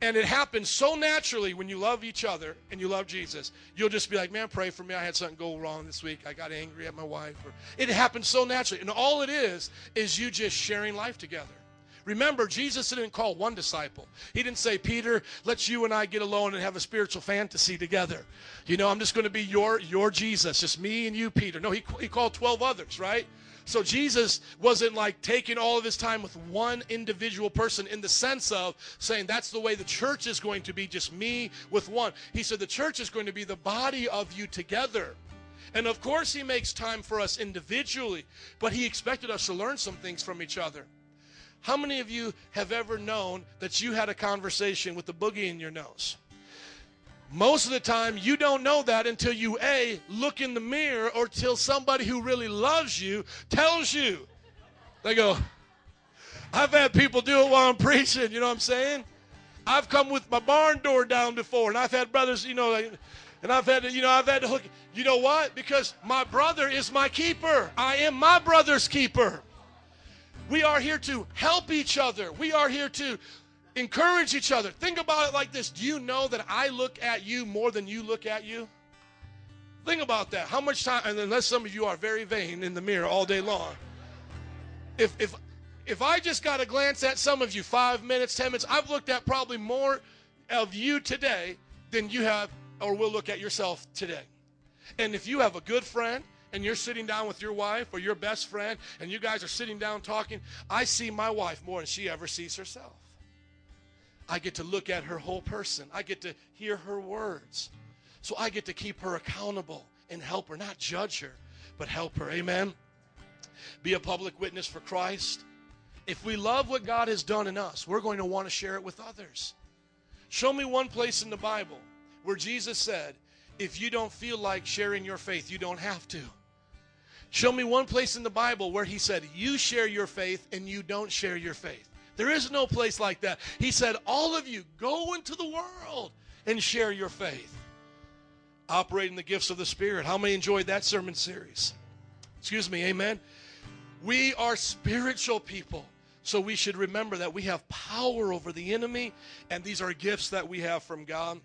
and it happens so naturally when you love each other and you love Jesus. You'll just be like, man, pray for me. I had something go wrong this week. I got angry at my wife. Or, it happens so naturally. And all it is, is you just sharing life together. Remember, Jesus didn't call one disciple. He didn't say, Peter, let's you and I get alone and have a spiritual fantasy together. You know, I'm just going to be your, your Jesus, just me and you, Peter. No, he, he called 12 others, right? So Jesus wasn't like taking all of his time with one individual person in the sense of saying that's the way the church is going to be, just me with one. He said the church is going to be the body of you together. And of course, he makes time for us individually, but he expected us to learn some things from each other. How many of you have ever known that you had a conversation with a boogie in your nose? Most of the time, you don't know that until you A, look in the mirror or till somebody who really loves you tells you. They go, I've had people do it while I'm preaching, you know what I'm saying? I've come with my barn door down before, and I've had brothers, you know, and I've had to, you know, I've had to hook. You know what? Because my brother is my keeper. I am my brother's keeper. We are here to help each other. We are here to encourage each other. Think about it like this Do you know that I look at you more than you look at you? Think about that. How much time, and unless some of you are very vain in the mirror all day long, if, if, if I just got a glance at some of you, five minutes, ten minutes, I've looked at probably more of you today than you have or will look at yourself today. And if you have a good friend, and you're sitting down with your wife or your best friend and you guys are sitting down talking, I see my wife more than she ever sees herself. I get to look at her whole person. I get to hear her words. So I get to keep her accountable and help her, not judge her, but help her. Amen. Be a public witness for Christ. If we love what God has done in us, we're going to want to share it with others. Show me one place in the Bible where Jesus said, if you don't feel like sharing your faith, you don't have to. Show me one place in the Bible where he said, You share your faith and you don't share your faith. There is no place like that. He said, All of you go into the world and share your faith. Operating the gifts of the Spirit. How many enjoyed that sermon series? Excuse me, amen. We are spiritual people. So we should remember that we have power over the enemy, and these are gifts that we have from God.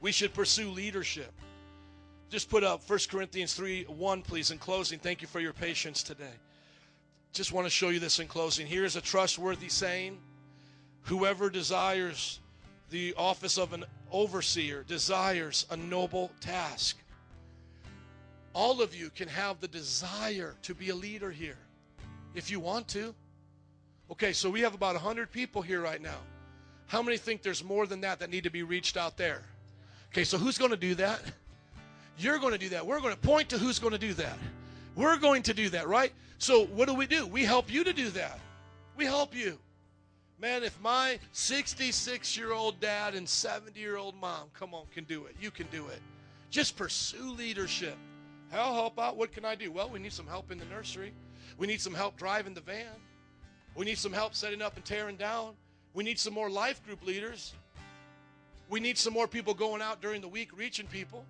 We should pursue leadership. Just put up 1 Corinthians 3 1, please, in closing. Thank you for your patience today. Just want to show you this in closing. Here is a trustworthy saying Whoever desires the office of an overseer desires a noble task. All of you can have the desire to be a leader here if you want to. Okay, so we have about 100 people here right now. How many think there's more than that that need to be reached out there? Okay, so who's going to do that? You're going to do that. We're going to point to who's going to do that. We're going to do that, right? So what do we do? We help you to do that. We help you. Man, if my 66 year old dad and 70 year old mom, come on, can do it. You can do it. Just pursue leadership. I'll help out. What can I do? Well, we need some help in the nursery. We need some help driving the van. We need some help setting up and tearing down. We need some more life group leaders. We need some more people going out during the week reaching people.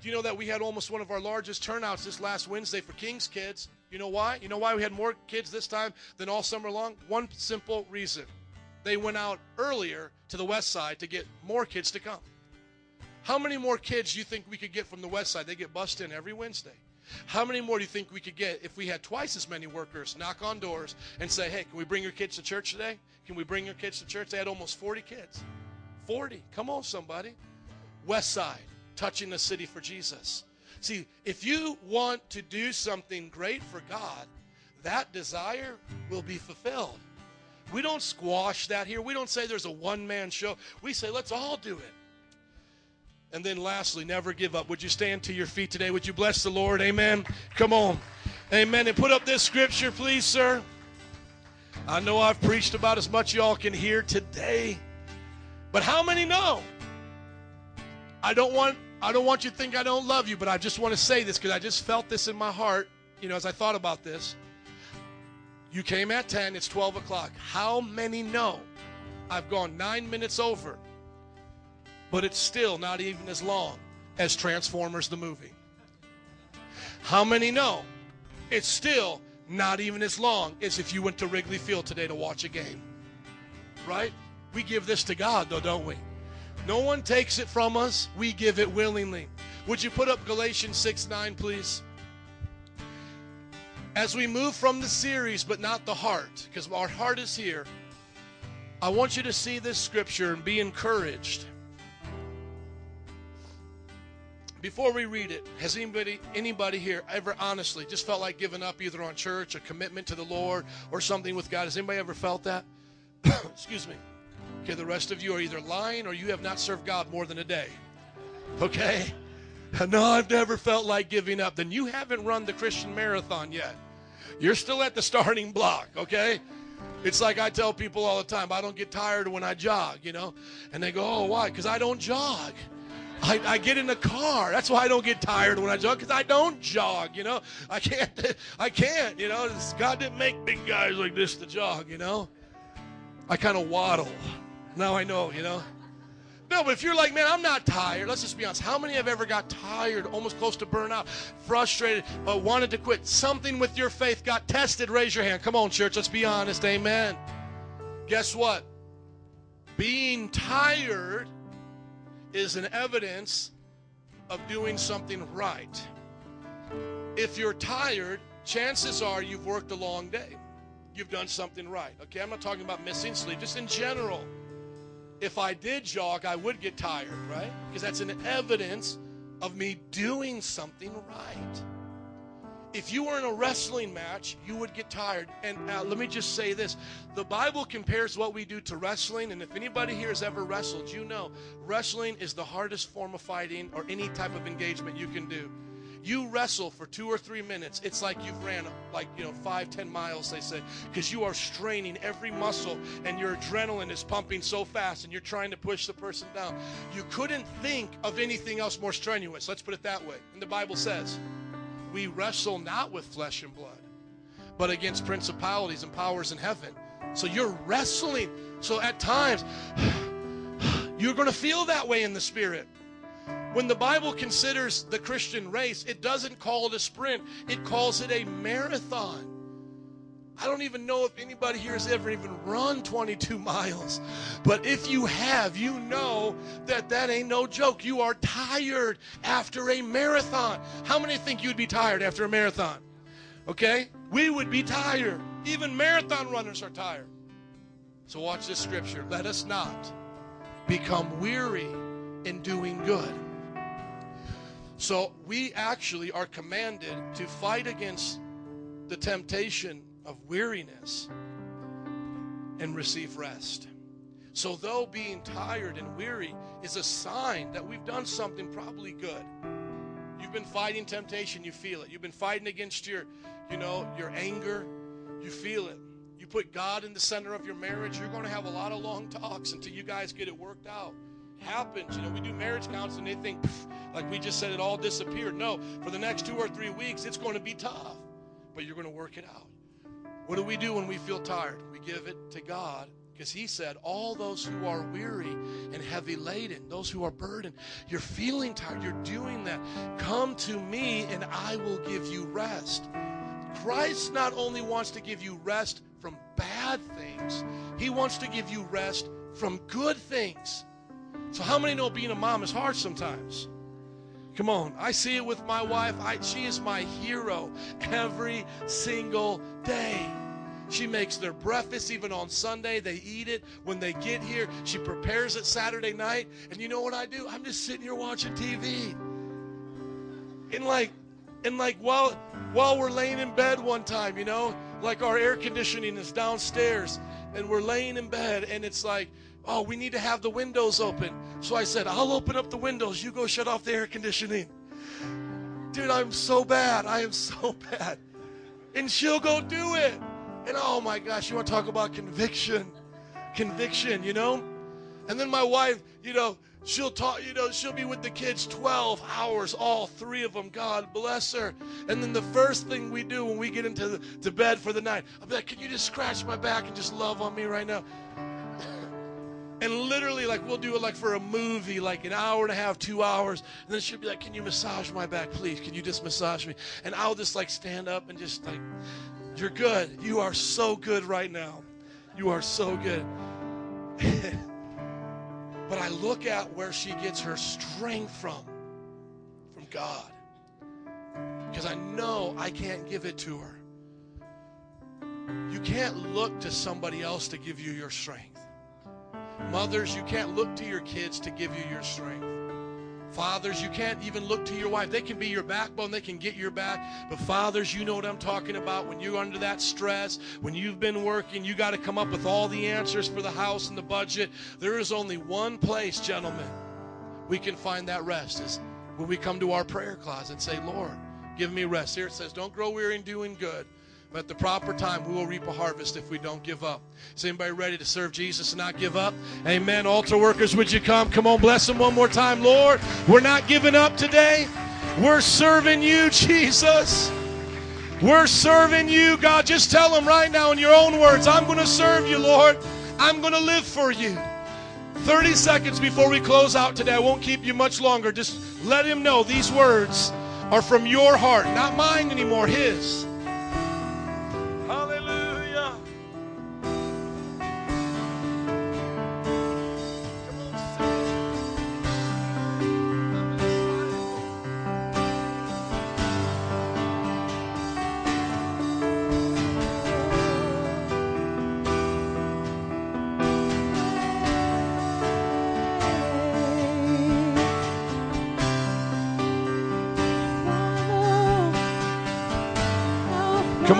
Do you know that we had almost one of our largest turnouts this last Wednesday for King's Kids? You know why? You know why we had more kids this time than all summer long? One simple reason. They went out earlier to the west side to get more kids to come. How many more kids do you think we could get from the west side? They get bussed in every Wednesday. How many more do you think we could get if we had twice as many workers knock on doors and say, hey, can we bring your kids to church today? Can we bring your kids to church? They had almost 40 kids. 40. Come on, somebody. West side, touching the city for Jesus. See, if you want to do something great for God, that desire will be fulfilled. We don't squash that here. We don't say there's a one man show. We say, let's all do it. And then lastly, never give up. Would you stand to your feet today? Would you bless the Lord? Amen. Come on. Amen. And put up this scripture, please, sir. I know I've preached about as much y'all can hear today. But how many know? I don't want I don't want you to think I don't love you, but I just want to say this because I just felt this in my heart, you know, as I thought about this. You came at 10, it's 12 o'clock. How many know I've gone nine minutes over, but it's still not even as long as Transformers the movie? How many know it's still not even as long as if you went to Wrigley Field today to watch a game? Right? We give this to God, though, don't we? No one takes it from us, we give it willingly. Would you put up Galatians 6 9, please? As we move from the series, but not the heart, because our heart is here, I want you to see this scripture and be encouraged. Before we read it, has anybody anybody here ever honestly just felt like giving up either on church, a commitment to the Lord, or something with God? Has anybody ever felt that? Excuse me. Okay, the rest of you are either lying or you have not served God more than a day. Okay? No, I've never felt like giving up. Then you haven't run the Christian marathon yet. You're still at the starting block, okay? It's like I tell people all the time, I don't get tired when I jog, you know? And they go, oh, why? Because I don't jog. I, I get in the car. That's why I don't get tired when I jog, because I don't jog, you know? I can't, I can't, you know? God didn't make big guys like this to jog, you know? I kind of waddle. Now I know, you know? No, but if you're like, man, I'm not tired, let's just be honest. How many have ever got tired, almost close to burnout, frustrated, uh, wanted to quit? Something with your faith got tested. Raise your hand. Come on, church, let's be honest. Amen. Guess what? Being tired is an evidence of doing something right. If you're tired, chances are you've worked a long day. You've done something right. Okay, I'm not talking about missing sleep, just in general if I did jog, I would get tired, right? Because that's an evidence of me doing something right. If you were in a wrestling match, you would get tired. And uh, let me just say this the Bible compares what we do to wrestling. And if anybody here has ever wrestled, you know wrestling is the hardest form of fighting or any type of engagement you can do you wrestle for two or three minutes, it's like you've ran like, you know, five, ten miles, they say, because you are straining every muscle and your adrenaline is pumping so fast and you're trying to push the person down. You couldn't think of anything else more strenuous. Let's put it that way. And the Bible says, we wrestle not with flesh and blood, but against principalities and powers in heaven. So you're wrestling. So at times, you're going to feel that way in the spirit. When the Bible considers the Christian race, it doesn't call it a sprint, it calls it a marathon. I don't even know if anybody here has ever even run 22 miles. But if you have, you know that that ain't no joke. You are tired after a marathon. How many think you'd be tired after a marathon? Okay? We would be tired. Even marathon runners are tired. So watch this scripture. Let us not become weary in doing good. So we actually are commanded to fight against the temptation of weariness and receive rest. So, though being tired and weary is a sign that we've done something probably good, you've been fighting temptation, you feel it. You've been fighting against your, you know, your anger, you feel it. You put God in the center of your marriage, you're going to have a lot of long talks until you guys get it worked out happens. You know, we do marriage counseling, they think, like we just said, it all disappeared. No, for the next two or three weeks, it's going to be tough, but you're going to work it out. What do we do when we feel tired? We give it to God because He said, All those who are weary and heavy laden, those who are burdened, you're feeling tired, you're doing that. Come to me and I will give you rest. Christ not only wants to give you rest from bad things, He wants to give you rest from good things. So, how many know being a mom is hard sometimes? Come on, I see it with my wife. I, she is my hero every single day. She makes their breakfast even on Sunday. They eat it when they get here. She prepares it Saturday night. And you know what I do? I'm just sitting here watching TV. And like, and like while while we're laying in bed one time, you know, like our air conditioning is downstairs, and we're laying in bed, and it's like Oh, we need to have the windows open. So I said, I'll open up the windows. You go shut off the air conditioning. Dude, I'm so bad. I am so bad. And she'll go do it. And oh my gosh, you want to talk about conviction? Conviction, you know? And then my wife, you know, she'll talk, you know, she'll be with the kids 12 hours, all three of them. God bless her. And then the first thing we do when we get into the, to bed for the night, I'll be like, can you just scratch my back and just love on me right now? And literally, like, we'll do it like for a movie, like an hour and a half, two hours. And then she'll be like, Can you massage my back, please? Can you just massage me? And I'll just like stand up and just like, You're good. You are so good right now. You are so good. but I look at where she gets her strength from, from God. Because I know I can't give it to her. You can't look to somebody else to give you your strength. Mothers, you can't look to your kids to give you your strength. Fathers, you can't even look to your wife. They can be your backbone, they can get your back. But fathers, you know what I'm talking about. When you're under that stress, when you've been working, you got to come up with all the answers for the house and the budget. There is only one place, gentlemen, we can find that rest is when we come to our prayer closet and say, Lord, give me rest. Here it says, don't grow weary in doing good. But at the proper time, we will reap a harvest if we don't give up. Is anybody ready to serve Jesus and not give up? Amen. Altar workers, would you come? Come on, bless them one more time. Lord, we're not giving up today. We're serving you, Jesus. We're serving you, God. Just tell them right now in your own words, I'm going to serve you, Lord. I'm going to live for you. 30 seconds before we close out today. I won't keep you much longer. Just let him know these words are from your heart, not mine anymore, his.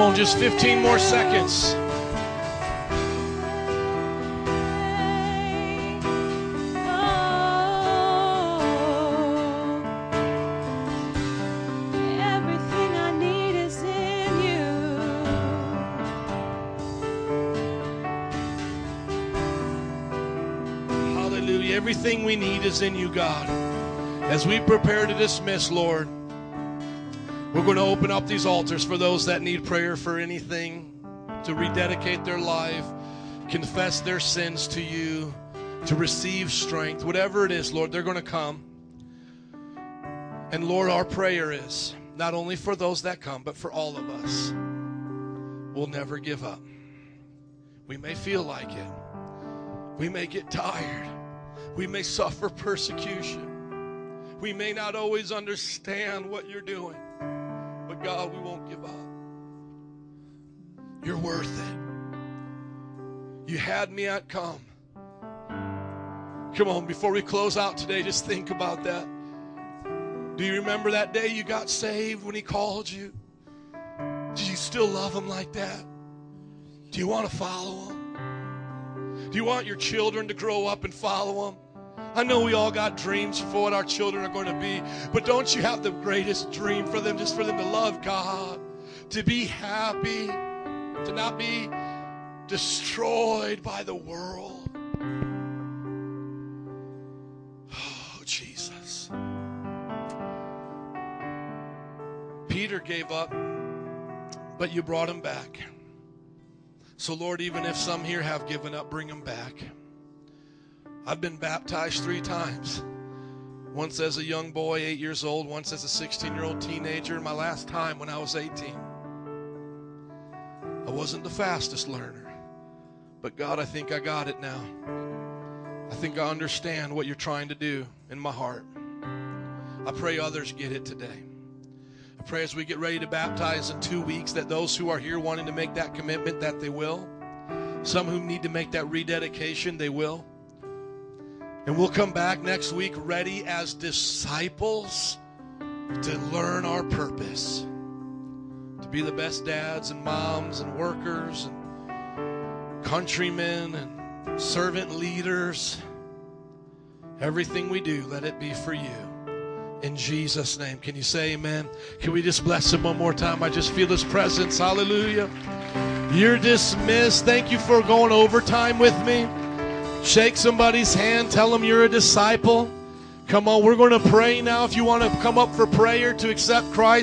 Come on, just 15 more seconds. Everything I need is in you. Hallelujah. Everything we need is in you, God. As we prepare to dismiss, Lord, we're going to open up these altars for those that need prayer for anything, to rededicate their life, confess their sins to you, to receive strength. Whatever it is, Lord, they're going to come. And Lord, our prayer is not only for those that come, but for all of us. We'll never give up. We may feel like it. We may get tired. We may suffer persecution. We may not always understand what you're doing. But God, we won't give up. You're worth it. You had me at come. Come on, before we close out today, just think about that. Do you remember that day you got saved when He called you? Do you still love Him like that? Do you want to follow Him? Do you want your children to grow up and follow Him? I know we all got dreams for what our children are going to be, but don't you have the greatest dream for them, just for them to love God, to be happy, to not be destroyed by the world? Oh, Jesus. Peter gave up, but you brought him back. So, Lord, even if some here have given up, bring them back. I've been baptized three times. Once as a young boy, eight years old, once as a 16 year old teenager, and my last time when I was 18. I wasn't the fastest learner, but God, I think I got it now. I think I understand what you're trying to do in my heart. I pray others get it today. I pray as we get ready to baptize in two weeks that those who are here wanting to make that commitment, that they will. Some who need to make that rededication, they will. And we'll come back next week ready as disciples to learn our purpose. To be the best dads and moms and workers and countrymen and servant leaders. Everything we do, let it be for you. In Jesus' name. Can you say amen? Can we just bless him one more time? I just feel his presence. Hallelujah. You're dismissed. Thank you for going overtime with me. Shake somebody's hand. Tell them you're a disciple. Come on, we're going to pray now. If you want to come up for prayer to accept Christ.